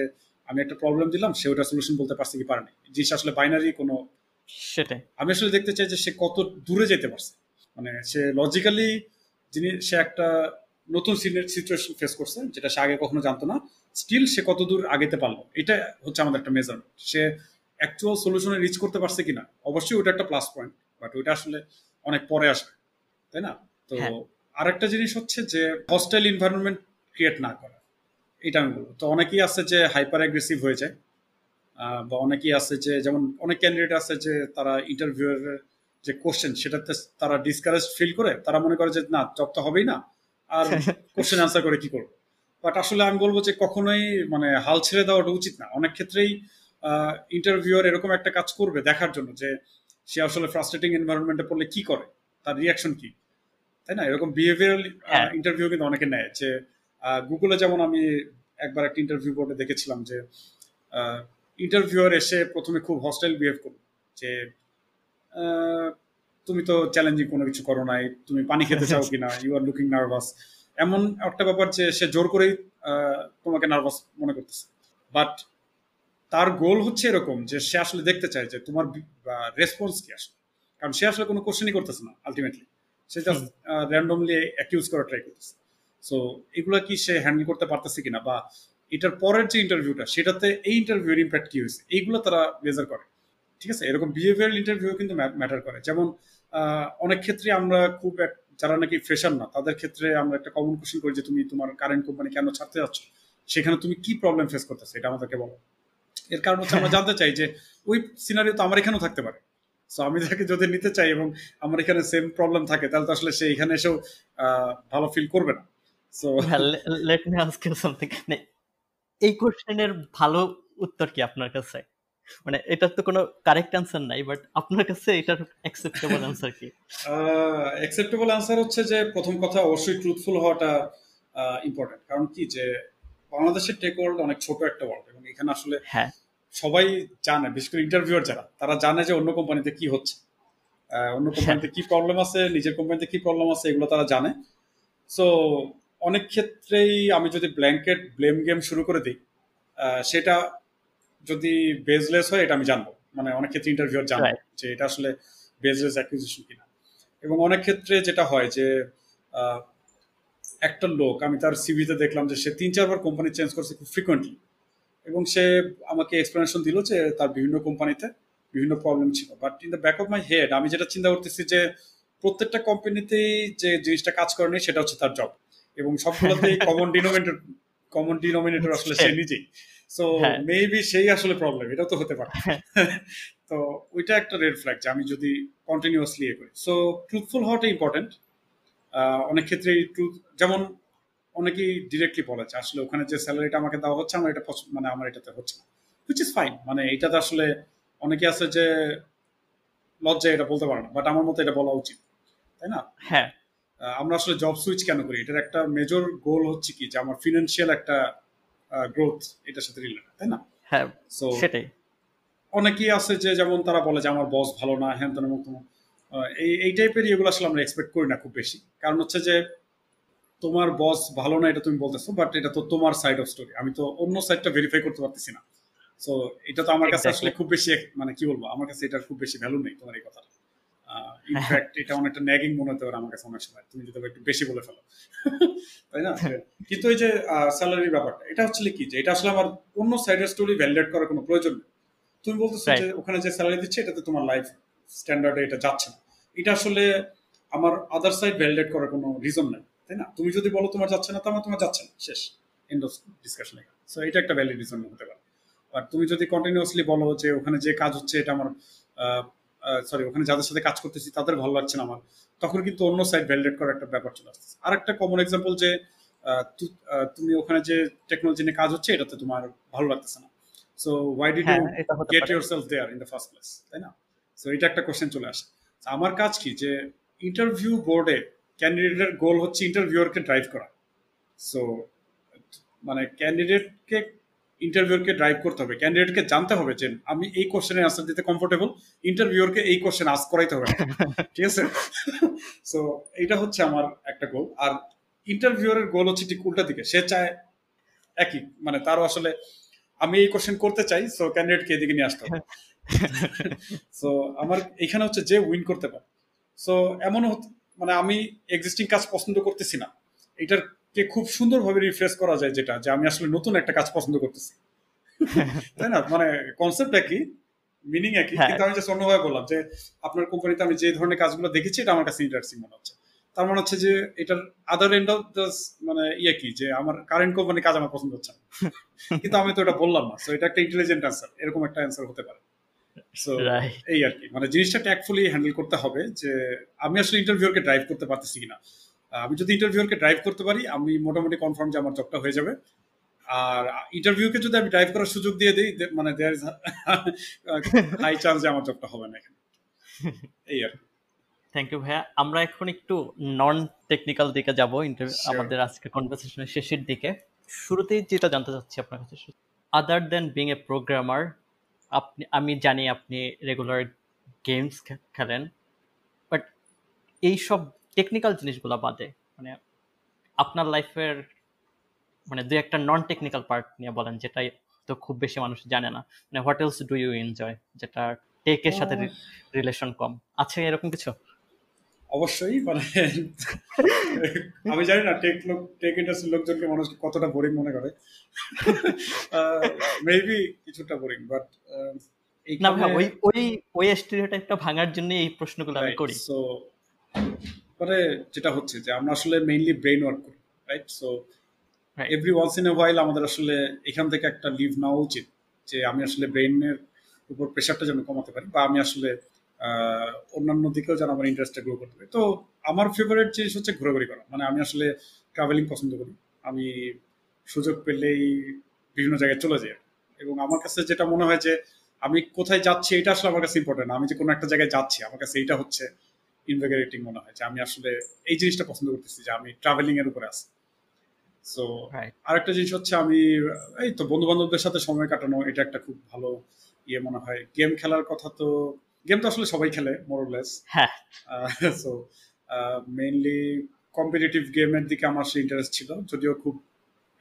আমি একটা প্রবলেম দিলাম সে ওটা সলিউশন বলতে পারছে কি পারেনি। জিনিস আসলে বাইনারি কোনো সেটাই। আমি আসলে দেখতে চাই যে সে কত দূরে যেতে পারছে। মানে সে লজিক্যালি যিনি সে একটা নতুন সিচুয়েশন ফেস করছে যেটা সে আগে কখনো জানতো না। স্টিল সে কতদূর আগেতে পারল? এটা হচ্ছে আমাদের একটা মেজারমেন্ট সে অ্যাকচুয়াল সলিউশনে রিচ করতে পারছে কিনা? অবশ্যই ওটা একটা প্লাস পয়েন্ট বাট ওইটা আসলে অনেক পরে আসবে তাই না? তো হ্যাঁ। আরেকটা জিনিস হচ্ছে যে হস্টাইল এনভায়রনমেন্ট ক্রিয়েট না করা। এটা আমি বলব। তো অনেকেই আছে যে হাইপার অ্যাগ্রেসিভ হয়ে যায় বা অনেকেই আছে যে যেমন অনেক ক্যান্ডিডেট আছে যে তারা ইন্টারভিউয়ের যে কোশ্চেন সেটাতে তারা ডিসকারেজ ফিল করে। তারা মনে করে যে না জব তো হবেই না। আর কোশ্চেন আনসার করে কি করব? বাট আসলে আমি বলব যে কখনোই মানে হাল ছেড়ে দেওয়াটা উচিত না। অনেক ক্ষেত্রেই ইন্টারভিউয়ার এরকম একটা কাজ করবে দেখার জন্য যে সে আসলে ফ্রাস্ট্রেটিং এনভায়রনমেন্টে পড়লে কি করে? তার রিয়াকশন কি? তাই না? এরকম বিহেভিয়ারাল হ্যাঁ। ইন্টারভিউ কিন্তু অনেকে নেয় যে গুগলে যেমন আমি একবার একটা ইন্টারভিউ বোর্ডে দেখেছিলাম যে ইন্টারভিউয়ার এসে প্রথমে খুব হস্টাইল বিহেভ করল। যে তুমি তো চ্যালেঞ্জিং কোনো কিছু করো নাই তুমি পানি খেতে চাও কিনা ইউ আর লুকিং নার্ভাস এমন একটা ব্যাপার যে সে জোর করেই তোমাকে নার্ভাস মনে করতেছে। বাট তার গোল হচ্ছে এরকম যে সে আসলে দেখতে চায় যে তোমার রেসপন্স কি আসলে। কারণ সে আসলে কোনো কোশ্চেনই করতেছে না আলটিমেটলি সে জাস্ট র্যান্ডমলি অ্যাকিউজ করা ট্রাই করতেছে। সো এগুলো কি সে হ্যান্ডেল করতে পারতেছে কিনা বা এটার পরের যে ইন্টারভিউটা সেটাতে এই ইন্টারভিউর ইম্প্যাক্ট কি হয়েছে এইগুলো তারা মেজার করে। ঠিক আছে? এরকম বিহেভিয়ারাল ইন্টারভিউ কিন্তু ম্যাটার করে। যেমন অনেক ক্ষেত্রে আমরা খুব যারা নাকি ফ্রেশার না, তাদের ক্ষেত্রে আমরা একটা কমন কোশ্চেন করি যে তুমি তোমার কারেন্ট কোম্পানি কেন ছাড়তে যাচ্ছ? সেখানে তুমি কি প্রবলেম ফেস করতেছো? এটা আমাদেরকে বলো। এর কারণ হচ্ছে আমরা জানতে চাই যে ওই সিনারিও তো আমার এখানেও থাকতে পারে। সো আমি তাকে যদি নিতে চাই এবং আমার এখানে সেম প্রবলেম থাকে, তাহলে তো আসলে সে এখানে এসেও ভালো ফিল করবে না। So let me ask you something এই কোশ্চেনের ভালো উত্তর কি আপনার কাছে? মানে এটার তো কোনো কারেক্ট অ্যান্সার নাই বাট আপনার কাছে এটার অ্যাকসেপ্টেবল অ্যান্সার কি? অ্যাকসেপ্টেবল আনসার হচ্ছে যে প্রথম কথা অবশ্যই ট্রুথফুল হওয়াটা ইম্পর্টেন্ট কারণ কি যে বাংলাদেশের টেক ওয়ার্ল্ড অনেক ছোট একটা ওয়ার্ল্ড এবং এখানে আসলে হ্যাঁ। সবাই জানে বিশেষ করে ইন্টারভিউয়ার যারা তারা জানে যে অন্য কোম্পানিতে কি হচ্ছে। অন্য কোম্পানিতে কি প্রবলেম আছে নিজের কোম্পানিতে কি প্রবলেম আছে এগুলো তারা জানে। সো অনেক ক্ষেত্রেই আমি যদি ব্ল্যাঙ্কেট ব্লেম গেম শুরু করে দিই সেটা যদি বেজলেস হয় এটা আমি জানব। মানে অনেক ক্ষেত্রে ইন্টারভিউয়ার জানব যে এটা আসলে বেজলেস অ্যাকুইজিশন কিনা। এবং অনেক ক্ষেত্রে যেটা হয় যে একটা লোক আমি তার সিভিতে দেখলাম যে সে তিন চারবার কোম্পানি চেঞ্জ করছে খুব ফ্রিকোয়েন্টলি এবং সে আমাকে এক্সপ্লেনেশন দিল যে তার বিভিন্ন কোম্পানিতে বিভিন্ন প্রবলেম ছিল। But in the back of my head আমি যেটা চিন্তা করতেছি যে প্রত্যেকটা কোম্পানিতেই যে জিনিসটা কাজ করে নেই সেটা হচ্ছে তার জব এবং সবগুলোতেই কমন ডিনোমিনেটর কমন ডিনোমিনেটর আসলে সে নিজেই। সো হ্যাঁ। মেবি সেই আসলে প্রবলেম এটা তো হতে পারে। তো ওইটা একটা রেড ফ্ল্যাগ যে আমি যদি কন্টিনিউয়াসলি ইয়ে করি। সো ট্রুথফুল হওয়াটা ইম্পর্টেন্ট অনেক ক্ষেত্রে ট্রুথ যেমন অনেকেই ডিরেক্টলি বলে যে আসলে ওখানে যে স্যালারিটা আমাকে দেওয়া হচ্ছে আমার এটা মানে আমার এটাতে হচ্ছে না। হুইচ ইজ ফাইন মানে এটাতে আসলে অনেকে আছে যে লজ্জায় এটা বলতে পারে না বাট আমার মতে এটা বলা উচিত তাই না? হ্যাঁ। আমরা আসলে জব সুইচ কেন করি? এটার একটা মেজর গোল হচ্ছে কি? যে আমার ফিনান্সিয়াল একটা গ্রোথ এটার সাথে রিলেটেড তাই না? হ্যাঁ সো সেটাই। অনেকেই আছে যে যেমন তারা বলে যে আমার বস ভালো না হ্যান তেন মতো এই এই টাইপের ইয়েগুলো আসলে আমরা এক্সপেক্ট করি না খুব বেশি। কারণ হচ্ছে যে তোমার বস ভালো না এটা তুমি বলতেছো বাট এটা তো তোমার সাইড অফ স্টোরি আমি তো অন্য সাইডটা ভেরিফাই করতে পারতেছি না। সো এটা তো আমার কাছে আসলে খুব বেশি মানে কি বলব? আমার কাছে এটার খুব বেশি ভ্যালু নেই তোমার এই কথা ইনফ্যাক্ট এটা অনেকটা ন্যাগিং মনে হতে পারে আমার কাছে অনেক সময়। তুমি যদি একটু বেশি বলে ফেলো। তাই না? কিন্তু এই যে স্যালারির ব্যাপারটা এটা হচ্ছে কি যে এটা আসলে আমার অন্য সাইডের স্টোরি ভ্যালিডেট করার কোনো প্রয়োজন নেই। তুমি বলতেছো যে ওখানে যে স্যালারি দিচ্ছে এটাতে তোমার লাইফ স্ট্যান্ডার্ডে এটা যাচ্ছে না। এটা আসলে আমার আদার সাইড ভ্যালিডেট করার কোনো রিজন নেই তাই না? তুমি যদি বলো তোমার যাচ্ছে না তার মানে তোমার যাচ্ছে না। শেষ। এন্ড অফ ডিসকাশন সো এটা একটা ভ্যালিড রিজন হতে পারে। আর তুমি যদি কন্টিনিউয়াসলি বলো যে ওখানে যে কাজ হচ্ছে এটা আমার সরি ওখানে যাদের সাথে কাজ করতেছি তাদের ভালো লাগছে না আমার। তখন কিন্তু অন্য সাইড ভ্যালিডেট করার একটা ব্যাপার চলে আসছে আর একটা কমন এক্সাম্পল যে তুমি ওখানে যে টেকনোলজি নিয়ে কাজ হচ্ছে এটাতে তোমার ভালো লাগতেছে না। So why did you get yourself there in the first place তাই না? সো এটা একটা কোশ্চেন চলে আসে। আমার কাজ কি? যে ইন্টারভিউ বোর্ডে ক্যান্ডিডেটের গোল হচ্ছে ইন্টারভিউয়ারকে ড্রাইভ করা। সো মানে ক্যান্ডিডেটকে ইন্টারভিউরকে ড্রাইভ করতে হবে ক্যান্ডিডেটকে জানতে হবে যে আমি এই কোশ্চেনের আনসার দিতে কমফোর্টেবল ইন্টারভিউরকে এই কোশ্চেন আস করাইতে হবে ঠিক আছে? সো এটা হচ্ছে আমার একটা গোল আর ইন্টারভিউরের গোল হচ্ছে ঠিক উল্টা দিকে সে চায় একই মানে তারও আসলে আমি এই কোশ্চেন করতে চাই সো ক্যান্ডিডেটকে এদিকে নিয়ে আসতে হবে। সো আমার এখানে হচ্ছে যে উইন করতে পারে। সো এমনও মানে আমি এক্সিস্টিং কাজ পছন্দ করতেছি না এটারকে খুব সুন্দরভাবে রিফ্রেশ করা যায় যেটা যে আমি আসলে নতুন একটা কাজ পছন্দ করতেছি। তাই না? মানে কনসেপ্ট একই মিনিং একই হ্যাঁ। কিন্তু আমি জাস্ট অন্যভাবে বললাম যে আপনার কোম্পানিতে আমি যে ধরনের কাজগুলো দেখেছি এটা আমার কাছে ইন্টারেস্টিং মনে হচ্ছে। তার মানে হচ্ছে যে এটার আদার এন্ড অফ দ্য মানে ইয়ে কি যে আমার কারেন্ট কোম্পানি কাজ আমার পছন্দ হচ্ছে না। কিন্তু আমি তো এটা বললাম না সো এটা একটা ইন্টেলিজেন্ট অ্যান্সার এরকম একটা অ্যান্সার হতে পারে। সো এই আর কি। মানে জিনিসটা ট্যাকফুলি হ্যান্ডেল করতে হবে যে আমি আসলে ইন্টারভিউরকে ড্রাইভ করতে পারতেছি কিনা। আমি যদি ইন্টারভিউরকে ড্রাইভ করতে পারি আমি মোটামুটি কনফার্ম যে আমার জবটা হয়ে যাবে। আর ইন্টারভিউকে যদি আমি ড্রাইভ করার সুযোগ দিয়ে দিই মানে দেয়ার ইজ হাই চান্স যে আমার জবটা হবে না এখানে। এই আর থ্যাংক ইউ ভাইয়া। আমরা এখন একটু নন টেকনিক্যাল দিকে যাব ইন্টারভিউ আমাদের আজকে কনভারসেশনের শেষের দিকে। শুরুতেই যেটা জানতে চাচ্ছি আপনার কাছে আদার দেন বিং এ প্রোগ্রামার আপনি আমি জানি আপনি রেগুলার গেমস খেলেন বাট এই সব টেকনিক্যাল জিনিসগুলো বাদে মানে আপনার লাইফের মানে দু একটা নন টেকনিক্যাল পার্ট নিয়ে বলেন যেটাই তো খুব বেশি মানুষ জানে না। মানে what else do you enjoy যেটা টেকের সাথে রিলেশন কম। আছে এরকম কিছু? অবশ্যই মানে আমি জানি না টেক লোক টেক ইন্ডাস্ট্রির লোকজনকে মানুষ কতটা বোরিং মনে করে। মেবি কিছুটা বোরিং বাট না ভাই ওই ওই ওই স্টিরিওটাইপটা ভাঙার জন্য এই প্রশ্নগুলো আমি করি। সো মানে যেটা হচ্ছে যে আমরা আসলে মেইনলি ব্রেন ওয়ার্ক করি right so every once in a while আমাদের আসলে এখান থেকে একটা লিভ নেওয়া উচিত যে আমি আসলে ব্রেনের উপর প্রেশারটা যেন কমাতে পারি বা আমি আসলে অন্যান্য দিকেও যেন আমার ইন্টারেস্টটা গ্রো করতে পারি। তো আমার ফেভারিট জিনিস হচ্ছে ঘোরাঘুরি করা। মানে আমি আসলে ট্রাভেলিং পছন্দ করি। আমি সুযোগ পেলেই বিভিন্ন জায়গায় চলে যাই। এবং আমার কাছে যেটা মনে হয় যে আমি কোথায় যাচ্ছি এটা আসলে আমার কাছে ইম্পর্টেন্ট আমি যে কোনো একটা জায়গায় যাচ্ছি আমার কাছে এইটা হচ্ছে ইনভেগারেটিং মনে হয় যে আমি আসলে এই জিনিসটা পছন্দ করতেছি যে আমি ট্রাভেলিং এর উপরে আছি। সো. আরেকটা জিনিস হচ্ছে আমি এই তো বন্ধু বান্ধবদের সাথে সময় কাটানো এটা একটা খুব ভালো ইয়ে মনে হয়। গেম খেলার কথা তো গেম তো আসলে সবাই খেলে মোরলেস হ্যাঁ। সো মেইনলি কম্পিটিটিভ গেমের দিকে আমার সে ইন্টারেস্ট ছিল। যদিও খুব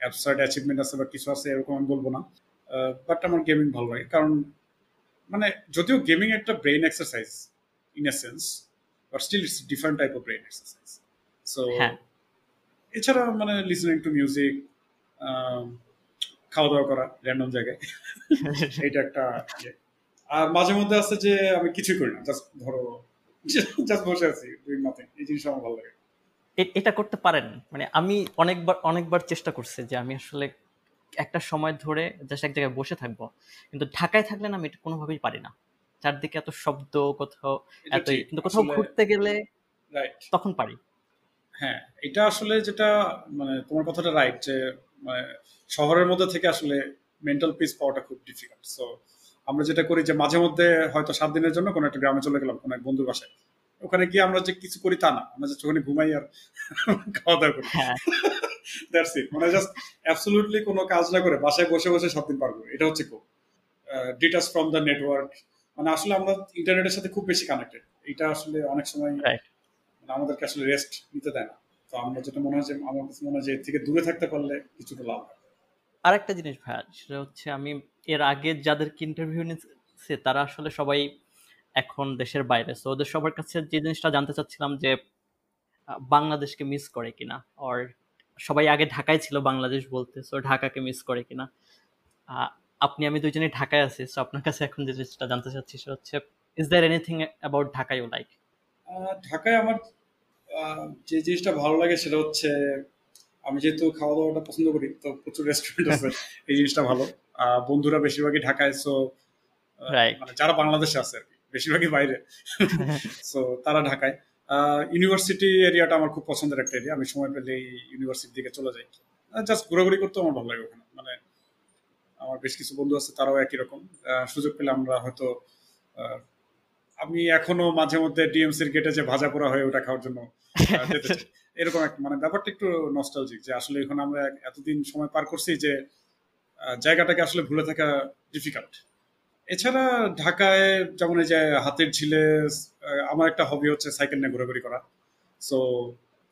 অ্যাবসার্ড অ্যাচিভমেন্ট আছে বা কিছু আছে এরকম আমি বলব না। বাট আমার গেমিং ভালো লাগে। কারণ মানে যদিও গেমিং একটা brain exercise in a sense but still it's different type of brain exercise so এছাড়া মানে লিসনিং টু মিউজিক খাওয়া দাওয়া করা র্যান্ডম জায়গায়। এটা একটা ইয়ে। আর মাঝে মধ্যে আছে যে আমি কিছুই করি না জাস্ট ধরো জাস্ট বসে আছি ডুইং নাথিং এই জিনিসটা আমার ভালো লাগে। এটা করতে পারেন। মানে আমি অনেকবার অনেকবার চেষ্টা করছি যে আমি আসলে একটা সময় ধরে জাস্ট এক জায়গায় বসে থাকব। কিন্তু ঢাকায় থাকলে না আমি এটা কোনোভাবেই পারি না। চারদিকে এত শব্দ কোথাও ঠিক। কিন্তু কোথাও ঘুরতে গেলে তখন পারি। হ্যাঁ এটা আসলে যেটা মানে তোমার কথাটা রাইট যে মানে শহরের মধ্যে থেকে আসলে মেন্টাল পিস পাওয়াটা খুব ডিফিকাল্ট সো আমরা যেটা করি যে মাঝে মধ্যে হয়তো সাত দিনের জন্য কোনো একটা গ্রামে চলে গেলাম কোনো এক বন্ধুর বাসায়। ওখানে গিয়ে আমরা যে কিছু করি তা না। আমরা যে ওখানে ঘুমাই আর খাওয়া দাওয়া করি দ্যাটস ইট মানে জাস্ট অ্যাবসলিউটলি কোনো কাজ না করে বাসায় বসে বসে সাত দিন পারব এটা হচ্ছে খুব ডিটাস ফ্রম দ্য নেটওয়ার্ক মানে আসলে আমরা ইন্টারনেটের সাথে খুব বেশি কানেক্টেড এটা আসলে অনেক সময় রাইট মানে আমাদেরকে আসলে রেস্ট নিতে দেয় না। তো আমরা যেটা মনে হয় যে আমার কাছে মনে হয় যে এর থেকে দূরে থাকতে পারলে কিছুটা লাভ হয়। আরেকটা জিনিস ভাইয়া সেটা হচ্ছে আমি এর আগে যাদেরকে ইন্টারভিউ নিচ্ছে তারা আসলে সবাই এখন দেশের বাইরে। তো ওদের সবার কাছে যে জিনিসটা জানতে চাচ্ছিলাম যে বাংলাদেশকে মিস করে কিনা? আর সবাই আগে ঢাকায় ছিল বাংলাদেশ বলতে সো ঢাকাকে মিস করে কিনা? আপনি আমি দুইজনেই ঢাকায় আছি সো আপনার কাছে এখন যে জিনিসটা জানতে চাচ্ছি সেটা হচ্ছে is there anything about Dhaka you like ঢাকায় আমার যে জিনিসটা ভালো লাগে সেটা হচ্ছে আমি যেহেতু খাওয়া দাওয়াটা পছন্দ করি তো প্রচুর রেস্টুরেন্ট আছে এই জিনিসটা ভালো। বন্ধুরা বেশিরভাগই ঢাকায় সো Right. মানে যারা বাংলাদেশে আছে আর কি বেশিরভাগই বাইরে। সো তারা ঢাকায়। ইউনিভার্সিটি এরিয়াটা আমার খুব পছন্দের একটা এরিয়া আমি সময় পেলে ইউনিভার্সিটির দিকে চলে যাই। জাস্ট ঘোরাঘুরি করতে আমার ভালো লাগে ওখানে। আমার বেশ কিছু বন্ধু আছে তারাও একই রকম। সুযোগ পেলে আমরা হয়তো আমি এখনও মাঝে মধ্যে ডিএমসির গেটে যে ভাজা পোড়া হয় ওটা খাওয়ার জন্য। এরকম একটা মানে ব্যাপারটা একটু নস্টালজিক যে আসলে এখন আমরা এতদিন সময় পার করছি যে জায়গাটাকে আসলে ভুলে থাকা ডিফিকাল্ট এছাড়া ঢাকায় যেমন এই যে হাতের ঝিলে আমার একটা হবি হচ্ছে সাইকেল নিয়ে ঘোরাঘুরি করা। সো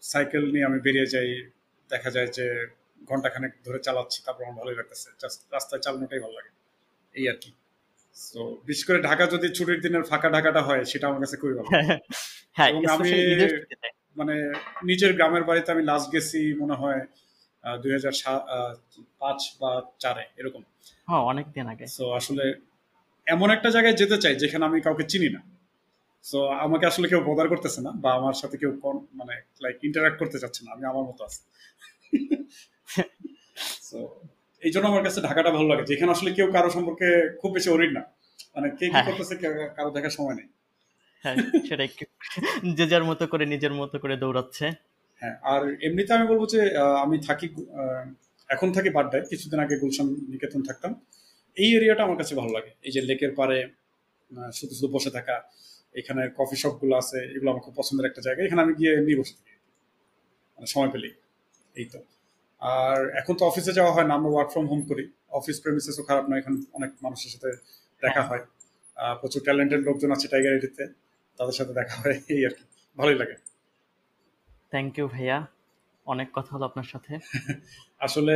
সাইকেল নিয়ে আমি বেরিয়ে যাই দেখা যায় যে ঘন্টাখানেক ধরে চালাচ্ছি তারপর আমার ভালোই লাগতেছে। জাস্ট রাস্তায় চালানোটাই ভালো লাগে। এই আর কি। সো বিশেষ করে ঢাকা যদি ছুটির দিনের ফাঁকা ঢাকাটা হয় সেটা আমার কাছে খুবই ভালো। হ্যাঁ এবং আমি-। মানে নিজের গ্রামের বাড়িতে আমি লাস্ট গেছি মনে হয় দুই হাজার পাঁচ বা চারে এরকম। অনেক দিন আগে। সো আসলে এমন একটা জায়গায় যেতে চাই যেখানে আমি কাউকে চিনি না। সো আমাকে আসলে কেউ বদার করতেছে না বা আমার সাথে কেউ মানে লাইক ইন্টারাক্ট করতে চাচ্ছে না আমি আমার মতো আছি। সো এই জন্য আমার কাছে ঢাকাটা ভালো লাগে। যেখানে আসলে কেউ কারও সম্পর্কে খুব বেশি অরিড না। মানে কে কি হ্যাঁ। করতেছে কারও দেখার সময় নেই। হ্যাঁ সেটাই। যে যার মতো করে নিজের মতো করে দৌড়াচ্ছে। হ্যাঁ আর এমনিতে আমি বলব যে আমি থাকি এখন থাকি বাড্ডায়। কিছুদিন আগে গুলশান নিকেতন থাকতাম। এই এরিয়াটা আমার কাছে ভালো লাগে। এই যে লেকের পারে শুধু শুধু বসে থাকা এখানে কফি শপগুলো আছে এগুলো আমার খুব পছন্দের একটা জায়গা। এখানে আমি গিয়ে এমনি বসে থাকি। মানে সময় পেলেই। এই তো। আর এখন তো অফিসে যাওয়া হয় না আমরা ওয়ার্ক ফ্রম হোম করি। অফিস প্রেমিসেসও খারাপ নয় এখন অনেক মানুষের সাথে দেখা হয়। প্রচুর ট্যালেন্টেড লোকজন আছে টাইগার এডিতে তাদের সাথে দেখা হয় এই আর কি। ভালোই লাগে। থ্যাংক ইউ ভাইয়া। অনেক কথা হলো আপনার সাথে। আসলে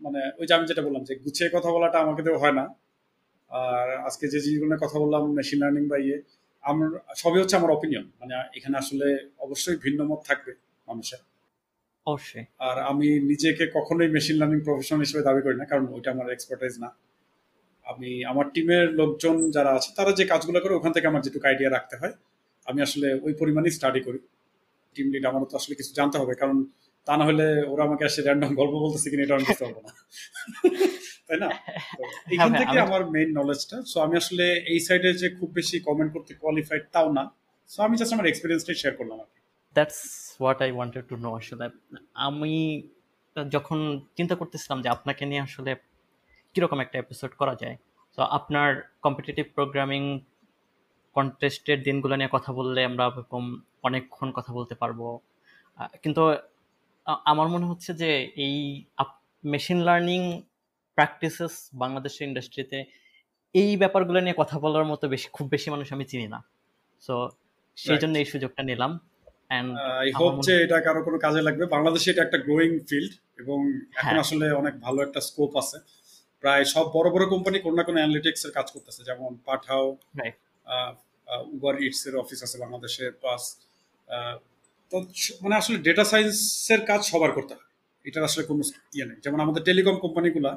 মানে ওই যে আমি যেটা বললাম যে গুছিয়ে কথা বলাটা আমাকে তো হয় না। আর আজকে যে জিনিসগুলো কথা বললাম মেশিন লার্নিং বা ইয়ে আমার সবই হচ্ছে আমার অপিনিয়ন মানে এখানে আসলে অবশ্যই ভিন্ন মত থাকবে মানুষের। অবশ্যই। আর আমি নিজেকে কখনোই মেশিন লার্নিং প্রফেশনাল হিসেবে দাবি করি না কারণ ওইটা আমার এক্সপার্টাইজ না। আমি আমার টিমের লোকজন যারা আছে তারা যে কাজগুলো করে ওখান থেকে আমার যেটুকু আইডিয়া রাখতে হয় আমি আসলে ওই পরিমাণেই স্টাডি করি। টিম লিড আমারও তো আসলে কিছু জানতে হবে কারণ তা না হলে ওরা আমাকে আসে র্যান্ডম গল্প বলতেছে কিনা এটা আমি বুঝতে পারব না। তাই না? তো এইখান হ্যাঁ, থেকে আমি- আমার মেইন নলেজটা সো আমি আসলে এই সাইডে যে খুব বেশি কমেন্ট করতে কোয়ালিফাইড তাও না। সো আমি জাস্ট আমার এক্সপিরিয়েন্সটাই শেয়ার করলাম আর কি। That's what I wanted to know আসলে। আমি যখন চিন্তা করতেছিলাম যে আপনাকে নিয়ে আসলে কীরকম একটা এপিসোড করা যায় তো আপনার কম্পিটিটিভ প্রোগ্রামিং কন্টেস্টের দিনগুলো নিয়ে কথা বললে আমরা এরকম অনেকক্ষণ কথা বলতে পারব। কিন্তু আমার মনে হচ্ছে যে এই মেশিন লার্নিং প্র্যাকটিসেস বাংলাদেশের ইন্ডাস্ট্রিতে এই ব্যাপারগুলো নিয়ে কথা বলার মতো বেশি খুব বেশি মানুষ আমি চিনি না। সো সেই জন্য এই সুযোগটা নিলাম। আই হোপ যে এটা কারও কোনো কাজে লাগবে। বাংলাদেশে এটা একটা গ্রোয়িং ফিল্ড এবং এখন হ্যাঁ। আসলে অনেক ভালো একটা স্কোপ আছে। প্রায় সব বড় বড় কোম্পানি কোনো না কোনো অ্যানালিটিক্স এর কাজ করতেছে। যেমন পাঠাও উবার ইটস এর অফিস আছে বাংলাদেশে প্লাস তো মানে আসলে ডেটা সায়েন্সের কাজ সবার করতে হয়। এটার আসলে কোনো ইয়ে নেই। যেমন আমাদের টেলিকম কোম্পানিগুলা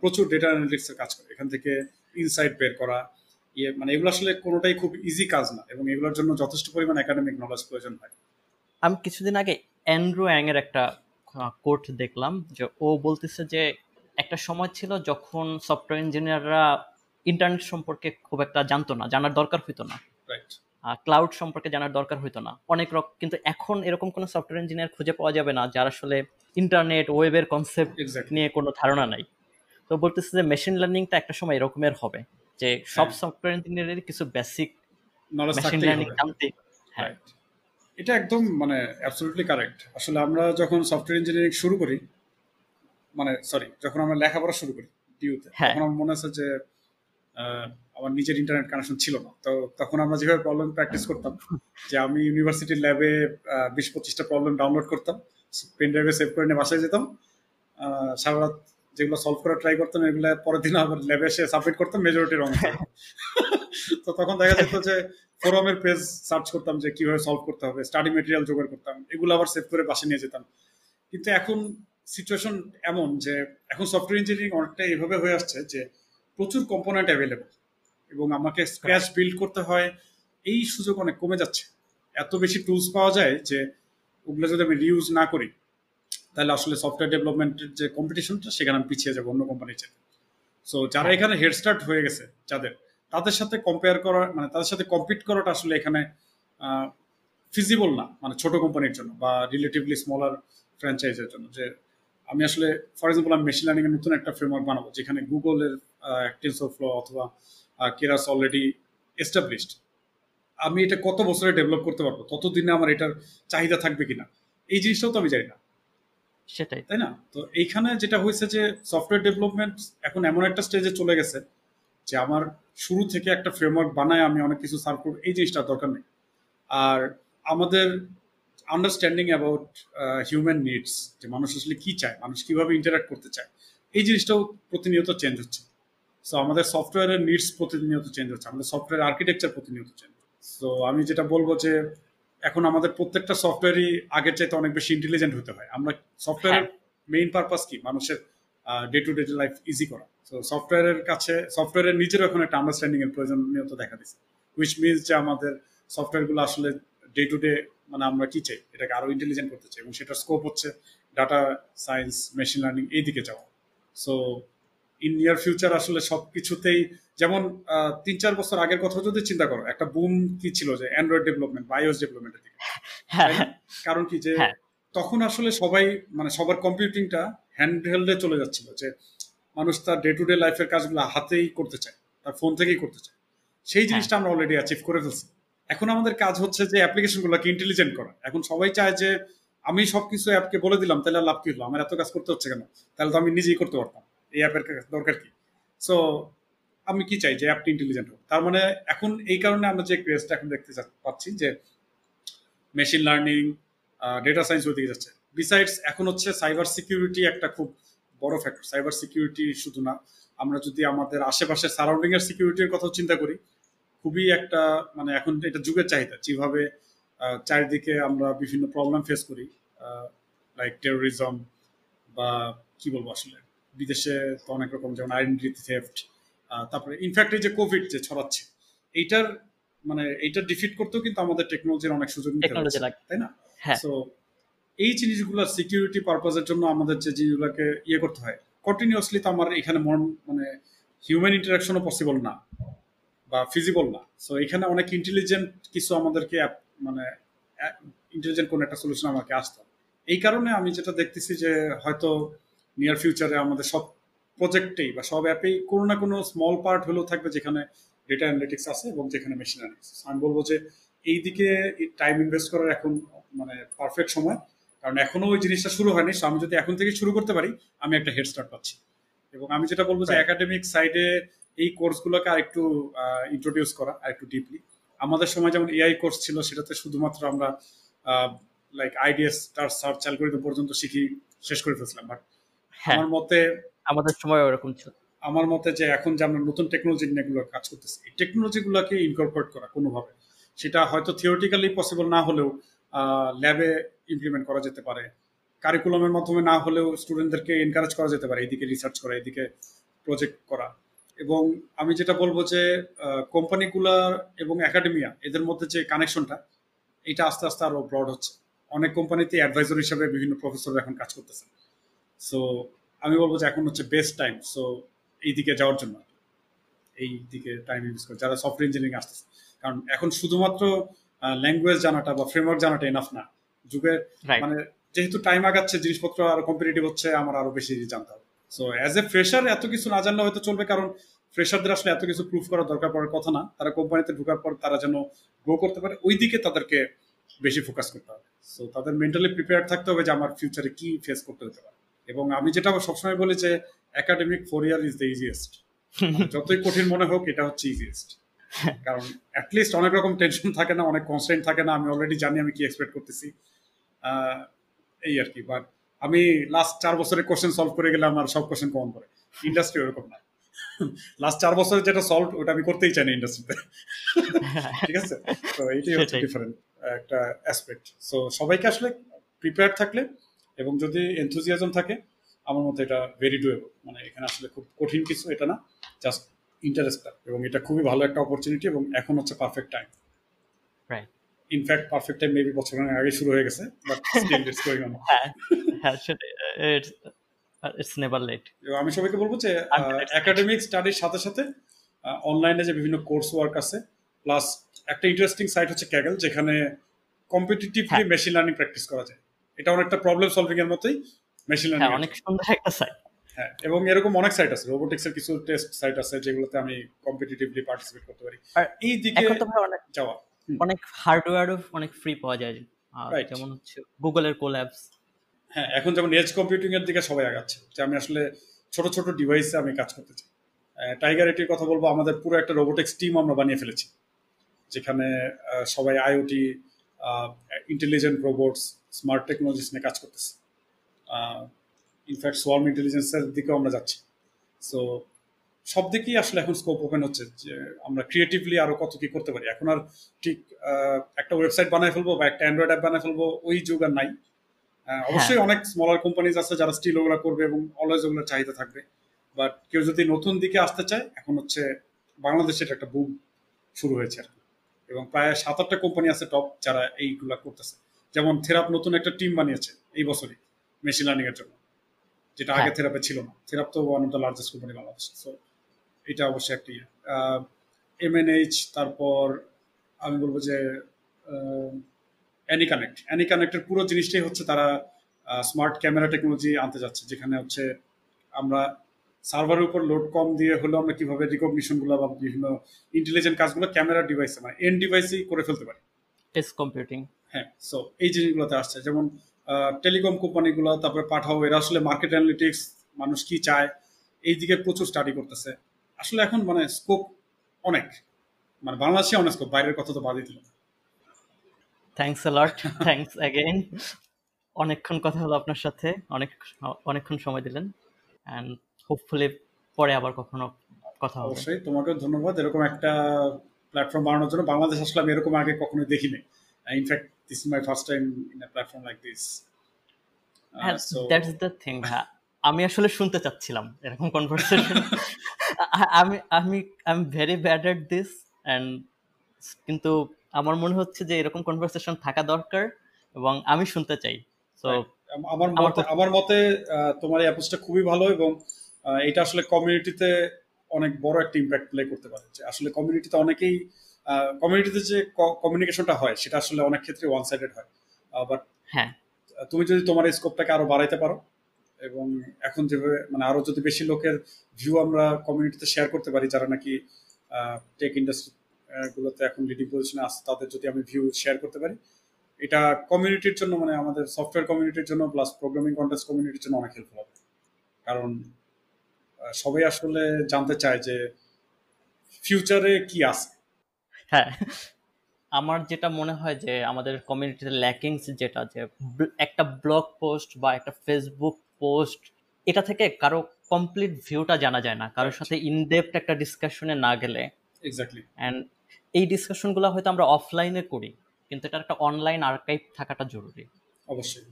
প্রচুর ডেটা অ্যানালিটিক্স এর কাজ করে। এখান থেকে ইনসাইট বের করা ইয়ে মানে এগুলো আসলে কোনোটাই খুব ইজি কাজ না এবং এগুলোর জন্য যথেষ্ট পরিমাণ একাডেমিক নলেজ প্রয়োজন হয়। আমি কিছুদিন আগে অ্যান্ড্রু অ্যাং এর একটা কোর্ট দেখলাম যে ও বলতেছে যে একটা সময় ছিল যখন সফটওয়্যার ইঞ্জিনিয়াররা ইন্টারনেট সম্পর্কে খুব একটা জানতো না জানার দরকার হইতো না। ক্লাউড সম্পর্কে জানার দরকার হইতো না। অনেক রকম কিন্তু এখন এরকম কোনো সফটওয়্যার ইঞ্জিনিয়ার খুঁজে পাওয়া যাবে না যার আসলে ইন্টারনেট ওয়েবের কনসেপ্ট নিয়ে কোনো ধারণা নাই। তো বলতেছে যে মেশিন লার্নিংটা একটা সময় এরকমের হবে। যে সব হ্যাঁ। সফটওয়্যার ইঞ্জিনিয়ারের কিছু বেসিক নলেজ মেশিন লার্নিং জানতে হ্যাঁ। এটা একদম মানে অ্যাবসলিউটলি কারেক্ট আসলে আমরা যখন সফটওয়্যার ইঞ্জিনিয়ারিং শুরু করি মানে সরি যখন আমরা লেখাপড়া শুরু করি ডিউতে হ্যাঁ। তখন আমার মনে আছে যে আমার নিজের ইন্টারনেট কানেকশন ছিল না। তো তখন আমরা যেভাবে প্রবলেম প্র্যাকটিস করতাম যে আমি ইউনিভার্সিটির ল্যাবে বিশ পঁচিশটা প্রবলেম ডাউনলোড করতাম পেন ড্রাইভে সেভ করে নিয়ে বাসায় যেতাম সারা রাত যেগুলো সলভ করার ট্রাই করতাম এগুলো পরের দিন আবার ল্যাবে এসে সাবমিট করতাম মেজরিটি রং তো তখন দেখা যেত যে ফোরামের পেজ সার্চ করতাম যে কীভাবে সলভ করতে হবে স্টাডি মেটেরিয়াল জোগাড় করতাম এগুলো আবার সেভ করে বাসে নিয়ে যেতাম। কিন্তু এখন সিচুয়েশন এমন যে এখন সফটওয়্যার ইঞ্জিনিয়ারিং অনেকটা এভাবে হয়ে আসছে যে প্রচুর কম্পোনেন্ট অ্যাভেলেবল এবং আমাকে স্ক্র্যাচ বিল্ড করতে হয় এই সুযোগ অনেক কমে যাচ্ছে। এত বেশি টুলস পাওয়া যায় যে ওগুলো যদি আমি রিউজ না করি তাহলে আসলে সফটওয়্যার ডেভেলপমেন্টের যে কম্পিটিশনটা সেখানে আমি পিছিয়ে যাব অন্য কোম্পানির চেয়ে সো যারা এখানে হেড স্টার্ট হয়ে গেছে যাদের তাদের সাথে কম্পেয়ার করা মানে তাদের সাথে কম্পিট করাটা আসলে এখানে ফিজিবল না মানে ছোট কোম্পানির জন্য বা রিলেটিভলি স্মলার ফ্র্যাঞ্চাইজের জন্য। যে আমি আসলে ফর এক্সাম্পল আমি মেশিন লার্নিং এর নতুন একটা ফ্রেমওয়ার্ক বানাবো যেখানে গুগলের টেন্সর ফ্লো অথবা কেরাস অলরেডি এস্টাবলিশড আমি এটা কত বছরে ডেভেলপ করতে পারব? ততদিনে আমার এটার চাহিদা থাকবে কিনা? এই জিনিসটাও তো আমি জানি না। সেটাই। তাই না? তো এইখানে যেটা হয়েছে যে সফটওয়্যার ডেভেলপমেন্ট এখন এমন একটা স্টেজে চলে গেছে যে আমার শুরু থেকে একটা ফ্রেমওয়ার্ক বানায় আমি অনেক কিছু সার্ভ করব, এই জিনিসটা দরকার নেই। আর আমাদের আন্ডারস্ট্যান্ডিং অ্যাবাউট হিউম্যান নিডস যে মানুষ আসলে কি চায়, মানুষ কীভাবে ইন্টারাক্ট করতে চায়, এই জিনিসটাও প্রতিনিয়ত চেঞ্জ হচ্ছে। সো আমাদের সফটওয়্যারের নিডস প্রতিনিয়ত চেঞ্জ হচ্ছে, আমাদের সফটওয়্যার আর্কিটেকচার প্রতিনিয়ত চেঞ্জ সো আমি যেটা বলব যে এখন আমাদের প্রত্যেকটা সফটওয়্যারই আগের চাইতে অনেক বেশি ইন্টেলিজেন্ট হতে হয়। আমরা সফটওয়্যারের মেইন পারপাস কি? মানুষের day to day life easy করা। তো সফটওয়্যারের কাছে সফটওয়্যারের নিজেরও এখন একটা আন্ডারস্ট্যান্ডিং এর প্রয়োজনীয়তা দেখা দিচ্ছে উইচ মিনস যে আমাদের সফটওয়্যারগুলো আসলে ডে টু ডে মানে আমরা কি চাই? এটাকে আরও ইন্টেলিজেন্ট করতে চাই এবং সেটার স্কোপ হচ্ছে ডাটা সায়েন্স মেশিন লার্নিং এই দিকে যাওয়া। সো ইন নিয়ার ফিউচার আসলে সবকিছুতেই যেমন তিন চার বছর আগের কথা যদি চিন্তা করো একটা বুম কি ছিল যে অ্যান্ড্রয়েড ডেভেলপমেন্ট বায়োস ডেভেলপমেন্টের দিকে? হ্যাঁ? কারণ কি যে হ্যাঁ। তখন আসলে সবাই মানে সবার কম্পিউটিংটা হ্যান্ড হেল্ডে চলে যাচ্ছিল যে মানুষ তার ডে টু ডে লাইফের কাজগুলো হাতেই করতে চায় তার ফোন থেকেই করতে চায়। সেই জিনিসটা আমরা অলরেডি অ্যাচিভ করে ফেলছি। এখন আমাদের কাজ হচ্ছে যে অ্যাপ্লিকেশনগুলোকে ইন্টেলিজেন্ট করা। এখন সবাই চায় যে আমি সবকিছু অ্যাপকে বলে দিলাম তাহলে লাভ কি হলো? আমার এত কাজ করতে হচ্ছে কেন? তাহলে তো আমি নিজেই করতে পারতাম। এই অ্যাপের দরকার কি? সো আমি কি চাই যে অ্যাপটি ইন্টেলিজেন্ট হোক। তার মানে এখন এই কারণে আমরা যে ক্রেজটা এখন দেখতে পাচ্ছি যে মেশিন লার্নিং ডেটা সায়েন্স ওদিকে যাচ্ছে। বিসাইডস এখন হচ্ছে সাইবার সিকিউরিটি একটা খুব বড় ফ্যাক্টর সাইবার সিকিউরিটি শুধু না, আমরা যদি আমাদের আশেপাশে সারাউন্ডিং এর সিকিউরিটির কথা চিন্তা করি, খুবই একটা মানে এখন এটা যুগের চাহিদা। যেভাবে চারিদিকে আমরা বিভিন্ন প্রবলেম ফেস করি লাইক টেরোরিজম বা কি বলব আসলে, বিদেশে তো অনেক রকম যেমন আইডেন্টিটি থেফট তারপরে ইনফ্যাক্ট এই যে কোভিড যে ছড়াচ্ছে এইটার মানে এইটা ডিফিট করতেও কিন্তু আমাদের টেকনোলজির অনেক সুযোগ নিতে টেকনোলজি তাই না? হ্যাঁ। সো এই জিনিসগুলোর সিকিউরিটি পারপাজের জন্য আমাদের যে জিনিসগুলোকে ইয়ে করতে হয় কন্টিনিউয়াসলি তো আমার এখানে মন মানে হিউম্যান ইন্টারাকশনও পসিবল না বা ফিজিবল না। সো এখানে অনেক ইন্টেলিজেন্ট কিছু আমাদেরকে মানে ইন্টেলিজেন্ট কোন একটা সলিউশন আমাকে আসতে হবে। এই কারণে আমি যেটা দেখতেছি যে হয়তো নিয়ার ফিউচারে আমাদের সব প্রজেক্টেই বা সব অ্যাপেই কোনো না কোনো স্মল পার্ট হলেও থাকবে যেখানে ডেটা অ্যানালিটিক্স আছে এবং যেখানে মেশিন অ্যানালিটিক্স আমি বলব যে এই দিকে টাইম ইনভেস্ট করার এখন মানে পারফেক্ট সময়। কারণ এখনও ওই জিনিসটা শুরু হয়নি। সো আমি যদি এখন থেকে শুরু করতে পারি আমি একটা হেড স্টার্ট পাচ্ছি। এবং আমি যেটা বলব যে. একাডেমিক সাইডে এই কোর্সগুলোকে আরেকটু ইন্ট্রোডিউস করা আরেকটু ডিপলি আমাদের সময় যেমন এআই কোর্স ছিল সেটাতে শুধুমাত্র আমরা লাইক আইডিএস তার সার্চ অ্যালগোরিদম পর্যন্ত শিখি শেষ করে ফেলছিলাম। বাট হ্যাঁ। আমার মতে আমাদের সময় ওরকম ছিল। আমার মতে যে এখন যে আমরা নতুন টেকনোলজি নিয়ে কাজ করতেছি, এই টেকনোলজিগুলোকে ইনকর্পোরেট করা কোনোভাবে। সেটা হয়তো থিওরিটিক্যালি পসিবল না হলেও ল্যাবে ইমপ্লিমেন্ট করা যেতে পারে। কারিকুলামের মাধ্যমে না হলেও স্টুডেন্টদেরকে এনকারেজ করা যেতে পারে, এদিকে রিসার্চ করা, এদিকে প্রজেক্ট করা। এবং আমি যেটা বলব যে কোম্পানিগুলা এবং একাডেমিয়া এদের মধ্যে যে কানেকশনটা এটা আস্তে আস্তে আরও ব্রড হচ্ছে। অনেক কোম্পানিতে অ্যাডভাইজার হিসেবে বিভিন্ন প্রফেসর এখন কাজ করতেছেন সো আমি বলব যে এখন হচ্ছে বেস্ট টাইম সো এই দিকে যাওয়ার জন্য এই দিকে টাইম ইউজ করে যারা সফটওয়্যার ইঞ্জিনিয়ারিং আসতেছে। কারণ এখন শুধুমাত্র ল্যাঙ্গুয়েজ জানাটা বা ফ্রেমওয়ার্ক জানাটা এনাফ না। যুগের মানে যেহেতু টাইম আগাচ্ছে জিনিসপত্র আরও কম্পিটিটিভ হচ্ছে আমার আরও বেশি জানতে হবে। সো অ্যাজ এ ফ্রেশার এত কিছু না জানলে হয়তো চলবে কারণ ফ্রেশারদের আসলে এত কিছু প্রুফ করার দরকার পড়ার কথা না। তারা কোম্পানিতে ঢোকার পর তারা যেন গ্রো করতে পারে ওই দিকে তাদেরকে বেশি ফোকাস করতে হবে। সো তাদের মেন্টালি প্রিপেয়ার থাকতে হবে যে আমার ফিউচারে কি ফেস করতে হতে পারে। এবং আমি যেটা সবসময় বলি যে academic four year is the easiest যতই কঠিন মনে হোক এটা হচ্ছে ইজিয়েস্ট কারণ অ্যাটলিস্ট অনেক রকম টেনশন থাকে না অনেক কনস্টেন্ট থাকে না। আমি অলরেডি জানি আমি কি এক্সপেক্ট করতেছি। এই আর কি। বাট আমি লাস্ট চার বছরের কোশ্চেন সলভ করে গেলে আমার সব কোশ্চেন কমন করে। ইন্ডাস্ট্রি ওরকম না। লাস্ট চার বছরে যেটা সলভ ওটা আমি করতেই চাই না ইন্ডাস্ট্রিতে ঠিক আছে? তো এইটাই হচ্ছে ডিফারেন্ট একটা অ্যাসপেক্ট সো সবাইকে আসলে প্রিপেয়ার থাকলে এবং যদি এনথুজিয়াজম থাকে আমার মতে এটা ভেরি ডুয়েবল মানে এখানে আসলে খুব কঠিন কিছু এটা না জাস্ট ইন্টারেস্টটা এবং এটা খুবই ভালো একটা অপরচুনিটি এবং এখন হচ্ছে perfect time right in fact perfect time maybe বছরের আগে শুরু হয়ে গেছে but still it's going on হ্যাঁ ইটস নেভার লেট আমি সবাইকে বলব যে একাডেমিক স্টাডির সাথে সাথে অনলাইনে যে বিভিন্ন কোর্স ওয়ার্ক আছে প্লাস একটা ইন্টারেস্টিং সাইট হচ্ছে ক্যাগল যেখানে কম্পিটিটিভলি। মেশিন লার্নিং প্র্যাকটিস করা যায়। এটা অনেকটা প্রবলেম সলভিং এর মতোই মেশিন হ্যাঁ লার্নিং অনেক সুন্দর একটা সাইট হ্যাঁ এবং এরকম অনেক সাইট আছে। রোবোটিক্স এর কিছু টেস্ট সাইট আছে যেগুলোতে আমি কম্পিটিটিভলি পার্টিসিপেট করতে পারি। আর এই দিকে এখন তো ভাই অনেক যাওয়া। অনেক হার্ডওয়্যারও অনেক ফ্রি পাওয়া যায়। যেমন হচ্ছে গুগলের কোল্যাবস হ্যাঁ এখন যেমন এজ কম্পিউটিং এর দিকে সবাই আগাচ্ছে যে আমি আসলে ছোট ছোট ডিভাইসে আমি কাজ করতে চাই। টাইগার এটির কথা বলব আমাদের পুরো একটা রোবোটিক্স টিম আমরা বানিয়ে ফেলেছি। যেখানে সবাই IoT intelligent robots smart technologies নিয়ে কাজ করতেছে। ইনফ্যাক্ট সোয়ার্ম ইন্টেলিজেন্সের দিকেও আমরা যাচ্ছি। সো সব দিকেই আসলে এখন স্কোপ ওপেন হচ্ছে যে আমরা ক্রিয়েটিভলি আরও কত কি করতে পারি। এখন আর ঠিক একটা ওয়েবসাইট বানায় ফেলব বা একটা অ্যান্ড্রয়েড অ্যাপ বানায় ফেলব ওই যুগ আর নাই। অবশ্যই অনেক স্মলার কোম্পানিজ আছে যারা স্টিল ওগুলো করবে এবং অলওয়েজ ওগুলো চাহিদা থাকবে। বাট কেউ যদি নতুন দিকে আসতে চায় এখন হচ্ছে বাংলাদেশের একটা বুম শুরু হয়েছে আর। এবং প্রায় সাত আটটা কোম্পানি আছে টপ যারা এইগুলা করতেছে। যেমন থেরাপ নতুন একটা টিম বানিয়েছে এই বছরই মেশিন লার্নিং এর জন্য যেটা আগে হ্যাঁ। থেরাপে ছিল না। থেরাপ তো one of the largest company Bangladesh so এটা অবশ্যই একটি এমএনএইচ তারপর আমি বলব যে অ্যানি কানেক্ট অ্যানি কানেক্টের পুরো জিনিসটাই হচ্ছে তারা স্মার্ট ক্যামেরা টেকনোলজি আনতে যাচ্ছে যেখানে হচ্ছে আমরা সার্ভারের উপর লোড কম দিয়ে হলেও আমরা কীভাবে রিকগনিশনগুলো বা বিভিন্ন ইন্টেলিজেন্ট কাজগুলো ক্যামেরা ডিভাইসে মানে এন ডিভাইসেই করে ফেলতে পারি। এস কম্পিউটিং হ্যাঁ সো এই জিনিসগুলোতে আসছে। যেমন টেলিকম কোম্পানিগুলো তারপরে পাঠাও এরা আসলে মার্কেট অ্যানালিটিক্স মানুষ কি চায় এই দিকে প্রচুর স্টাডি করতেছে। আসলে এখন মানে স্কোপ অনেক। মানে বাংলাদেশে অনেক স্কোপ বাইরের কথা তো বাদই দিল থ্যাংকস লট থ্যাংকস অ্যাগেইন অনেকক্ষণ কথা হলো আপনার সাথে। অনেক অনেকক্ষণ সময় দিলেন। অ্যান্ড হোপফুলি পরে আবার কখনো কথা হবে। অবশ্যই তোমাকেও ধন্যবাদ। এরকম একটা প্ল্যাটফর্ম বানানোর জন্য বাংলাদেশ আসলে আমি এরকম আগে কখনোই দেখিনি। In fact this is my first time in a platform like this হ্যাঁ দ্যাটস দ্য থিং হ্যাঁ। আমি আসলে শুনতে চাচ্ছিলাম এরকম কনভারসেশন আমি আমি I am very bad at this and কিন্তু আমার মনে হচ্ছে যে এরকম কনভারসেশন থাকা দরকার এবং আমি শুনতে চাই। সো আমার মতে আমার মতে তোমার এই অ্যাপসটা খুবই ভালো এবং এটা আসলে কমিউনিটিতে অনেক বড় একটা ইম্প্যাক্ট প্লে করতে পারে। আসলে কমিউনিটিতে অনেকেই কমিউনিটিতে যে কমিউনিকেশনটা হয় সেটা আসলে অনেক ক্ষেত্রে ওয়ান সাইডেড হয় বাট হ্যাঁ। তুমি যদি তোমার স্কোপটাকে আরও বাড়াইতে পারো এবং এখন যেভাবে মানে আরও যদি বেশি লোকের ভিউ আমরা কমিউনিটিতে শেয়ার করতে পারি যারা নাকি টেক ইন্ডাস্ট্রি গুলোতে এখন লিডিং পজিশনে আছে তাদের যদি আমি ভিউ শেয়ার করতে পারি এটা কমিউনিটির জন্য মানে আমাদের সফটওয়্যার কমিউনিটির জন্য প্লাস প্রোগ্রামিং কন্টেস্ট কমিউনিটির জন্য অনেক হেল্পফুল হবে। কারণ সবাই আসলে জানতে চায় যে ফিউচারে কি আছে। হ্যাঁ। আমার যেটা মনে হয় যে আমাদের কমিউনিটিতে ল্যাকিংস যেটা যে একটা ব্লগ পোস্ট বা একটা ফেসবুক পোস্ট এটা থেকে কারও কমপ্লিট ভিউটা জানা যায় না। কারোর সাথে ইনডেপথ একটা ডিসকাশনে না গেলে। এক্স্যাক্টলি অ্যান্ড এই ডিসকাশনগুলো হয়তো আমরা অফলাইনে করি কিন্তু এটা একটা অনলাইন আর্কাইভ থাকাটা জরুরি। অবশ্যই।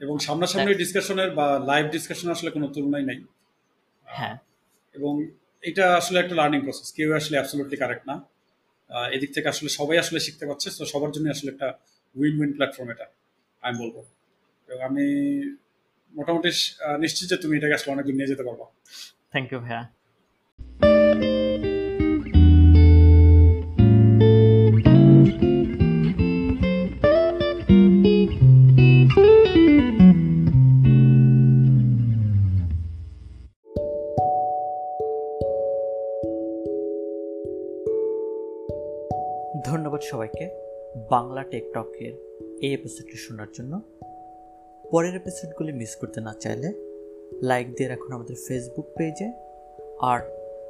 এবং সামনাসামনি ডিসকাশনের বা লাইভ ডিসকাশন আসলে কোনো তুলনাই নাই। হ্যাঁ। এবং এটা আসলে একটা লার্নিং প্রসেস কেউ আসলে অ্যাবসলুটলি কারেক্ট না। এদিক থেকে আসলে সবাই আসলে শিখতে পারছে, তো সবার জন্য আসলে একটা উইন উইন প্ল্যাটফর্ম এটা, আমি বলব। আমি মোটামুটি নিশ্চিত যে তুমি এটাকে আসলে অনেক দূর নিয়ে যেতে পারব। থ্যাংক ইউ ভাইয়া। সবাইকে বাংলা টেকটকের এই এপিসোডটি শোনার জন্য। পরের এপিসোডগুলি মিস করতে না চাইলে লাইক দিয়ে রাখুন আমাদের ফেসবুক পেজে আর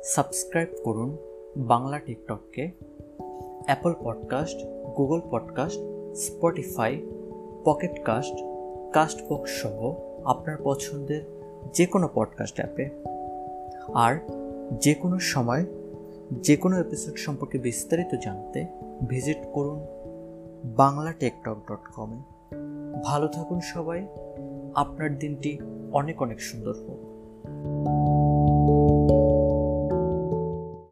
সাবস্ক্রাইব করুন Bangla টিকটককে। Apple podcast Google podcast Spotify pocket cast Castbox সহ আপনার পছন্দের যে কোনো পডকাস্ট অ্যাপে আর যে কোনো সময় যে কোনো এপিসোড সম্পর্কে বিস্তারিত জানতে ভিজিট করুন বাংলা টেকটক ডট কমে ভালো থাকুন সবাই। আপনার দিনটি অনেক অনেক সুন্দর হোক।